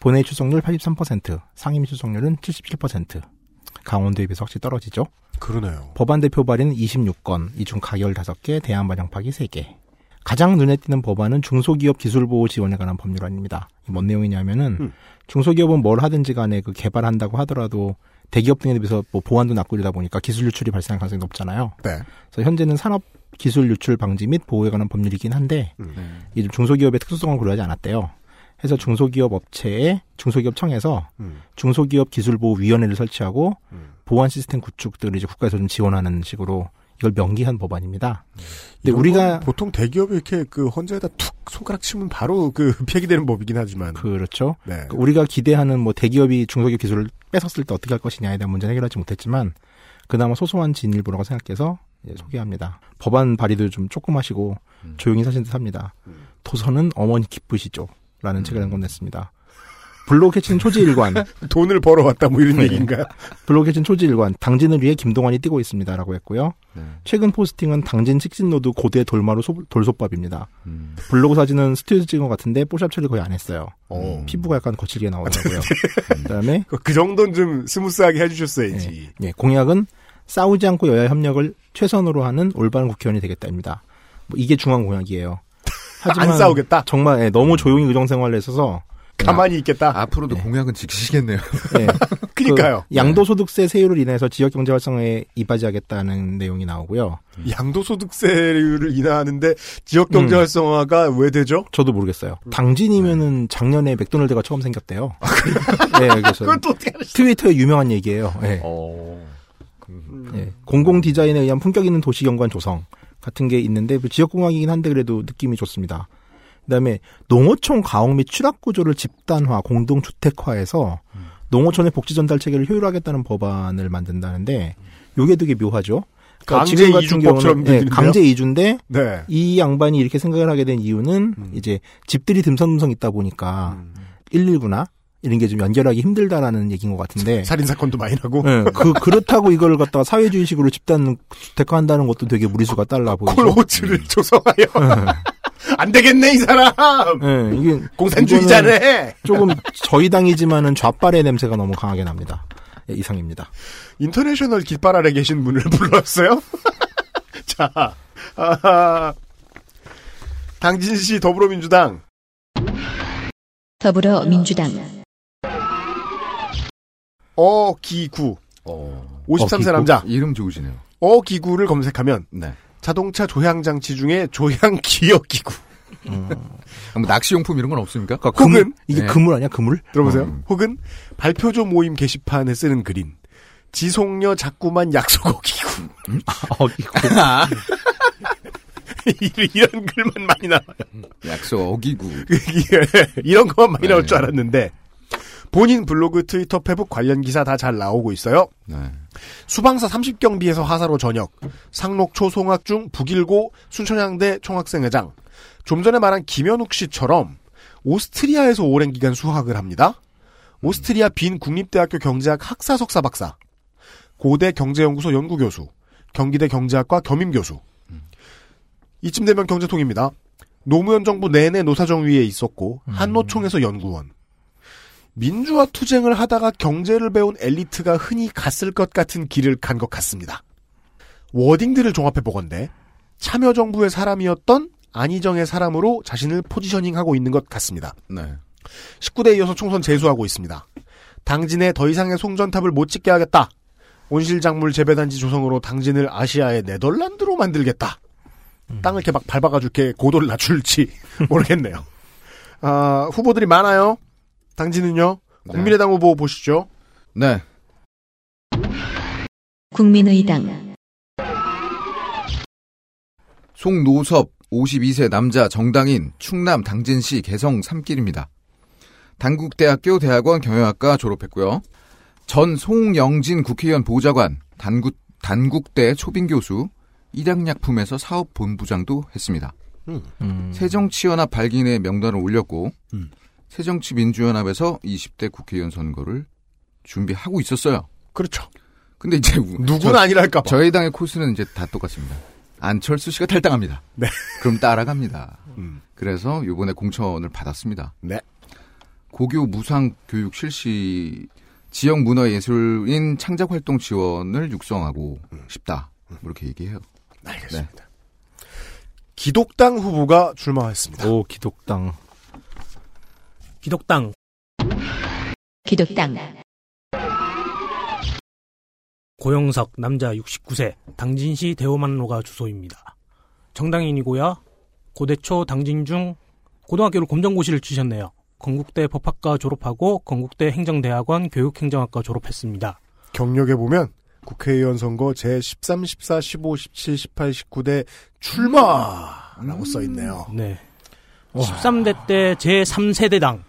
본회의 출석률 83%, 상임 출석률은 77%. 강원도에 비해서 확실히 떨어지죠. 그러네요. 법안 대표 발의는 26건, 이 중 가결 5개, 대안 반영 파기 3개. 가장 눈에 띄는 법안은 중소기업 기술보호 지원에 관한 법률안입니다. 이뭔 내용이냐면은 음. 중소기업은 뭘 하든지 간에 그 개발한다고 하더라도 대기업 등에 비해서 뭐 보안도 낮고 이러다 보니까 기술 유출이 발생할 가능성이 높잖아요. 네. 그래서 현재는 산업 기술 유출 방지 및 보호에 관한 법률이긴 한데 음. 좀 중소기업의 특수성을 고려하지 않았대요. 해서 중소기업 업체에 중소기업청에서 음. 중소기업 기술보호위원회를 설치하고 음. 보안 시스템 구축 등을 이제 국가에서 좀 지원하는 식으로 이걸 명기한 법안입니다. 근데 우리가 건 보통 대기업이 이렇게 그 헌재에다 툭 손가락 치면 바로 그 폐기되는 법이긴 하지만. 그렇죠. 네. 그 우리가 기대하는 뭐 대기업이 중소기업 기술을 뺏었을 때 어떻게 할 것이냐에 대한 문제는 해결하지 못했지만 그나마 소소한 진일보라고 생각해서 예, 소개합니다. 법안 발의도 좀 조그마시고 조용히 사신 듯 합니다. 도서는 어머니 기쁘시죠? 라는 책을 한권 냈습니다. 블록해친 초지일관. 돈을 벌어왔다 뭐 이런 얘기인가요? 블록해친 초지일관. 당진을 위해 김동완이 뛰고 있습니다. 라고 했고요. 네. 최근 posting은 당진 식신로드 고대 돌마루 소- 돌솥밥입니다. 음. 블로그 사진은 스튜디오에서 찍은 것 같은데 뽀샵 처리 거의 안 했어요. 어. 피부가 약간 거칠게 나오더라고요. 그다음에 그- 그 정도는 좀 smooth하게 해주셨어야지. 예, 공약은 싸우지 않고 여야 협력을 최선으로 하는 올바른 국회의원이 되겠다입니다. 뭐 이게 중앙 공약이에요. 하지만 안 싸우겠다. 정말 예, 너무 조용히 의정 생활을 했어서 가만히 있겠다. 앞으로도 공약은 지키시겠네요. 예, 그니까요. 그 양도소득세 세율을 인해서 지역 경제 활성화에 이바지하겠다는 내용이 나오고요. 양도소득세율을 인하하는데 지역 경제 음. 활성화가 왜 되죠? 저도 모르겠어요. 당진이면은 작년에 맥도날드가 처음 생겼대요. 네, 그래서 그건 또 어떻게 알았어? 트위터에 유명한 얘기예요. 예. 예, 공공 디자인에 의한 품격 있는 도시 경관 조성 같은 게 있는데 그 지역 공항이긴 한데 그래도 느낌이 좋습니다. 그다음에 농어촌 가옥 및 취락 구조를 집단화, 공동 주택화해서 농어촌의 복지 전달 체계를 효율화하겠다는 법안을 만든다는데 요게 되게 묘하죠. 그러니까 강제 지금 같은 경우는 예, 들리는데요? 강제 이주인데 네. 이 양반이 이렇게 생각을 하게 된 이유는 이제 집들이 듬성듬성 있다 보니까 119나 이런 게 좀 연결하기 힘들다라는 얘기인 것 같은데 살인 사건도 많이 나고. 예, 그 그렇다고 이걸 갖다가 사회주의식으로 집단 주택화한다는 것도 되게 무리수가 달라 보이죠. 콜호츠를 조성하여. 안 되겠네 이 사람. 예, 이게 공산주의자네. 조금 저희 당이지만은 좌빨의 냄새가 너무 강하게 납니다. 예, 이상입니다. 인터내셔널 깃발 아래 계신 분을 불렀어요? 자, 아, 당진시 더불어민주당. 더불어민주당 어기구. 53세 어기구? 남자. 이름 좋으시네요. 어기구를 검색하면 네. 자동차 조향 장치 중에 조향 기어 기구. 뭐 낚시 용품 이런 건 없습니까? 그러니까 혹은 그물, 이게 네. 그물 아니야 그물? 들어보세요. 음. 혹은 발표조 모임 게시판에 쓰는 글인 지속녀 자꾸만 약속 어기구. 어기구. 이런 글만 많이 나와요. 약속 어기구. 이런 것만 많이 나올 네. 줄 알았는데 본인 블로그, 트위터, 페북 관련 기사 다 잘 나오고 있어요. 네. 수방사 30경비에서 하사로 전역, 상록초 송학 중 북일고 순천향대 총학생회장, 좀 전에 말한 김현욱 씨처럼 오스트리아에서 오랜 기간 수학을 합니다. 오스트리아 빈 국립대학교 경제학 학사 석사 박사, 고대 경제연구소 연구교수, 경기대 경제학과 겸임교수. 이쯤 되면 경제통입니다. 노무현 정부 내내 노사정위에 있었고 한노총에서 연구원. 민주화 투쟁을 하다가 경제를 배운 엘리트가 흔히 갔을 것 같은 길을 간 것 같습니다. 워딩들을 종합해 보건대 참여정부의 사람이었던 안희정의 사람으로 자신을 포지셔닝하고 있는 것 같습니다. 네. 19대 이어서 총선 재수하고 있습니다. 당진에 더 이상의 송전탑을 못 짓게 하겠다. 온실작물 재배단지 조성으로 당진을 아시아의 네덜란드로 만들겠다. 땅을 이렇게 막 밟아가지고 고도를 낮출지 모르겠네요. 아, 후보들이 많아요. 당진은요. 국민의당 후보 보시죠. 네. 국민의당 송노섭 52세 남자 정당인 충남 당진시 개성 삼길입니다. 단국대학교 대학원 경영학과 졸업했고요. 전 송영진 국회의원 보좌관, 단국, 단국대 초빙교수, 일양약품에서 사업본부장도 했습니다. 음. 새정치연합 발기인의 명단을 올렸고 음. 새정치민주연합에서 20대 국회의원 선거를 준비하고 있었어요. 그렇죠. 근데 이제 누구나 아니랄까 봐. 저희 당의 코스는 이제 다 똑같습니다. 안철수 씨가 탈당합니다. 네. 그럼 따라갑니다. 음. 그래서 요번에 공천을 받았습니다. 네. 고교 무상 교육 실시 지역 문화 예술인 창작 활동 지원을 육성하고 싶다. 뭐 이렇게 얘기해요. 알겠습니다. 기독당 후보가 출마했습니다. 오, 기독당. 기독당 기독당 고영석 남자 69세 당진시 대호만로가 주소입니다. 정당인이고요. 고대초 당진 중 고등학교를 검정고시를 치셨네요. 건국대 법학과 졸업하고 건국대 행정대학원 교육행정학과 졸업했습니다. 경력에 보면 국회의원 선거 제 13, 14, 15, 17, 18, 19대 출마라고 써 있네요. 네. 13대 때 제3세대당.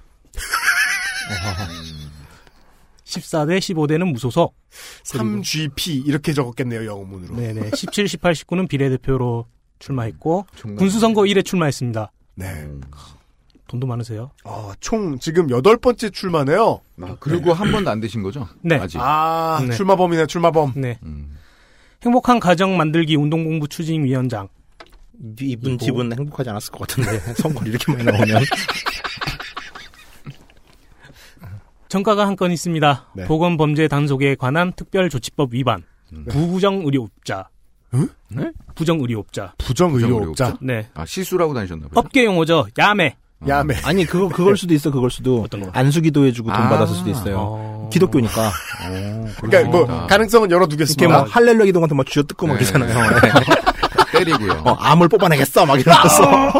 14대, 15대는 무소속. 3GP 이렇게 적었겠네요, 영어문으로. 네네. 17, 18, 19는 비례대표로 출마했고 군수선거 1에 출마했습니다. 네. 돈도 많으세요? 어, 총 지금 여덟 번째 출마네요. 아, 그리고 한 번도 안 되신 거죠? 네. 아직. 아, 네. 출마범이네, 출마범. 네. 음. 행복한 가정 만들기 운동공부 추진위원장. 이분. 집은 행복하지 않았을 것 같은데 선거를 이렇게 많이 나오면 정가가 한 건 있습니다. 네. 보건 범죄 단속에 관한 특별조치법 위반. 부부정 의료업자. 네? 부정 의료업자. 부정 의료업자. 네. 아, 시술하고 다니셨나 봐요. 업계 용어죠. 야매. 야매. 아니 그거 그걸 수도 있어 그걸 수도 어떤 거? 안수기도 해주고 돈 아. 받았을 수도 있어요 어. 기독교니까 그러니까 뭐. 가능성은 이렇게 열어두겠습니다. 막 할렐루야 기도한테 막 쥐어 뜯고 막 네. 이러잖아요 때리고요. 어, 암을 뽑아내겠어 막 이러면서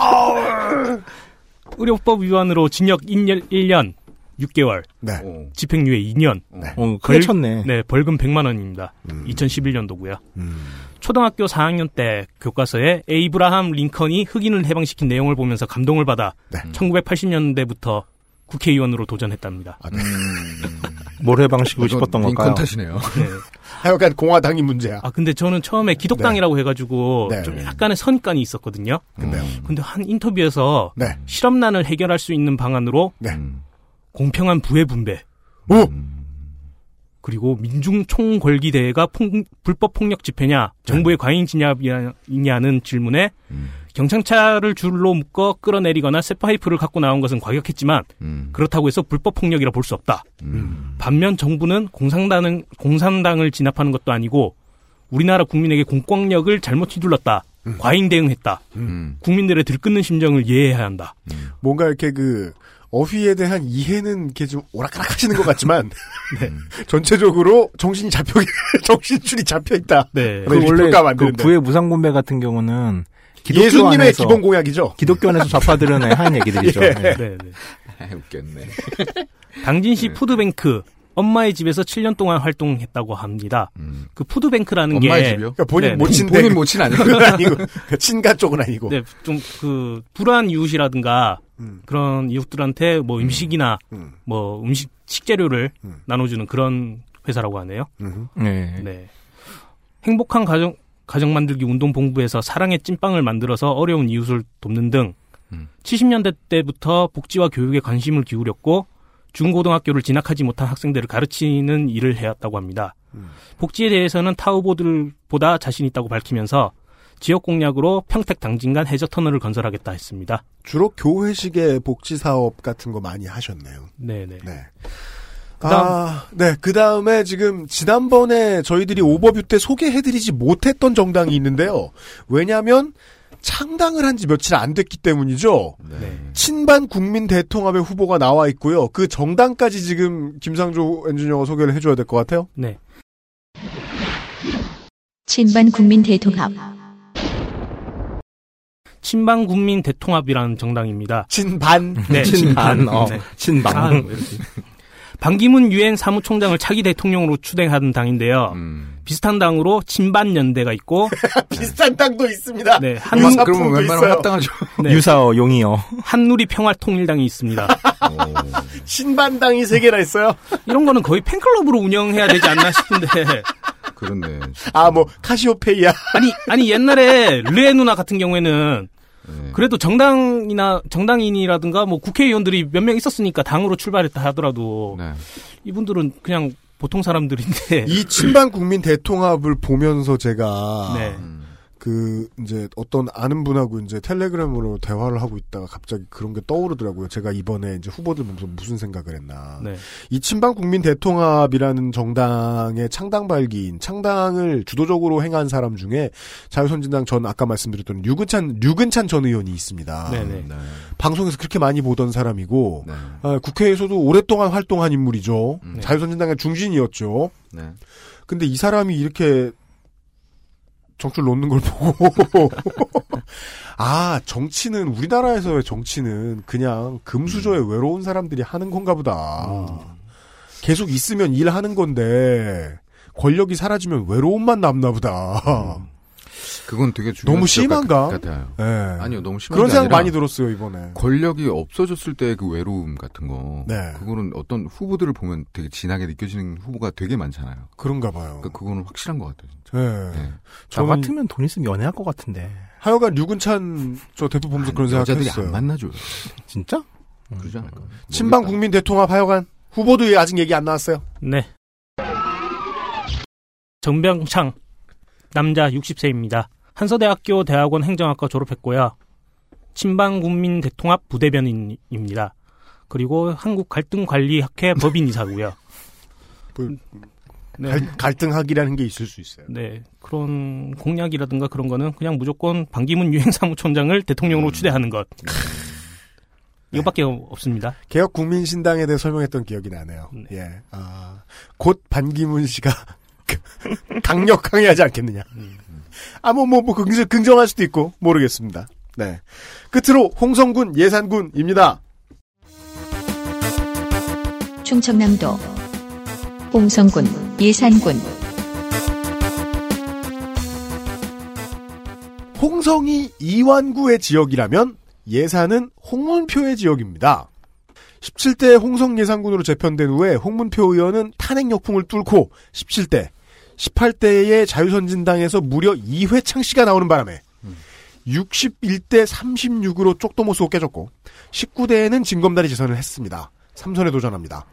의료법 위반으로 징역 1년, 1년 6개월, 네. 어. 집행유예 2년, 어, 크게 쳤네 네, 벌금 100만 원입니다. 음. 2011년도고요. 음. 초등학교 4학년 때 교과서에 에이브라함 링컨이 흑인을 해방시킨 내용을 보면서 감동을 받아 네. 1980년대부터 국회의원으로 도전했답니다. 아, 네. 뭘 해방시키고 싶었던 링컨 걸까요 탓이네요. 네. 하여간 공화당이 문제야. 아 근데 저는 처음에 기독당이라고 해가지고 네. 좀 약간의 선입관이 있었거든요. 근데요. 근데 한 인터뷰에서 네. 실업난을 해결할 수 있는 방안으로 네. 음. 공평한 부의 분배 오! 그리고 민중 총궐기 대회가 폭- 불법 폭력 집회냐 정부의 과잉 진압이냐는 질문에 음. 경찰차를 줄로 묶어 끌어내리거나 쇠파이프를 갖고 나온 것은 과격했지만 음. 그렇다고 해서 불법 폭력이라 볼 수 없다. 음. 반면 정부는 공산당을 공산당을 진압하는 것도 아니고 우리나라 국민에게 공권력을 잘못 휘둘렀다. 과잉 대응했다. 음. 국민들의 들끓는 심정을 이해해야 한다. 뭔가 이렇게 그 어휘에 대한 이해는 이렇게 좀 오락가락 하시는 것 같지만 네. 전체적으로 정신이 잡혀 정신줄이 잡혀 있다. 네. 그 원래 그. 부의 무상분배 같은 경우는 기독교 예수님의 안에서 기본 공약이죠. 기독교 안에서 좌파들은 하는 얘기들이죠 예. 네. 네, 네. 아, 웃겼네. 당진시 푸드뱅크 엄마의 집에서 7년 동안 활동했다고 합니다. 음. 그 푸드뱅크라는 엄마의 게 집이요? 그러니까 본인 네, 모친데 본인 모친? 그건 아니고 그 친가 쪽은 아니고. 네, 좀 그 불우한 이웃이라든가 음. 그런 이웃들한테 뭐 음식이나 음. 뭐 음식 식재료를 음. 나눠주는 그런 회사라고 하네요. 음. 네. 네. 행복한 가정 가정 만들기 운동 본부에서 사랑의 찐빵을 만들어서 어려운 이웃을 돕는 등 음. 70년대 때부터 복지와 교육에 관심을 기울였고 중고등학교를 진학하지 못한 학생들을 가르치는 일을 해왔다고 합니다. 음. 복지에 대해서는 타 후보들보다 자신 있다고 밝히면서 지역 공약으로 평택 당진간 해저 터널을 건설하겠다 했습니다. 주로 교회식의 복지 사업 같은 거 많이 하셨네요. 네네. 네. 그다음- 아, 네. 그 다음에 지금 지난번에 저희들이 오버뷰 때 소개해드리지 못했던 정당이 있는데요. 왜냐하면 창당을 한 지 며칠 안 됐기 때문이죠. 네. 친반 국민 대통합의 후보가 나와 있고요. 그 정당까지 지금 김상조 엔지니어가 소개를 해줘야 될 것 같아요. 네. 친반 국민 대통합 친방 국민 대통합이라는 정당입니다. 친반. 네, 친반, 어, 네. 친방. 아, 뭐. 반기문 유엔 사무총장을 차기 대통령으로 추대하는 당인데요. 음. 비슷한 당으로 친반 연대가 있고 비슷한 땅도 있습니다. 네, 유사- 한, 유사품도 그러면 웬만하면. 합당하죠. 네. 유사어 용이어 한누리 평화통일당이 있습니다. 신반당이 세 개나 있어요. 이런 거는 거의 팬클럽으로 운영해야 되지 않나 싶은데 그렇네. 아, 뭐, 카시오페이야. 아니 아니 옛날에 르에 누나 같은 경우에는 네. 그래도 정당이나 정당인이라든가 뭐 국회의원들이 몇 명 있었으니까 당으로 출발했다 하더라도 네. 이분들은 그냥 보통 사람들인데 이 친반 국민 대통합을 보면서 제가 네. 음. 그 이제 어떤 아는 분하고 이제 텔레그램으로 대화를 하고 있다가 갑자기 그런 게 떠오르더라고요. 제가 이번에 이제 후보들 보면서 무슨 생각을 했나. 네. 이 친박 국민 대통합이라는 정당의 창당 발기인 창당을 주도적으로 행한 사람 중에 자유선진당 전 아까 말씀드렸던 류근찬 류근찬 전 의원이 있습니다. 네네. 네. 방송에서 그렇게 많이 보던 사람이고 네. 아, 국회에서도 오랫동안 활동한 인물이죠. 음. 자유선진당의 중진이었죠. 네. 근데 이 사람이 이렇게 정치를 놓는 걸 보고 아 정치는 우리나라에서의 정치는 그냥 금수저의 외로운 사람들이 하는 건가 보다. 계속 있으면 일하는 건데 권력이 사라지면 외로움만 남나 보다. 그건 되게 중요한 너무 심한가? 같- 같아요. 예. 아니요, 너무 심한 그런 게 생각 아니라 많이 들었어요 이번에. 권력이 없어졌을 때 그 외로움 같은 거. 네. 그거는 어떤 후보들을 보면 되게 진하게 느껴지는 후보가 되게 많잖아요. 그런가 봐요. 그러니까 그거는 확실한 것 같아요. 진짜. 예. 네. 저 같으면 돈 있으면 연애할 것 같은데. 하여간 류근찬 저 대표 보면서 그런 여자들이 생각 했어요. 안 만나줘요. 진짜? 그러지 않을까? 친박 국민 대통합 하여간 후보도 아직 얘기 안 나왔어요. 네. 정병창 남자 60세입니다. 한서대학교 대학원 행정학과 졸업했고요. 친방국민 대통합 부대변인입니다. 그리고 한국 갈등관리학회 법인이사고요. 뭐, 네. 갈, 갈등학이라는 게 있을 수 있어요. 네, 그런 공약이라든가 그런 거는 그냥 무조건 반기문 유행사무총장을 대통령으로 추대하는 것. 이것밖에 없습니다. 개혁 국민신당에 대해 설명했던 기억이 나네요. 예. 아, 곧 반기문 씨가 강력 항의하지 않겠느냐. 아, 뭐, 뭐, 뭐, 긍정, 긍정할 수도 있고, 모르겠습니다. 네. 끝으로, 홍성군 예산군입니다. 충청남도 홍성군 예산군 홍성이 이완구의 지역이라면 예산은 홍문표의 지역입니다. 17대 홍성 예산군으로 재편된 후에 홍문표 의원은 탄핵 역풍을 뚫고 17대, 18대의 자유선진당에서 무려 2회 창 씨가 나오는 바람에 61대 36으로 쪽도 못 쓰고 깨졌고 19대에는 진검다리 재선을 했습니다. 3선에 도전합니다.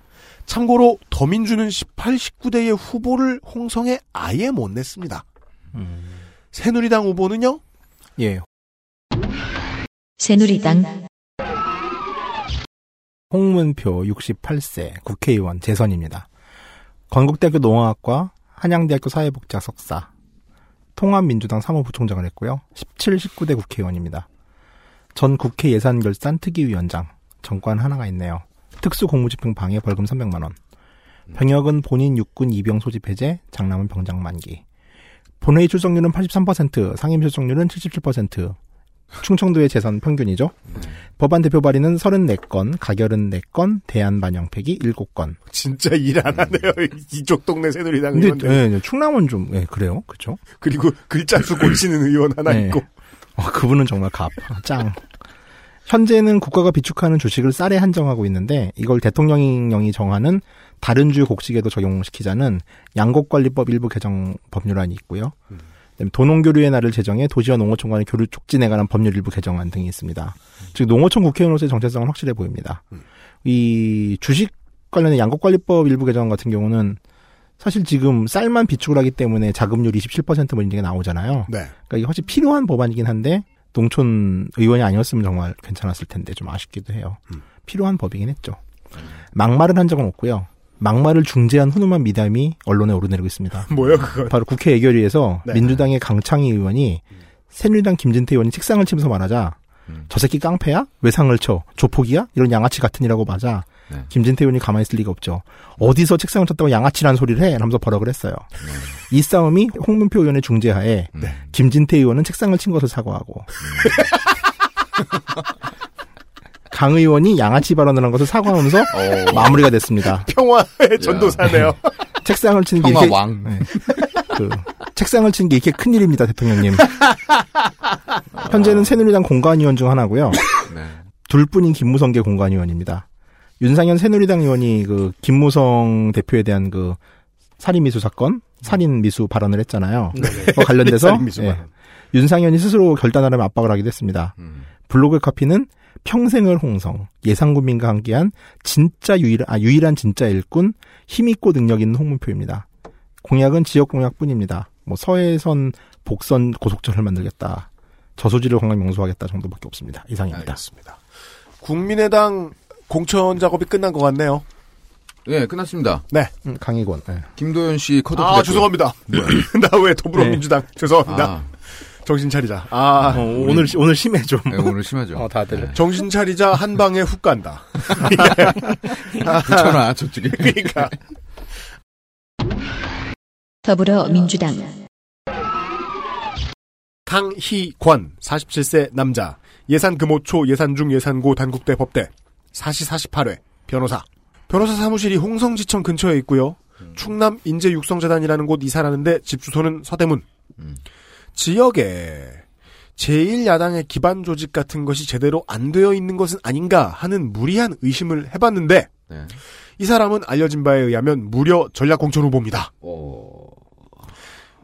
참고로 더민주는 18, 19대의 후보를 홍성에 아예 못 냈습니다. 새누리당 후보는요? 예. 새누리당 홍문표 68세 국회의원 재선입니다. 건국대학교 농학과 한양대학교 사회복지학 석사, 통합민주당 사무부총장을 했고요. 17, 19대 국회의원입니다. 전 국회 예산결산 특위위원장, 정관 하나가 있네요. 특수공무집행 방해 벌금 300만 원. 병역은 본인 육군 이병 소집 해제, 장남은 병장 만기. 본회의 출석률은 83%, 상임 출석률은 77%. 충청도의 재선 평균이죠. 법안 대표 발의는 34건, 가결은 4건, 대안 반영 폐기 7건. 진짜 일 안 하네요. 이쪽 동네 새누리당 근데 의원들. 예, 예, 충남은 좀 예, 그래요. 그렇죠? 그리고 글자 수 고치는 의원 하나 네. 있고. 어, 그분은 정말 갑, 짱. 현재는 국가가 비축하는 주식을 쌀에 한정하고 있는데 이걸 대통령령이 정하는 다른 주 곡식에도 적용시키자는 양곡관리법 일부 개정 법률안이 있고요. 그다음에 도농교류의 날을 제정해 도시와 농어촌 간의 교류 촉진에 관한 법률 일부 개정안 등이 있습니다. 즉 농어촌 국회의원으로서의 정체성은 확실해 보입니다. 이 주식 관련된 양곡관리법 일부 개정 같은 경우는 사실 지금 쌀만 비축을 하기 때문에 자금률 27%뭐 이런 게 나오잖아요. 네. 그러니까 이게 훨씬 필요한 법안이긴 한데 농촌 의원이 아니었으면 정말 괜찮았을 텐데 좀 아쉽기도 해요. 필요한 법이긴 했죠. 막말을 한 적은 없고요. 막말을 중재한 훈훈한 미담이 언론에 오르내리고 있습니다. 뭐요, 그건? 바로 국회 예결위에서 네. 민주당의 강창희 의원이 새누리당 김진태 의원이 책상을 치면서 말하자 저 새끼 깡패야? 왜 상을 쳐? 조폭이야? 이런 양아치 같은 이라고 맞아. 네. 김진태 의원이 가만히 있을 리가 없죠. 어디서 책상을 쳤다고 양아치라는 소리를 해? 하면서 버럭을 했어요. 이 싸움이 홍문표 의원의 중재하에 네. 김진태 의원은 책상을 친 것을 사과하고 강 의원이 양아치 발언을 한 것을 사과하면서 마무리가 됐습니다. 평화의 전도사네요. 책상을 치는 게 이렇게 평화왕. 네. 그 책상을 치는 게 이렇게 큰 일입니다, 대통령님. 현재는 새누리당 공관위원 중 하나고요. 네. 둘뿐인 김무성계 공관위원입니다. 윤상현 새누리당 의원이 그 김무성 대표에 대한 그 살인 미수 사건, 살인 미수 발언을 했잖아요. 그거 관련돼서 예. 윤상현이 스스로 결단하려면 압박을 하기도 했습니다. 음. 블로그 카피는 평생을 홍성, 예상군민과 함께한 진짜 유일, 아, 유일한 진짜 일꾼, 힘있고 능력 있는 홍문표입니다. 공약은 지역 공약뿐입니다. 뭐 서해선 복선 고속철을 만들겠다. 저수지를 관광 명소하겠다 정도밖에 없습니다. 이상입니다. 알겠습니다. 국민의당 공천 작업이 끝난 것 같네요. 예, 끝났습니다. 네. 음, 강희권. 네. 김도현 씨 컷오프 아, 됐고요. 죄송합니다. 나 왜 더불어민주당. 죄송합니다. 아, 정신 차리자. 아, 어, 오늘 오늘 심해 좀. 네, 오늘 심하죠. 어, 다들. 정신 차리자 한 방에 훅 간다. 붙여놔, 저쪽에. 그러니까. 더불어민주당 강희권 47세 남자 예산 금호초 예산중 예산고 단국대 법대 사시 48회 변호사 변호사 사무실이 홍성지청 근처에 있고요 충남 인재육성재단이라는 곳 이사라는데 집 주소는 서대문 지역에 제1야당의 기반 조직 같은 것이 제대로 안 되어 있는 것은 아닌가 하는 무리한 의심을 해봤는데 네. 이 사람은 알려진 바에 의하면 무려 전략공천 후보입니다. 어,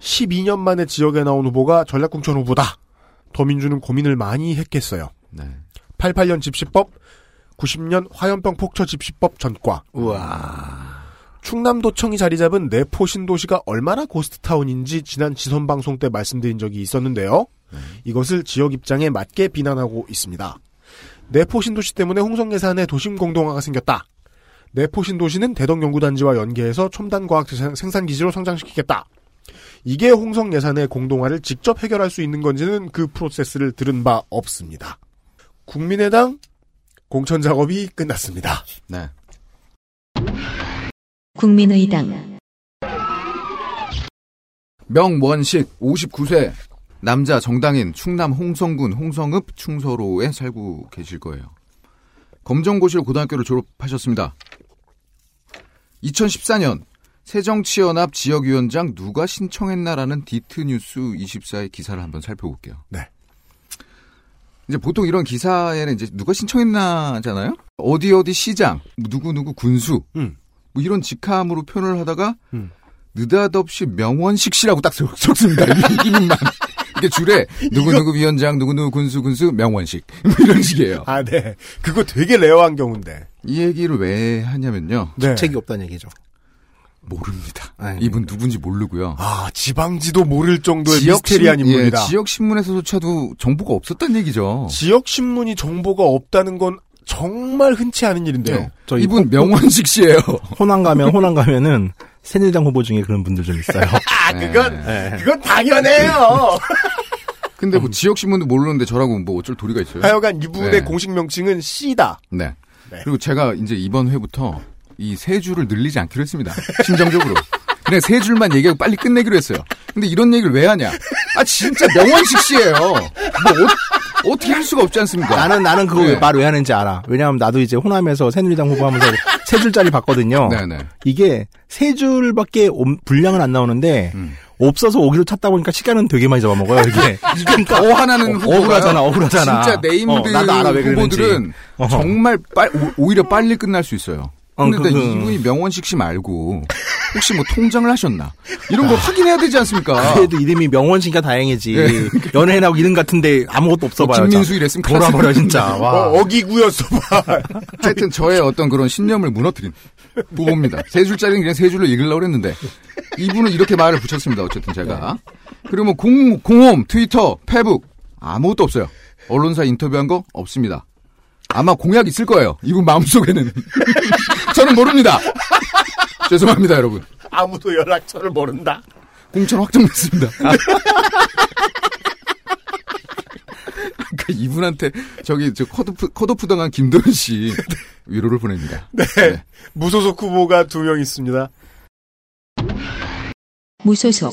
12년 만에 지역에 나온 후보가 전략공천 후보다. 더민주는 고민을 많이 했겠어요. 네. 88년 집시법, 90년 화염병 폭처 집시법 전과. 우와. 충남도청이 자리 잡은 내포 신도시가 얼마나 고스트타운인지 지난 지선 방송 때 말씀드린 적이 있었는데요. 이것을 지역 입장에 맞게 비난하고 있습니다. 내포 신도시 때문에 홍성 예산에 도심 공동화가 생겼다. 내포 신도시는 대덕 연구단지와 연계해서 첨단 과학 생산 기지로 성장시키겠다. 이게 홍성 예산의 공동화를 직접 해결할 수 있는 건지는 그 프로세스를 들은 바 없습니다. 국민의당 공천 작업이 끝났습니다. 네. 국민의당 명원식 59세 남자 정당인 충남 홍성군 홍성읍 충서로에 살고 계실 거예요. 검정고실 고등학교를 졸업하셨습니다. 2014년 새정치연합 지역위원장 누가 신청했나라는 디트뉴스 24의 기사를 한번 살펴볼게요. 네. 이제 보통 이런 기사에는 이제 누가 신청했나잖아요. 어디 어디 시장, 누구 누구 군수, 음. 뭐 이런 직함으로 표현을 하다가 음. 느닷없이 명원식 씨라고 딱 적- 적습니다. 이- 이름만. 이게 줄에 누구누구 위원장, 누구누구 군수, 군수, 명원식. 뭐 이런 식이에요. 아, 네. 그거 되게 rare한 경우인데. 이 얘기를 왜 하냐면요. 네. 책이 없다는 얘기죠. 모릅니다. 아이, 이분 누군지 모르고요. 아, 지방지도 모를 정도의 미스테리한 신- 인물이다. 예, 지역 신문에서조차도 정보가 없었다는 얘기죠. 지역 신문이 정보가 없다는 건 정말 흔치 않은 일인데요. 네. 저 이분 명원식 씨예요. 호남 가면 호남 가면은 새누리당 후보 중에 그런 분들 좀 있어요. 아, 그건 네. 그건 당연해요. 근데 뭐 지역 신문도 모르는데 저라고 뭐 어쩔 도리가 있어요. 하여간 이분의 네. 공식 명칭은 C다. 네. 네. 그리고 제가 이제 이번 회부터 이 세 줄을 늘리지 않기로 했습니다. 심정적으로. 그냥 세 줄만 얘기하고 빨리 끝내기로 했어요. 근데 이런 얘기를 왜 하냐? 아 진짜 명원식 씨예요. 뭐 어, 떻게할 수가 없지 않습니까? 나는 나는 그거 네. 말 왜 하는지 알아. 왜냐하면 나도 이제 호남에서 새누리당 후보하면서 세 줄짜리 봤거든요. 네네. 이게 세 줄밖에 옴- 분량은 안 나오는데 음. 없어서 오기로 찾다 보니까 시간은 되게 많이 잡아먹어요. 이게 그러니까 더 하나는 어. 억울하잖아, 억울하잖아. 진짜 named 어. 후보들은 어. 정말 빨, 오, 히려 빨리 끝날 수 있어요. 어, 근데 그, 나 그. 이분이 명원식 씨 말고 혹시 뭐 통장을 하셨나? 이런 거 확인해야 되지 않습니까? 그래도 이름이 명원씨니까 다행이지. 연예인하고 이름 같은데 아무것도 없어봐요. 뭐 김민수 이랬으면 돌아버려 진짜. 와. 어, 어기구였어 봐. 하여튼 저의 어떤 그런 신념을 무너뜨린 후보입니다. 세 줄짜리는 그냥 세 줄로 읽으려고 그랬는데 이분은 이렇게 말을 붙였습니다. 어쨌든 제가. 그리고 뭐 공, 공홈, 트위터, 페북 아무것도 없어요. 언론사 인터뷰한 거 없습니다. 아마 공약 있을 거예요. 이분 마음속에는. 저는 모릅니다. 죄송합니다, 여러분. 아무도 연락처를 모른다. 공천 확정됐습니다. 그러니까 이분한테 저기 저 컷오프, 컷오프 당한 김도현 씨 위로를 보냅니다. 네. 무소속 후보가 두 명 있습니다. 무소속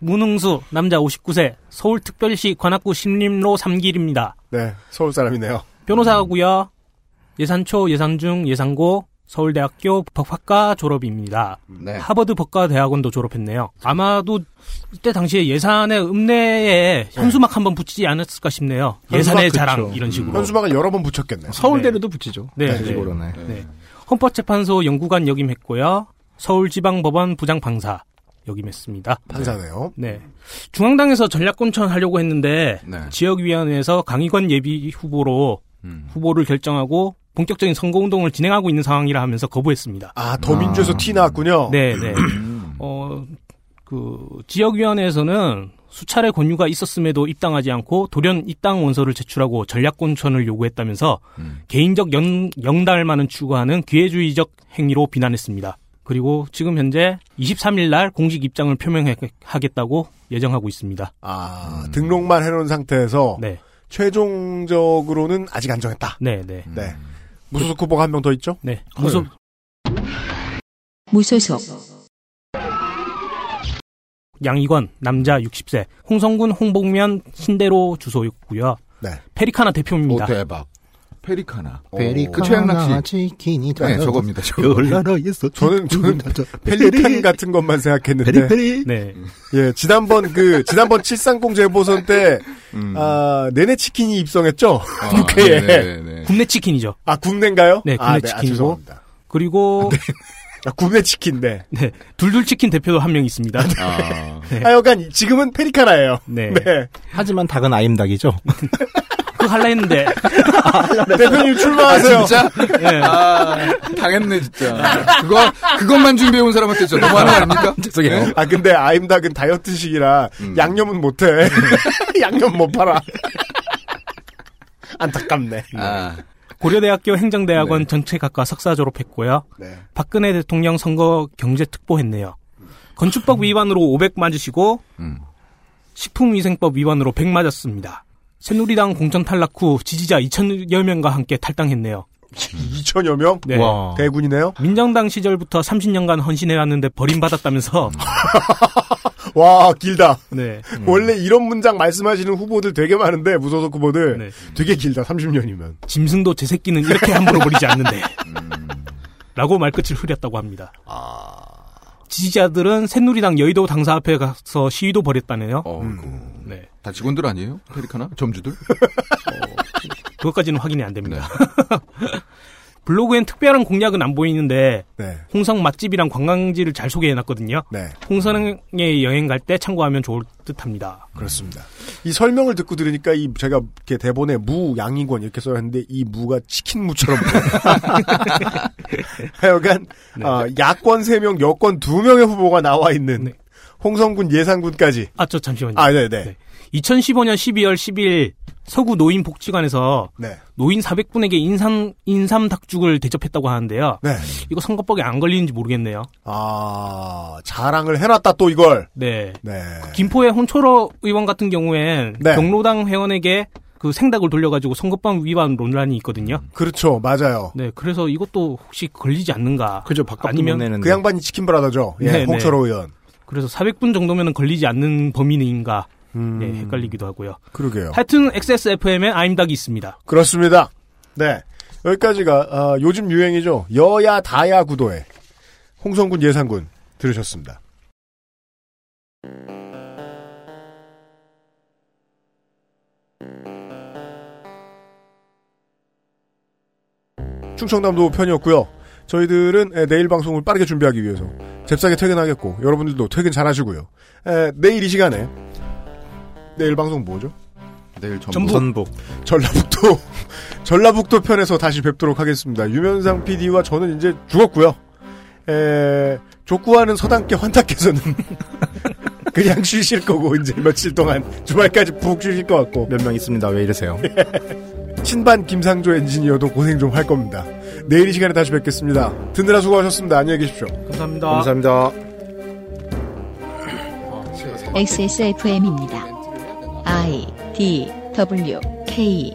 문흥수 남자 59세 서울특별시 관악구 신림로 3길입니다. 네. 서울 사람이네요. 변호사고요. 예산초, 예산중, 예산고, 서울대학교 법학과 졸업입니다. 네. 하버드 법과대학원도 졸업했네요. 아마도 이때 당시에 예산의 음내에 현수막 한번 붙이지 않았을까 싶네요. 예산의 현수막 자랑 그쵸. 이런 식으로. 현수막을 여러 번 붙였겠네. 서울대로도 붙이죠. 네, 네, 네. 식으로는. 네. 헌법재판소 연구관 역임했고요. 서울지방법원 부장방사 역임했습니다. 판사네요. 네. 중앙당에서 전략공천 하려고 했는데 네. 지역위원회에서 강의관 예비 후보로 음. 후보를 결정하고 본격적인 선거 운동을 진행하고 있는 상황이라 하면서 거부했습니다. 아, 더민주에서 아. 티 나왔군요. 네, 네. 음. 어, 그 지역위원회에서는 수차례 권유가 있었음에도 입당하지 않고 돌연 입당 원서를 제출하고 전략공천을 요구했다면서 음. 개인적 연, 영달만은 추구하는 기회주의적 행위로 비난했습니다. 그리고 지금 현재 23일 날 공식 입장을 표명하겠다고 예정하고 있습니다. 아, 등록만 해놓은 상태에서 네. 최종적으로는 아직 안 정했다. 네, 네. 네. 무소속 후보가 한 명 더 있죠? 네. 무소, 무소속, 양이건 남자 60세 홍성군 홍북면 신대로 주소였고요. 네. 페리카나 대표입니다. 오, 대박. 페리카나. 페리카나 그 최양락 씨. 치킨이 네, 저겁니다. 저거. 열나라에서 저는, 저는 펠리칸 같은 것만 생각했는데. 페리페리. 네. 예, 지난번 그, 지난번 730 재보선 때, 음. 아, 네네치킨이 입성했죠? 아, 육회에. 네네네. 국내 치킨이죠. 아, 국내인가요? 네, 아, 국내 네, 아, 치킨이고. 죄송합니다. 그리고 아, 국내 치킨 네. 네. 둘둘 치킨 대표도 한 명 있습니다. 아, 네. 하여간 지금은 페리카나예요. 네. 네. 하지만 닭은 아임닭이죠. 그거 할라 했는데. 대표님 아, 출마하세요. 진짜? 네. 아, 당했네, 진짜. 그거, 그것만 준비해온 사람한테 진짜 너무하는 거 아닙니까? 죄송해요. 아, 근데 아임닭은 다이어트식이라 음. 양념은 못해. 양념 못 팔아. 안타깝네. 아, 고려대학교 행정대학원 네. 정책학과 석사 졸업했고요. 네. 박근혜 대통령 선거 경제 특보했네요. 건축법 위반으로 500 맞으시고 음. 식품위생법 위반으로 100 맞았습니다. 새누리당 공천 탈락 후 지지자 2천여 명과 함께 탈당했네요. 2천여 명? 네. 와. 대군이네요? 민정당 시절부터 30년간 헌신해왔는데 버림받았다면서 와, 길다. 네. 원래 이런 문장 말씀하시는 후보들 되게 많은데, 무소속 후보들. 네. 되게 길다, 30년이면. 짐승도 제 새끼는 이렇게 함부로 버리지 않는데 라고 말끝을 흐렸다고 합니다. 지지자들은 새누리당 여의도 당사 앞에 가서 시위도 벌였다네요. 어이구. 네. 다 직원들 아니에요? 페리카나? 점주들? 그것까지는 확인이 안 됩니다. 블로그엔 특별한 공약은 안 보이는데 네. 홍성 맛집이랑 관광지를 잘 소개해놨거든요. 네. 홍성에 여행 갈 때 참고하면 좋을 듯합니다. 그렇습니다. 이 설명을 듣고 들으니까 이 제가 이렇게 대본에 무 양이권 이렇게 써였는데 이 무가 치킨 무처럼. 하여간 아, 야권 3명, 여권 2명의 후보가 나와 있는 네. 홍성군 예산군까지. 아, 저 잠시만요. 아, 네, 네. 네. 2015년 12월 10일 서구 노인 복지관에서 네. 노인 400분에게 인삼 인삼 닭죽을 대접했다고 하는데요. 네. 이거 선거법에 안 걸리는지 모르겠네요. 아, 자랑을 해놨다 또 이걸. 네. 네. 김포의 혼초로 의원 같은 경우엔 네. 경로당 회원에게 그 생닭을 돌려가지고 선거법 위반 논란이 있거든요. 그렇죠. 맞아요. 네, 그래서 이것도 혹시 걸리지 않는가? 그죠. 아니면. 그 양반이 치킨 브라더죠. 예, 네, 홍철호 의원. 그래서 400분 정도면 걸리지 않는 범위인가? 음, 네, 헷갈리기도 하고요. 그러게요. 하여튼 XSFM에 아임닭이 있습니다. 그렇습니다. 네. 여기까지가 아, 요즘 유행이죠. 여야 다야 구도에 홍성군 예산군 들으셨습니다. 충청남도 편이었고요. 저희들은 에, 내일 방송을 빠르게 준비하기 위해서 잽싸게 퇴근하겠고 여러분들도 퇴근 잘하시고요. 에, 내일 이 시간에 내일 방송 뭐죠? 내일 전부. 전부. 전북. 전라북도 전라북도 편에서 다시 뵙도록 하겠습니다. 유면상 PD와 저는 이제 죽었고요. 에, 족구하는 서당계 환타께서는 그냥 쉬실 거고 이제 며칠 동안 주말까지 푹 쉬실 것 같고 몇 명 있습니다. 왜 이러세요? 친반 김상조 엔지니어도 고생 좀 할 겁니다. 내일 이 시간에 다시 뵙겠습니다. 듣느라 수고하셨습니다. 안녕히 계십시오. 감사합니다. 감사합니다. XSFM입니다. I D W K